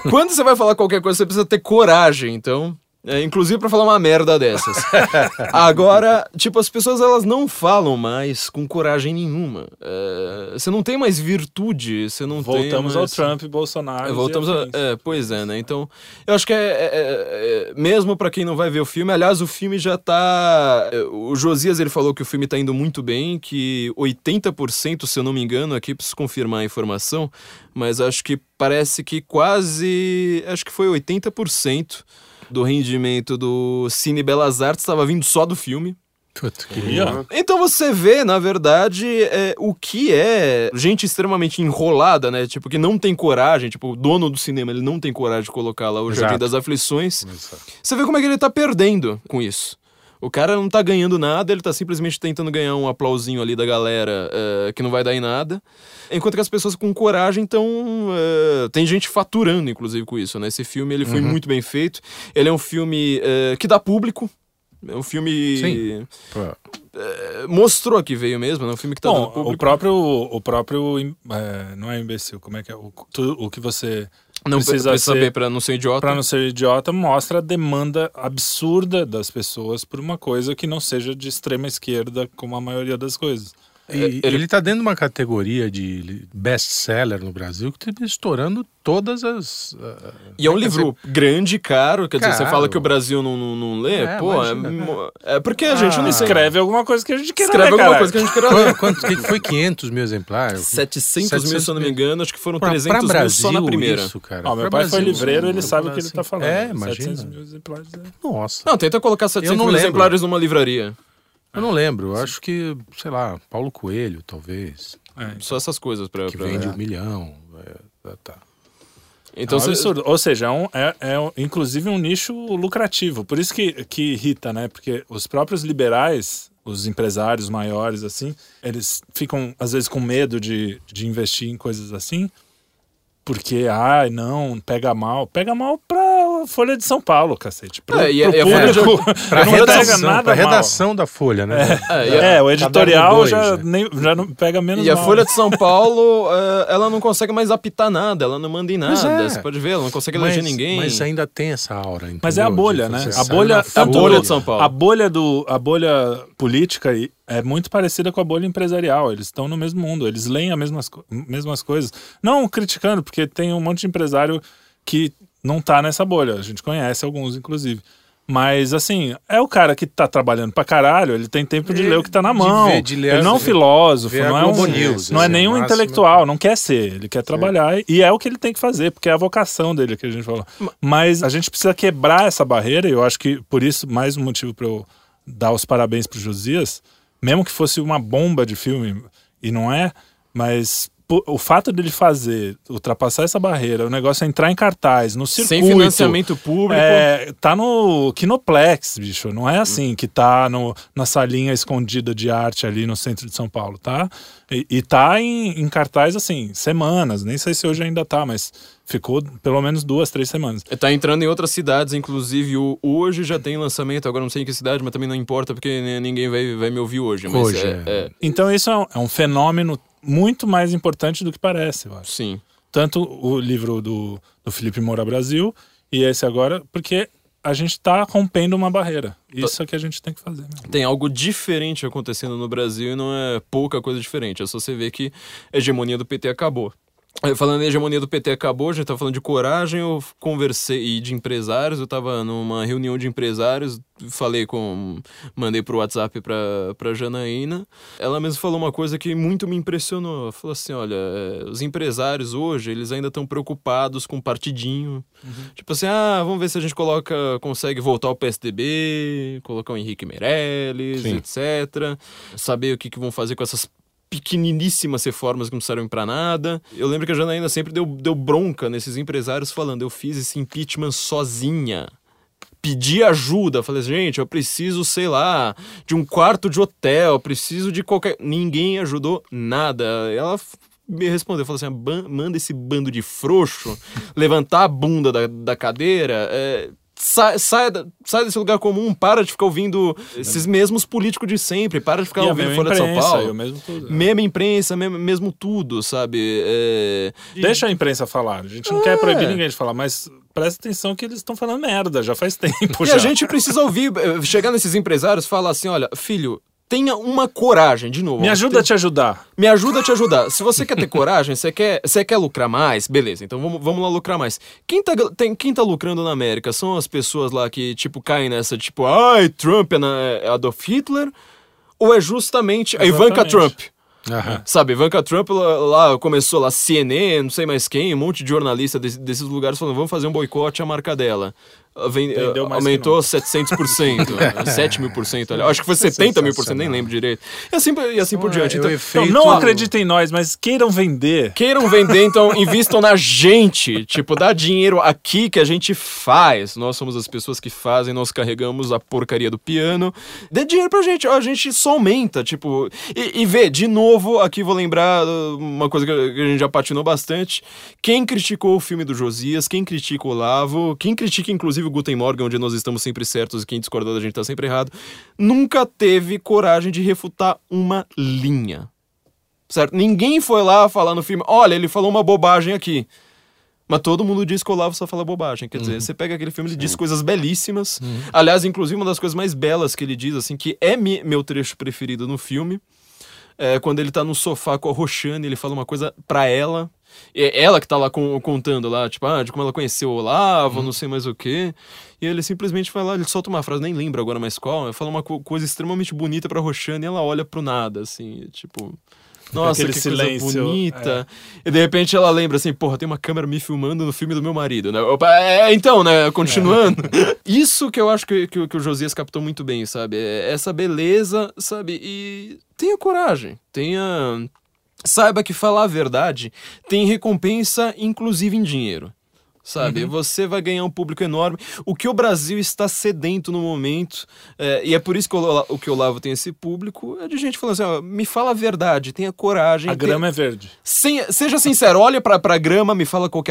quando você vai falar qualquer coisa, você precisa ter coragem, então. É, inclusive pra falar uma merda dessas. Agora, tipo, as pessoas elas não falam mais com coragem nenhuma. É, você não tem mais virtude, você não tem Voltamos ao mais... Trump e Bolsonaro. É, voltamos é, pois é, né? Então, eu acho que é, é- é- é- mesmo pra quem não vai ver o filme, aliás, o filme já tá, é, o Josias ele falou que o filme tá indo muito bem, que 80%, se eu não me engano, aqui preciso confirmar a informação, mas acho que parece que quase, acho que foi 80% do rendimento do Cine Belas Artes estava vindo só do filme. Puta, que ó, Então você vê, na verdade, é, o que é gente extremamente enrolada, né? Tipo, que não tem coragem, tipo, o dono do cinema, ele não tem coragem de colocar lá o Jardim Exato. das Aflições. Você vê como é que ele tá perdendo com isso. O cara não tá ganhando nada, ele tá simplesmente tentando ganhar um aplausinho ali da galera é, que não vai dar em nada. Enquanto que as pessoas com coragem estão. tem gente faturando, inclusive, com isso, né? Esse filme ele foi muito bem feito. Ele é um filme é, que dá público. É um filme. Sim. É, mostrou que veio mesmo, né? Um filme que tá dando Bom, público. o próprio, o próprio é, não é imbecil, como é que é? O, tu- o que você não precisa precisa ser- saber pra não ser idiota. Pra não ser idiota, mostra a demanda absurda das pessoas por uma coisa que não seja de extrema esquerda, como a maioria das coisas. E ele- ele... tá dentro de uma categoria de best-seller no Brasil que tá estourando todas as. ah, E é um livro grande, caro, quer dizer, você Caro. fala que o Brasil não, não, não lê, É, pô, é, imagina. mo- é porque a gente não Ah. escreve. Escreve alguma coisa que a gente queira Escreve ler, alguma coisa que a gente queira ler. Quanto, quanto foi 500 mil exemplares? 700, mil, se eu não me engano, acho que foram Pra, 300 pra mil só na Brasil, primeira. Isso, cara. Ó, meu Pra pai foi Brasil, livreiro, ele sabe o que ele Brasil. tá falando. É, 700 imagina. mil exemplares. é. Nossa. Não, tenta colocar 700 não mil exemplares numa livraria. Eu não lembro. Eu acho que, sei lá, Paulo Coelho, talvez. É. Só essas coisas pra... Que pra- vende um milhão. É, tá, tá. Então, é um você- absurdo. Ou seja, é, um- é- é um- inclusive um nicho lucrativo. Por isso que, que irrita, né? Porque os próprios liberais, os empresários maiores, assim, eles ficam, às vezes, com medo de, de investir em coisas assim. Porque, ai, não, pega mal. Pega mal pra Folha de São Paulo, cacete. Pro, É, e a- pro e a Folha de- público, Pra não pega redação, nada pra mal. redação da Folha, né? É, e a- É, o editorial dois, já, né? nem, já não pega menos E a mal. Folha de São Paulo, eh, ela não consegue mais apitar nada, ela não manda em Mas nada. é. Você pode ver, ela não consegue eleger ninguém. Mas ainda tem essa aura. Mas é a entendeu? bolha, né? A bolha, a bolha de São Paulo. A bolha do a bolha política aí é muito parecida com a bolha empresarial. Eles estão no mesmo mundo, eles leem as mesmas, mesmas coisas. Não criticando, porque tem um monte de empresário que não tá nessa bolha. A gente conhece alguns, inclusive. Mas, assim, é o cara que tá trabalhando pra caralho, ele tem tempo de Ele- ler o que tá na de mão. ver- de ler ele não é um filósofo, não é um, News, não é assim, nenhum máximo. intelectual, não quer ser. Ele quer trabalhar e é o que ele tem que fazer, porque é a vocação dele que a gente falou. Mas a gente precisa quebrar essa barreira e eu acho que por isso, mais um motivo para eu dar os parabéns pro Josias, mesmo que fosse uma bomba de filme, e não é, mas o fato dele fazer, ultrapassar essa barreira, o negócio é entrar em cartaz, no circuito. Sem financiamento público. É, tá no Kinoplex, bicho. Não é assim que tá no, na salinha escondida de arte ali no centro de São Paulo, tá? E, e tá em, em cartaz, assim, semanas. Nem sei se hoje ainda tá, mas ficou pelo menos duas, três semanas. Tá entrando em outras cidades, inclusive o, hoje já tem lançamento, agora não sei em que cidade, mas também não importa porque ninguém vai, vai me ouvir hoje. Mas Hoje, é, é. é, Então isso é um, é um fenômeno muito mais importante do que parece, eu acho. sim. Tanto o livro do, do Felipe Moura Brasil e esse agora, porque a gente está rompendo uma barreira. Isso é que a gente tem que fazer. Né? Tem algo diferente acontecendo no Brasil e não é pouca coisa diferente. É só você ver que a hegemonia do PT acabou. Aí, Falando em hegemonia do PT acabou, a gente tá falando de coragem, eu conversei e de empresários, eu tava numa reunião de empresários, falei com. mandei pro WhatsApp pra, pra Janaína. Ela mesma falou uma coisa que muito me impressionou. Ela falou assim: olha, é, os empresários hoje, eles ainda estão preocupados com partidinho. Tipo assim, ah, vamos ver se a gente coloca, consegue voltar ao PSDB, colocar o Henrique Meirelles, Sim. etc. Saber o que, que vão fazer com essas pequeniníssimas reformas que não servem pra nada. Eu lembro que a Janaína sempre deu, deu bronca nesses empresários falando, eu fiz esse impeachment sozinha. Pedi ajuda, falei, gente, eu preciso, sei lá, de um quarto de hotel, preciso de qualquer. Ninguém ajudou nada. Ela me respondeu, falou assim: "Ban- manda esse bando de frouxo levantar a bunda da, da cadeira. é, Sai, sai, desse lugar comum, para de ficar ouvindo esses mesmos políticos de sempre, para de ficar E ouvindo Folha de São Paulo. mesmo tudo. Mesma imprensa, mesmo, mesmo tudo, sabe? É, Deixa a imprensa falar. A gente não quer proibir ninguém de falar, mas presta atenção que eles estão falando merda já faz tempo. E já. a gente precisa ouvir, eh, chegar nesses empresários falar assim: olha, filho, tenha uma coragem, de novo. Me ajuda a te ajudar. Me ajuda a te ajudar. Se você quer ter coragem, você quer, você quer lucrar mais, beleza, então vamos, vamos lá lucrar mais. Quem tá, tem, quem tá lucrando na América são as pessoas lá que, tipo, caem nessa, tipo, ai, Trump é, na, é Adolf Hitler? Ou é justamente a Ivanka Exatamente. Trump? Aham. Sabe, Ivanka Trump lá, lá começou lá, CNN, não sei mais quem, um monte de jornalista desse- desses lugares falando, vamos fazer um boicote à marca dela. Ah, Vem, ah, aumentou 700%, 7 mil por cento, acho que foi 70 mil por cento, nem lembro direito. E assim, e assim por diante. é Então, Então, não acreditem em nós, mas queiram vender. Queiram vender, então invistam na gente. Tipo, dá dinheiro aqui que a gente faz. Nós somos as pessoas que fazem, nós carregamos a porcaria do piano. Dê dinheiro pra gente, a gente só aumenta, tipo. E, e vê, de novo, aqui vou lembrar uh, uma coisa que a que a gente já patinou bastante. Quem criticou o filme do Josias, quem critica o Olavo, quem critica inclusive o Guten Morgen, onde nós estamos sempre certos e quem discordou da gente tá sempre errado, nunca teve coragem de refutar uma linha. Certo? Ninguém foi lá falar no filme, olha, ele falou uma bobagem aqui. Mas todo mundo diz que o Olavo só fala bobagem. Quer dizer, você pega aquele filme, ele diz coisas belíssimas. Aliás, inclusive, uma das coisas mais belas que ele diz, assim, que é mi- meu trecho preferido no filme, é quando ele tá no sofá com a Roxane, ele fala uma coisa pra ela. É ela que tá lá con- contando lá, tipo, ah, de como ela conheceu o Olavo, não sei mais o quê. E ele simplesmente vai lá, ele solta uma frase, nem lembro agora mais qual, fala uma co- coisa extremamente bonita pra Roxane e ela olha pro nada, assim, tipo. Nossa, Aquele que silêncio, coisa bonita. E de repente ela lembra assim, porra, tem uma câmera me filmando no filme do meu marido, né? Opa, é, então, né? Continuando. Isso que eu acho que, que, que o Josias captou muito bem, sabe? É Essa beleza, sabe? E tenha coragem, tenha. Saiba que falar a verdade tem recompensa, inclusive em dinheiro. Sabe? Você vai ganhar um público enorme. O que o Brasil está sedento no momento, é, e é por isso que o, que o Olavo tem esse público, é de gente falando assim: ó, me fala a verdade, tenha coragem. A tenha- grama é verde. sem- seja sincero, olha pra, pra grama, me fala qual que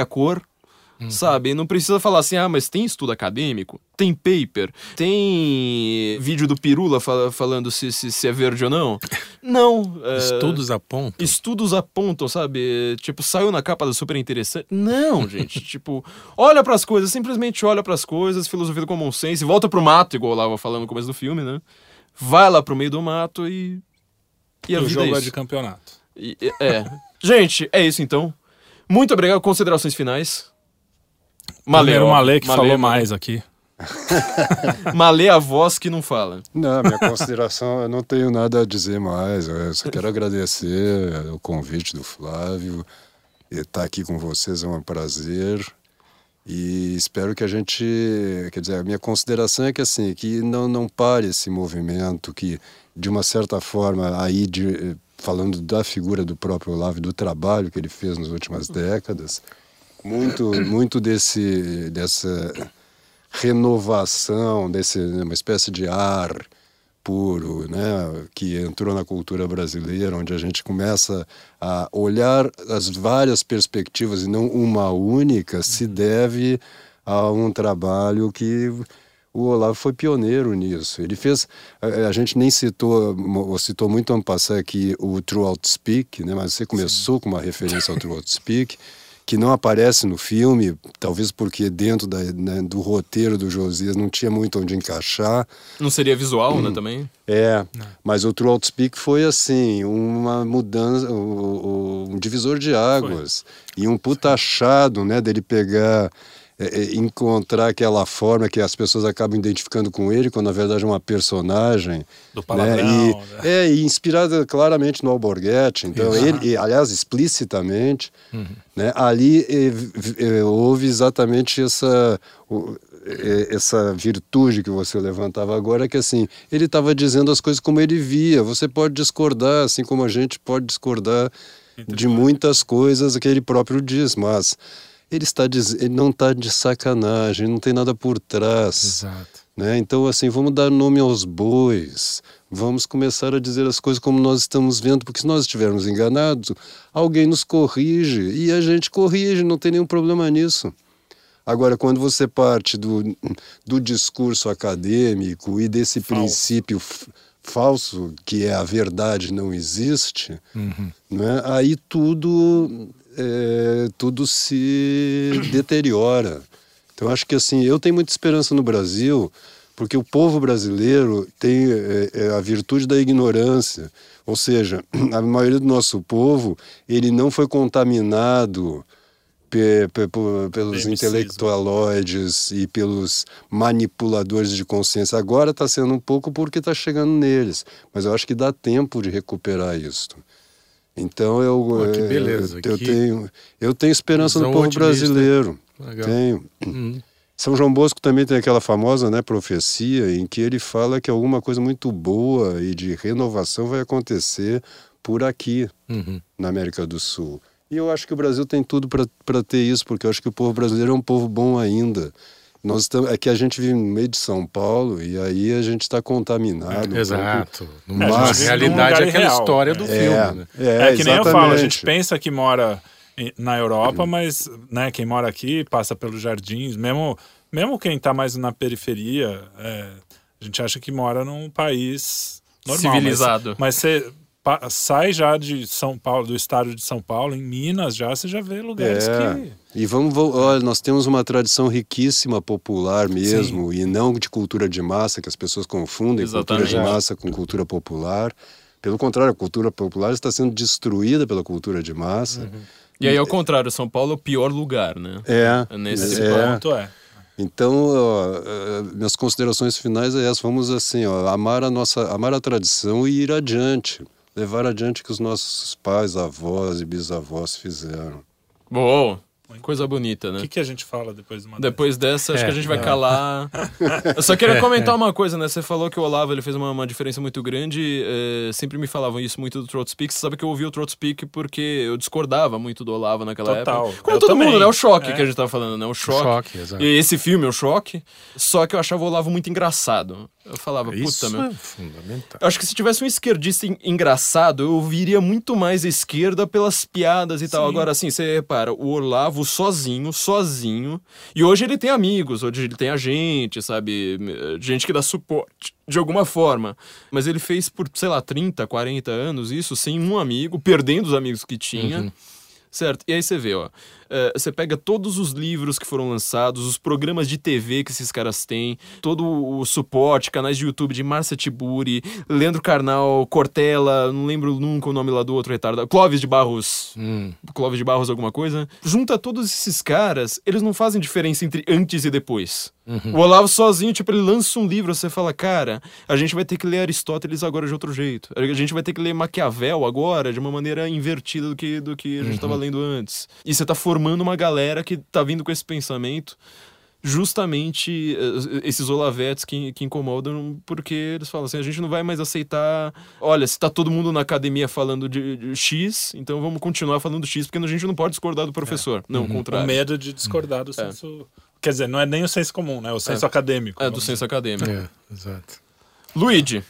é cor. Sabe? Não precisa falar assim, ah, mas tem estudo acadêmico? Tem paper? Tem vídeo do Pirula fala- falando se, se, se é verde ou não? Não. é, Estudos apontam. Estudos apontam, sabe? Tipo, saiu na capa da super interessante. Não, gente. tipo, olha pras coisas, simplesmente olha pras coisas, filosofia do common sense, volta pro mato, igual eu lá falando no começo do filme, né? Vai lá pro meio do mato e. E a vida jogo é é de campeonato. E- É. Gente, é isso então. Muito obrigado. Considerações finais. Primeiro o. Malê que falou Malê, mais aqui. Malê, a voz que não fala. Não, minha consideração, eu não tenho nada a dizer mais. Eu só quero agradecer o convite do Flávio. Estar aqui com vocês é um prazer. E espero que a gente. Quer dizer, a minha consideração é que assim, que não, não pare esse movimento que, de uma certa forma, aí de, falando da figura do próprio Olavo e do trabalho que ele fez nas últimas décadas, muito, muito desse, dessa renovação, desse, né, uma espécie de ar puro, né, que entrou na cultura brasileira, onde a gente começa a olhar as várias perspectivas e não uma única, se deve a um trabalho que o Olavo foi pioneiro nisso. Ele fez, a, a gente nem citou, citou muito ano passado aqui o Throughout Speak, né, mas você começou Sim. com uma referência ao Throughout Speak que não aparece no filme, talvez porque dentro da, né, do roteiro do Josias não tinha muito onde encaixar. Não seria visual, né, também? É, não. mas o True Speak foi assim, uma mudança, um, um divisor de águas foi. e um putachado, né, dele pegar é, é, encontrar aquela forma que as pessoas acabam identificando com ele, quando na verdade é uma personagem. Do né, palavrão. Né? E, né? É, e inspirada claramente no Alborguete. Então, uhum. ele, e, aliás, explicitamente, uhum. né, ali houve exatamente essa, essa virtude que você levantava agora, que assim, ele estava dizendo as coisas como ele via. Você pode discordar, assim como a gente pode discordar de muitas coisas que ele próprio diz, mas ele está ele não está de sacanagem, não tem nada por trás. Exato. Né? Então, assim, vamos dar nome aos bois, vamos começar a dizer as coisas como nós estamos vendo, porque se nós estivermos enganados, alguém nos corrige e a gente corrige, não tem nenhum problema nisso. Agora, quando você parte do, do discurso acadêmico e desse falso. princípio falso, que é a verdade não existe, uhum. né? aí tudo é, tudo se deteriora. Então acho que assim, eu tenho muita esperança no Brasil, porque o povo brasileiro tem é, a virtude da ignorância. Ou seja, a maioria do nosso povo, ele não foi contaminado pe, pe, pelos intelectualoides e pelos manipuladores de consciência. Agora está sendo um pouco porque está chegando neles. Mas eu acho que dá tempo de recuperar isso. Então eu, Pô, que beleza. eu, eu tenho eu tenho esperança no povo otimista. brasileiro. Legal. Tenho. Uhum. São João Bosco também tem aquela famosa né, profecia em que ele fala que alguma coisa muito boa e de renovação vai acontecer por aqui, uhum. na América do Sul. E eu acho que o Brasil tem tudo para ter isso, porque eu acho que o povo brasileiro é um povo bom ainda. Nós estamos, é que a gente vive no meio de São Paulo e aí a gente está contaminado. É, exato. Mas a realidade é aquela história do é, filme. Né? É, é, que nem eu falo, a gente pensa que mora na Europa, mas né, quem mora aqui passa pelos jardins, mesmo, mesmo quem está mais na periferia, é, a gente acha que mora num país normal. Civilizado. Mas, mas você sai já de São Paulo, do estado de São Paulo, em Minas, já você já vê lugares é. que. E vamos, olha, nós temos uma tradição riquíssima popular mesmo, Sim. e não de cultura de massa, que as pessoas confundem Exatamente. cultura de massa com cultura popular. Pelo contrário, a cultura popular está sendo destruída pela cultura de massa. Uhum. E aí, ao contrário, São Paulo é o pior lugar, né? É. Nesse é. ponto é. Então, ó, eh, minhas considerações finais é essas. Vamos assim, ó, amar a nossa, amar a tradição e ir adiante levar adiante o que os nossos pais, avós e bisavós fizeram. Boa! Coisa bonita, né? O que, que, a gente fala depois de uma Depois dessa, acho é, que a é, gente vai calar. Eu só queria comentar uma coisa, né? Você falou que o Olavo ele fez uma, uma diferença muito grande. É, sempre me falavam isso muito do Throat Speak. Você sabe que eu ouvi o Throat Speak porque eu discordava muito do Olavo naquela Total. época. Como eu todo também. mundo, né? O choque é. que a gente tava falando, né? O choque. O choque exato. E esse filme, o choque. Só que eu achava o Olavo muito engraçado. Eu falava, puta, Isso meu. É fundamental. Eu acho que se tivesse um esquerdista engraçado, eu viria muito mais a esquerda pelas piadas e Sim. tal. Agora, assim, você repara, o Olavo sozinho, sozinho. E hoje ele tem amigos, hoje ele tem a gente, sabe? Gente que dá suporte de alguma forma. Mas ele fez por, sei lá, 30, 40 anos isso sem um amigo, perdendo os amigos que tinha. Uhum. Certo? E aí você vê, ó. Uh, você pega todos os livros que foram lançados, os programas de TV que esses caras têm, todo o suporte, canais de YouTube de Marcia Tiburi, Leandro Carnal, Cortella, não lembro nunca o nome lá do outro retardado, Clóvis de Barros. Hum. Clóvis de Barros, alguma coisa. Junta todos esses caras, eles não fazem diferença entre antes e depois. Uhum. O Olavo sozinho, tipo, ele lança um livro, você fala, cara, a gente vai ter que ler Aristóteles agora de outro jeito. A gente vai ter que ler Maquiavel agora de uma maneira invertida do que, do que a gente estava uhum. lendo antes. E você tá formando uma galera que tá vindo com esse pensamento justamente eh, esses olavetes que, que incomodam, porque eles falam assim: a gente não vai mais aceitar. Olha, se tá todo mundo na academia falando de, de X, então vamos continuar falando X, porque a gente não pode discordar do professor. Não, o O contrário. medo de discordar do senso. Quer dizer, não é nem o senso comum, né? O senso acadêmico. É, do vamos senso acadêmico. É, exato. Luigi,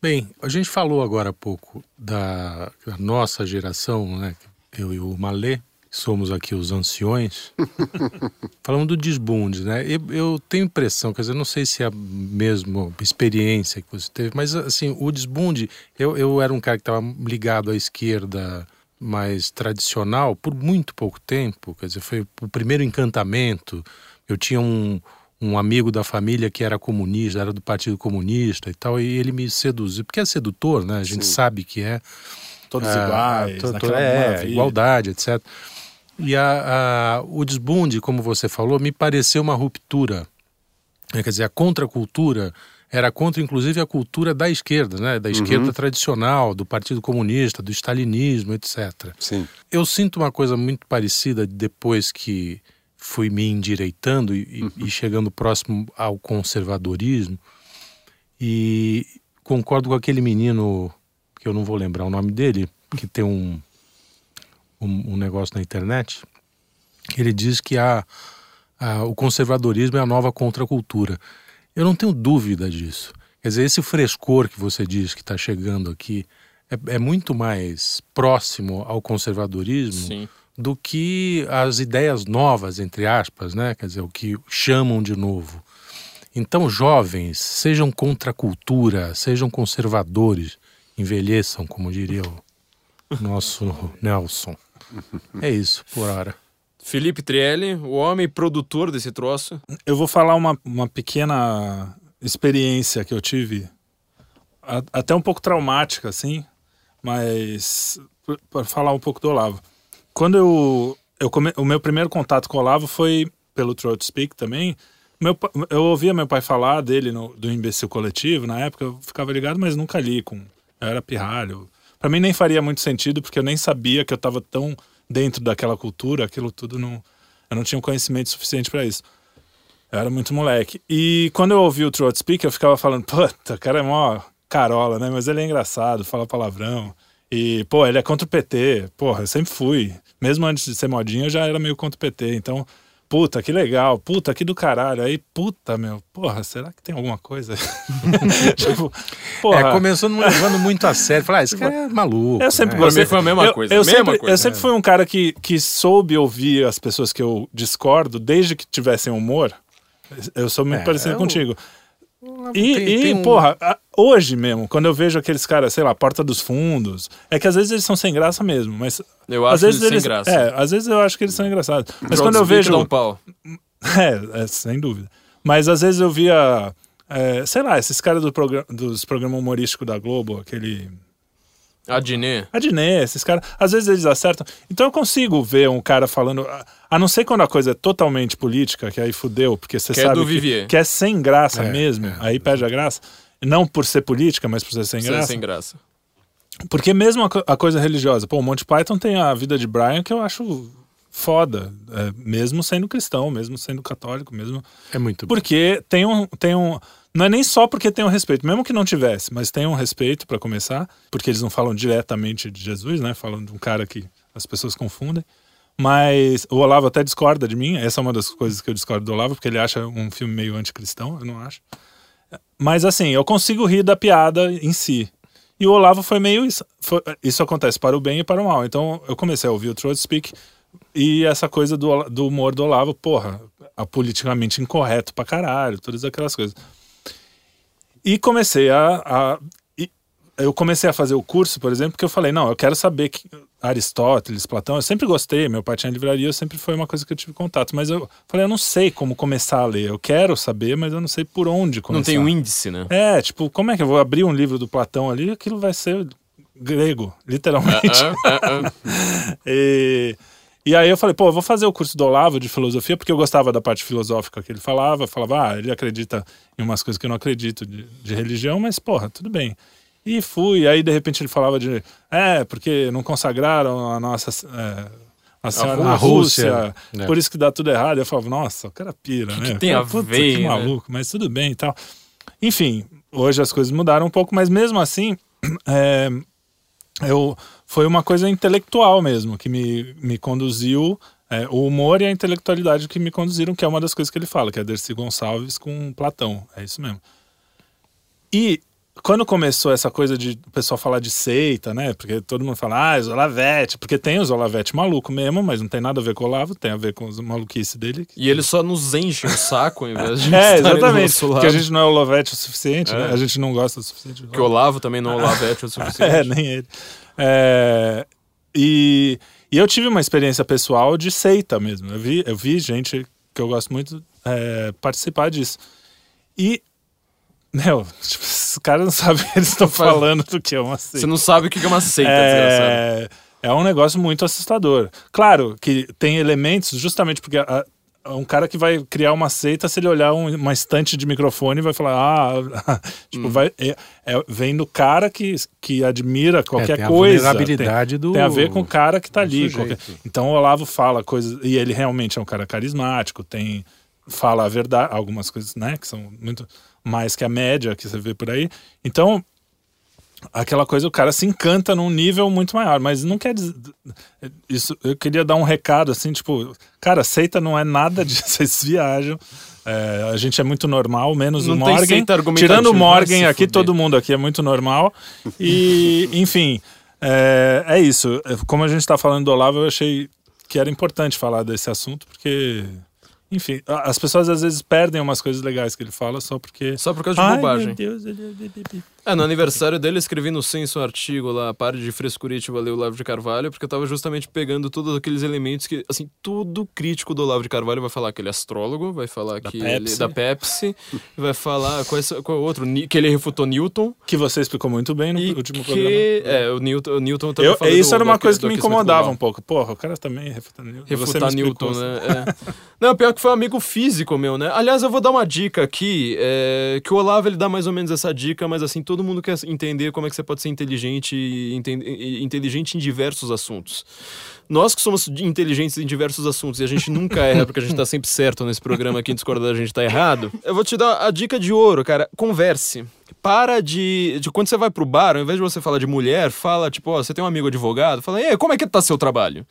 Bem, a gente falou agora há pouco da, da nossa geração, né? Eu e o Malê, somos aqui os anciões. Falamos do desbunde, né? Eu, eu tenho impressão, quer dizer, não sei se é a mesma experiência que você teve, mas assim, o desbunde, eu, eu era um cara que estava ligado à esquerda mais tradicional por muito pouco tempo, quer dizer, foi o primeiro encantamento. Eu tinha um, um amigo da família que era comunista, era do Partido Comunista e tal, e ele me seduziu, porque é sedutor, né? A gente Sim. sabe que é. Todos Ah, iguais, to- to- naquela é, igualdade, etc. E a, a- o desbunde, como você falou, me pareceu uma ruptura. É, quer dizer, a contracultura era contra, inclusive, a cultura da esquerda, né? da esquerda tradicional, do Partido Comunista, do stalinismo, etc. Sim. Eu sinto uma coisa muito parecida depois que fui me endireitando e, e- e chegando próximo ao conservadorismo. E concordo com aquele menino, que eu não vou lembrar o nome dele, que tem um, um, um negócio na internet, ele diz que a, a- o conservadorismo é a nova contracultura. Eu não tenho dúvida disso. Quer dizer, esse frescor que você diz que está chegando aqui é, é muito mais próximo ao conservadorismo sim. do que as ideias novas, entre aspas, né? Quer dizer, o que chamam de novo. Então, jovens, sejam contra a cultura, sejam conservadores, envelheçam, como diria o nosso Nelson. É isso, por hora. Felipe Trielli, o homem produtor desse troço. Eu vou falar uma, uma pequena experiência que eu tive, a- até um pouco traumática, assim, mas para falar um pouco do Olavo. Quando eu, eu come, o meu primeiro contato com o Olavo foi pelo Throat Speak também. Meu, eu ouvia meu pai falar dele no, do imbecil coletivo na época, eu ficava ligado, mas nunca li com. Eu era pirralho. Para mim nem faria muito sentido porque eu nem sabia que eu estava tão dentro daquela cultura, aquilo tudo não, eu não tinha um conhecimento suficiente para isso. Eu era muito moleque. E quando eu ouvi o Throat Speak, eu ficava falando, puta, o cara é mó carola, né? Mas ele é engraçado, fala palavrão. E, pô, ele é contra o PT. Porra, eu sempre fui. Mesmo antes de ser modinha, eu já era meio contra o PT. Então, puta, que legal. Puta, que do caralho. Aí, puta, meu, porra, será que tem alguma coisa? tipo, porra. É, começou não levando muito a sério. Falar, ah, esse cara é maluco. Eu sempre né? Pra mim foi a mesma eu, coisa, Eu, mesma sempre, coisa. eu sempre fui um cara que, que soube ouvir as pessoas que eu discordo, desde que tivessem humor. Eu sou muito É, parecido eu- contigo. E, Tem- e, tem um- porra, hoje mesmo, quando eu vejo aqueles caras, sei lá, Porta dos Fundos, é que às vezes eles são sem graça mesmo, mas. Eu às acho vezes eles sem eles, graça. É, às vezes eu acho que eles são engraçados. Mas quando eu vejo. um pau. É, é, sem dúvida. Mas às vezes eu via, é, sei lá, esses caras do progra dos programas humorísticos da Globo, aquele. Adnet. A Diné, esses caras, às vezes eles acertam. Então eu consigo ver um cara falando, a- não ser quando a coisa é totalmente política, que aí fudeu, porque você Que é sabe do que, Vivier. que é sem graça É, mesmo, é, aí perde a graça. Não por ser política, mas por ser sem Sem, graça. sem graça. Porque mesmo a, a coisa religiosa, pô, o Monty Python tem a vida de Brian que eu acho foda, é, mesmo sendo cristão, mesmo sendo católico, mesmo É muito bom. porque tem um, tem um. Não é nem só porque tem um respeito, mesmo que não tivesse, mas tem um respeito para começar, porque eles não falam diretamente de Jesus, né? Falam de um cara que as pessoas confundem. Mas o Olavo até discorda de mim, essa é uma das coisas que eu discordo do Olavo, porque ele acha um filme meio anticristão, eu não acho. Mas assim, eu consigo rir da piada em si. E o Olavo foi meio isso. foi- isso acontece para o bem e para o mal. Então eu comecei a ouvir o Throat Speak e essa coisa do, do humor do Olavo, porra, a politicamente incorreto pra caralho, todas aquelas coisas. E comecei a, a- eu comecei a fazer o curso, por exemplo, porque eu falei, não, eu quero saber que Aristóteles, Platão, eu sempre gostei, meu pai tinha livraria, sempre foi uma coisa que eu tive contato, mas eu falei, eu não sei como começar a ler, eu quero saber, mas eu não sei por onde começar. Não tem um índice, né? É, tipo, como é que eu vou abrir um livro do Platão ali, aquilo vai ser grego, literalmente. Ah, ah, ah. E, e aí eu falei, pô, eu vou fazer o curso do Olavo de filosofia, porque eu gostava da parte filosófica que ele falava. Falava, ah, ele acredita em umas coisas que eu não acredito de, de religião, mas, porra, tudo bem. E fui, aí de repente ele falava de, é, porque não consagraram a nossa, é, a senhora A Rússia. Rússia, É. por isso que dá tudo errado. Eu falava, nossa, o cara pira, né? tem a Puta, ver, Que né? maluco, mas tudo bem e tal. Enfim, hoje as coisas mudaram um pouco, mas mesmo assim, é, eu, foi uma coisa intelectual mesmo que me, me conduziu. é, o humor e a intelectualidade que me conduziram, que é uma das coisas que ele fala, que é Dercy Gonçalves com Platão. É isso mesmo. E quando começou essa coisa de o pessoal falar de seita, né? Porque todo mundo fala, ah, Zolavete, porque tem o Zolavete maluco mesmo, mas não tem nada a ver com o Olavo, tem a ver com os maluquice dele. E ele só nos enche o saco ao invés de É, exatamente. Porque a gente não é o Lovete o suficiente, É. né? A gente não gosta o suficiente. Que o Olavo também não é o Lavete o suficiente. É, nem ele. É, e, e eu tive uma experiência pessoal de seita mesmo. Eu vi, eu vi gente que eu gosto muito é, participar disso. E, meu, tipo, os caras não sabem eles estão falando do que é uma seita. Você não sabe o que é uma seita. É, é um negócio muito assustador. Claro que tem elementos, justamente porque a- um cara que vai criar uma seita, se ele olhar um- uma estante de microfone, vai falar, ah, tipo, Hum. vai, é, é- vem do cara que, que admira qualquer É, tem a coisa. vulnerabilidade tem, do- tem a ver com o cara que tá ali. qualquer- Então o Olavo fala coisas, e ele realmente é um cara carismático, tem fala a verdade, algumas coisas, né, que são muito mais que a média que você vê por aí. Então, aquela coisa o cara se encanta num nível muito maior, mas não quer dizer isso. Eu queria dar um recado assim, tipo, cara, seita não é nada disso, vocês viajam. É, a gente é muito normal, menos Não o Morgan. Tirando o vai Morgan aqui, fuder. todo mundo aqui é muito normal. E, enfim, é, é isso. Como a gente está falando do Olavo, eu achei que era importante falar desse assunto, porque, enfim, as pessoas às vezes perdem umas coisas legais que ele fala só porque. Só por causa de Ai, bobagem. meu Deus, ele- ele- É, no aniversário dele, eu escrevi no Censo um artigo lá, pare de frescurite, valeu Olavo de Carvalho, porque eu tava justamente pegando todos aqueles elementos que, assim, todo crítico do Olavo de Carvalho vai falar que ele é astrólogo, vai falar que ele Pepsi. da Pepsi, vai falar qual é, qual é o outro, que ele refutou Newton. Que você explicou muito bem no último que, programa. é, o Newton, o Newton também Eu, isso do- era uma coisa que me incomodava um pouco. Porra, o cara também refutando Newton. Refutar Newton, né? É. Não, pior que foi um amigo físico meu, né? Aliás, eu vou dar uma dica aqui, é, que o Olavo ele dá mais ou menos essa dica, mas assim, todo mundo quer entender como é que você pode ser inteligente inteligente em diversos assuntos. Nós que somos inteligentes em diversos assuntos e a gente nunca erra porque a gente tá sempre certo nesse programa aqui, discordar a gente tá errado. Eu vou te dar a dica de ouro, cara. Converse. Para de, de. Quando você vai pro bar, ao invés de você falar de mulher, fala, tipo, ó, você tem um amigo advogado, fala, e aí, como é que tá seu trabalho?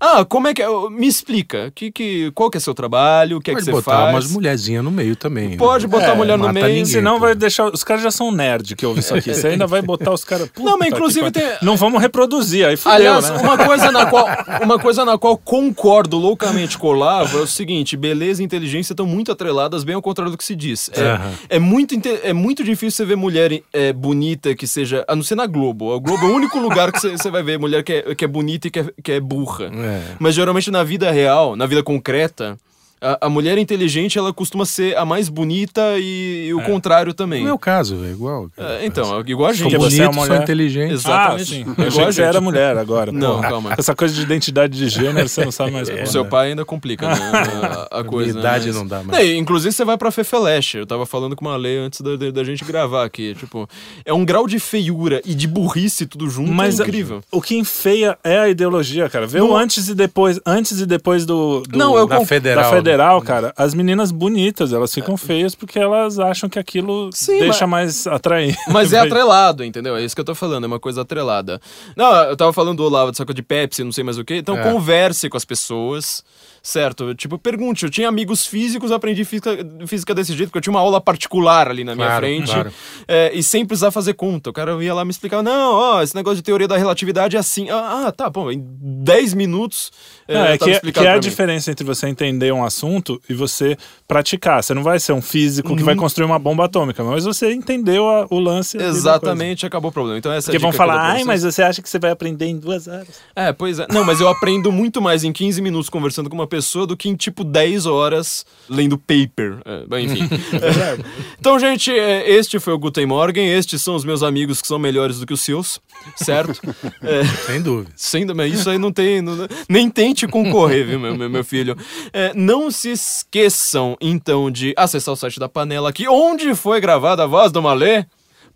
Ah, como é que. é? Me explica. Que, que, qual que é seu trabalho? O que é que Pode você botar faz? umas mulherzinhas no meio também. né? Pode botar É, a mulher no meio. ninguém. Senão pô. vai deixar. Os caras já são nerd que ouvem isso aqui. Você ainda vai botar os caras. Não, mas inclusive tem- Não vamos reproduzir, aí fudeu, Aliás, né? uma, coisa na qual, uma coisa na qual concordo loucamente com o Olavo é o seguinte: beleza e inteligência estão muito atreladas, bem ao contrário do que se diz. É, Aham. é, muito, é muito difícil você ver mulher é, bonita que seja. A não ser na Globo. A Globo é o único lugar que você, você vai ver mulher que é, que é bonita e que é, que é burra. É. Mas geralmente na vida real, na vida concreta. A, a mulher inteligente, ela costuma ser a mais bonita e, e o contrário também. No meu caso, é igual. É, então, igual a gente. Sou você é bonito, uma sou mulher. inteligente. Exatamente. Ah, sim. Igual a gente. era mulher agora. Não, porra. calma. Essa coisa de identidade de gênero, você não sabe mais. O seu pai ainda complica né, a, a coisa. Idade né? não dá mais. Não, inclusive você vai pra Fefeleche. Eu tava falando com uma lei antes da, da, da gente gravar aqui. Tipo, é um grau de feiura e de burrice tudo junto Mas é incrível. o que enfeia é a ideologia, cara. Vê o antes e depois, antes e depois do, do- Não, eu Da con- federal. da né? Federal, cara. As meninas bonitas, elas ficam feias porque elas acham que aquilo Sim, deixa mais atraente. Mas é atrelado, entendeu? É isso que eu tô falando, é uma coisa atrelada. Não, eu tava falando do Olavo, dessa coisa de Pepsi, não sei mais o quê. Então É. converse com as pessoas, certo? Tipo, pergunte. Eu tinha amigos físicos, aprendi física, física desse jeito, porque eu tinha uma aula particular ali na minha Claro, frente. claro. é, e sem precisar fazer conta. O cara ia lá me explicar, não, ó, esse negócio de teoria da relatividade é assim. Ah, ah, tá, bom, em 10 minutos é, é que, é- que é a mim. diferença entre você entender um assunto e você praticar. Você não vai ser um físico que vai Uhum. construir uma bomba atômica, mas você entendeu a- o lance. Exatamente, acabou o problema. Então essa é Porque vão falar, ai, mas você acha que você vai aprender em duas horas. É, pois é. Não, mas eu aprendo muito mais em 15 minutos conversando com uma pessoa do que em tipo 10 horas lendo paper. É, enfim. Então, gente, é, este foi o Guten Morgen. Estes são os meus amigos que são melhores do que os seus, certo? É, Sem dúvida. sem, mas isso aí não tem. não- nem tente concorrer, viu, meu, meu, meu filho? É, não se esqueçam, então, de acessar o site da Panela aqui, onde foi gravada a voz do Malê.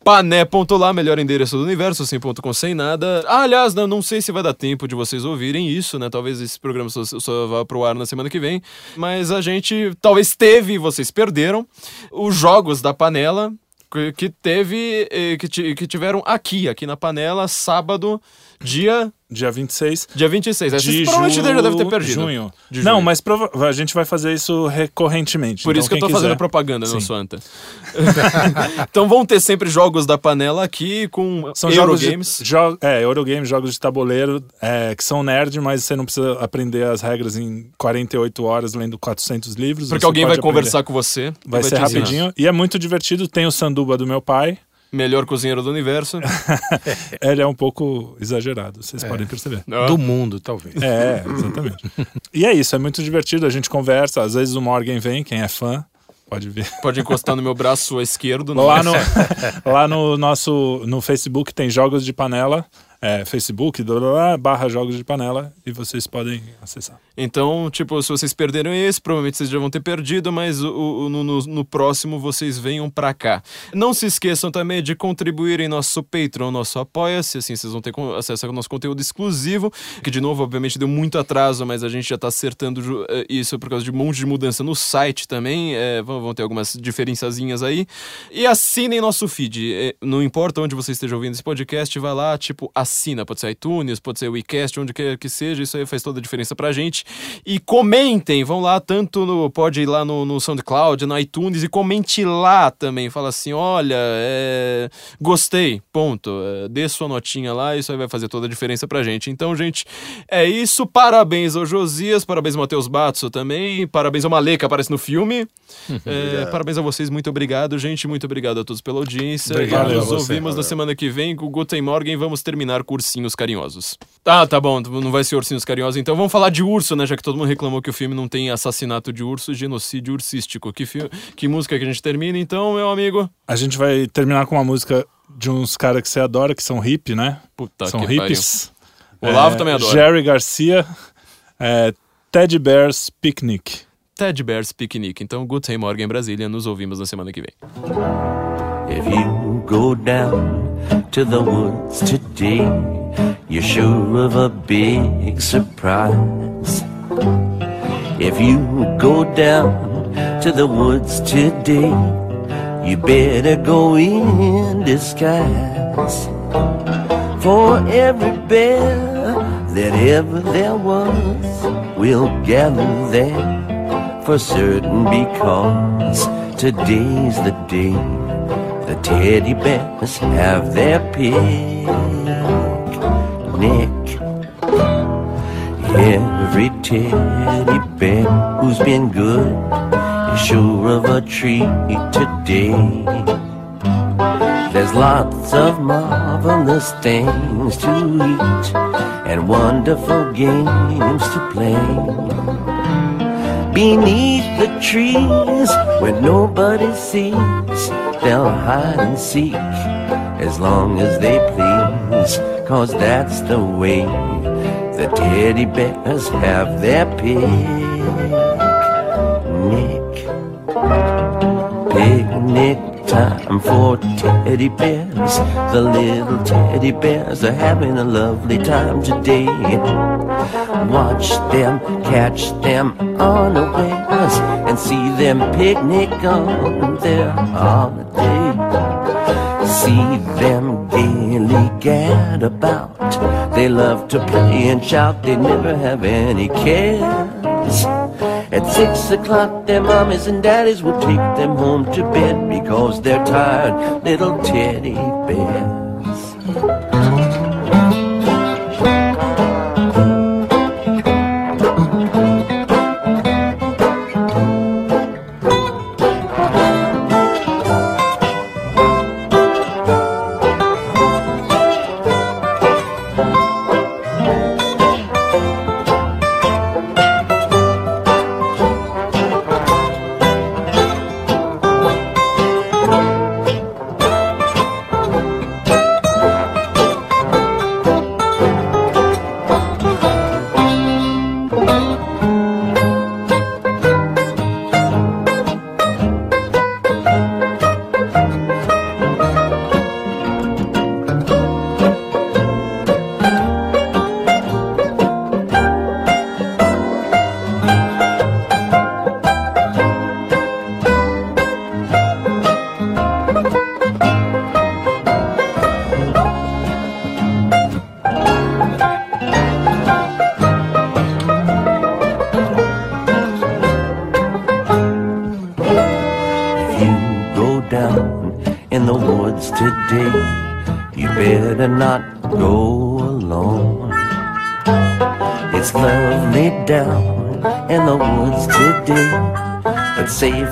Pané.lá, melhor endereço do universo, sem ponto com sem nada. Ah, aliás, não, não sei se vai dar tempo de vocês ouvirem isso, né? Talvez esse programa só, só vá pro ar na semana que vem. Mas a gente talvez teve, vocês perderam, os jogos da panela que, teve, eh, que, que tiveram aqui, aqui na panela, sábado, dia, Dia 26 dia 26. Essa de provavelmente ju- já deve ter perdido. junho. De Não, junho. mas prova- a gente vai fazer isso recorrentemente. Por Então, isso que eu tô fazendo quiser- propaganda, não Sim. sou anta. então vão ter sempre jogos da panela aqui com São jogos Eurogames. de, jo é, Eurogames, jogos de tabuleiro é, que são nerd, mas você não precisa aprender as regras em 48 horas lendo 400 livros. Porque alguém vai aprender. conversar com você. e Vai, ser rapidinho. E é muito divertido. Tem o sanduba do meu pai. Melhor cozinheiro do universo. Ele é um pouco exagerado, vocês podem perceber. Do mundo, talvez. É, exatamente. e é isso, é muito divertido. A gente conversa. Às vezes o Morgan vem, quem é fã, pode ver. Pode encostar no meu braço esquerdo. Lá no, lá no nosso no Facebook tem jogos de panela. É, Facebook, blá, blá, blá, barra jogos de panela, e vocês podem acessar. Então, tipo, se vocês perderam esse, provavelmente vocês já vão ter perdido, mas o, o- no, no- próximo vocês venham pra cá. Não se esqueçam também de contribuir em nosso Patreon, nosso Apoia-se, assim vocês vão ter acesso ao nosso conteúdo exclusivo, que de novo, obviamente, deu muito atraso, mas a gente já tá acertando eh, isso por causa de um monte de mudança no site também, eh, vão, ter algumas diferençazinhas aí. E assinem nosso feed, eh, não importa onde você esteja ouvindo esse podcast, vai lá, tipo, assina, pode ser iTunes, pode ser WeCast, onde quer que seja, isso aí faz toda a diferença pra gente. E comentem, vão lá, tanto no. Pode ir lá no, no SoundCloud, no iTunes e comente lá também. Fala assim: olha, é, gostei, ponto. É, dê sua notinha lá, isso aí vai fazer toda a diferença pra gente. Então, gente, é isso. Parabéns ao Josias, parabéns ao Matheus Batso também, parabéns ao Malê que aparece no filme. É, parabéns a vocês, muito obrigado, gente. Muito obrigado a todos pela audiência. Obrigado nos ouvimos na semana que vem com o Guten Morgen. Vamos terminar com ursinhos carinhosos. Ah, tá bom, não vai ser ursinhos carinhosos. Então vamos falar de urso, né? Já que todo mundo reclamou que o filme não tem assassinato de urso, genocídio ursístico. Que, fi- que música que a gente termina, então, meu amigo? A gente vai terminar com uma música de uns caras que você adora, que são hip, né? Puta são que hippies. O Olavo também adora. Jerry Garcia, é, Teddy Bears Picnic. Ted Bears Picnic. Então, Guten Morgen Brasília. Nos ouvimos na semana que vem. If you go down to the woods today, you're sure of a big surprise. If you go down to the woods today, you better go in disguise. For every bear that ever there was will gather there for certain because today's the day teddy bears have their picnic. Every teddy bear who's been good is sure of a treat today. There's lots of marvelous things to eat and wonderful games to play. Beneath the trees where nobody sees, they'll hide and seek as long as they please. Cause that's the way the teddy bears have their picnic. Picnic time for teddy bears. The little teddy bears are having a lovely time today. Watch them, catch them unawares, and see them picnic on their holiday. See them gaily gad about. They love to play and shout, they never have any cares. At six o'clock, their mommies and daddies will take them home to bed because they're tired little teddy bears.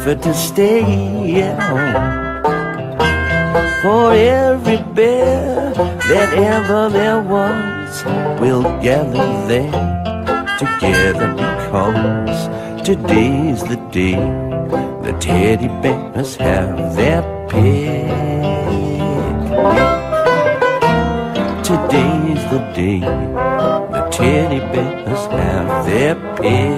Safer to stay at home. For every bear that ever there was we'll gather there together because today's the day the teddy bears have their picnic. Today's the day the teddy bears have their picnic.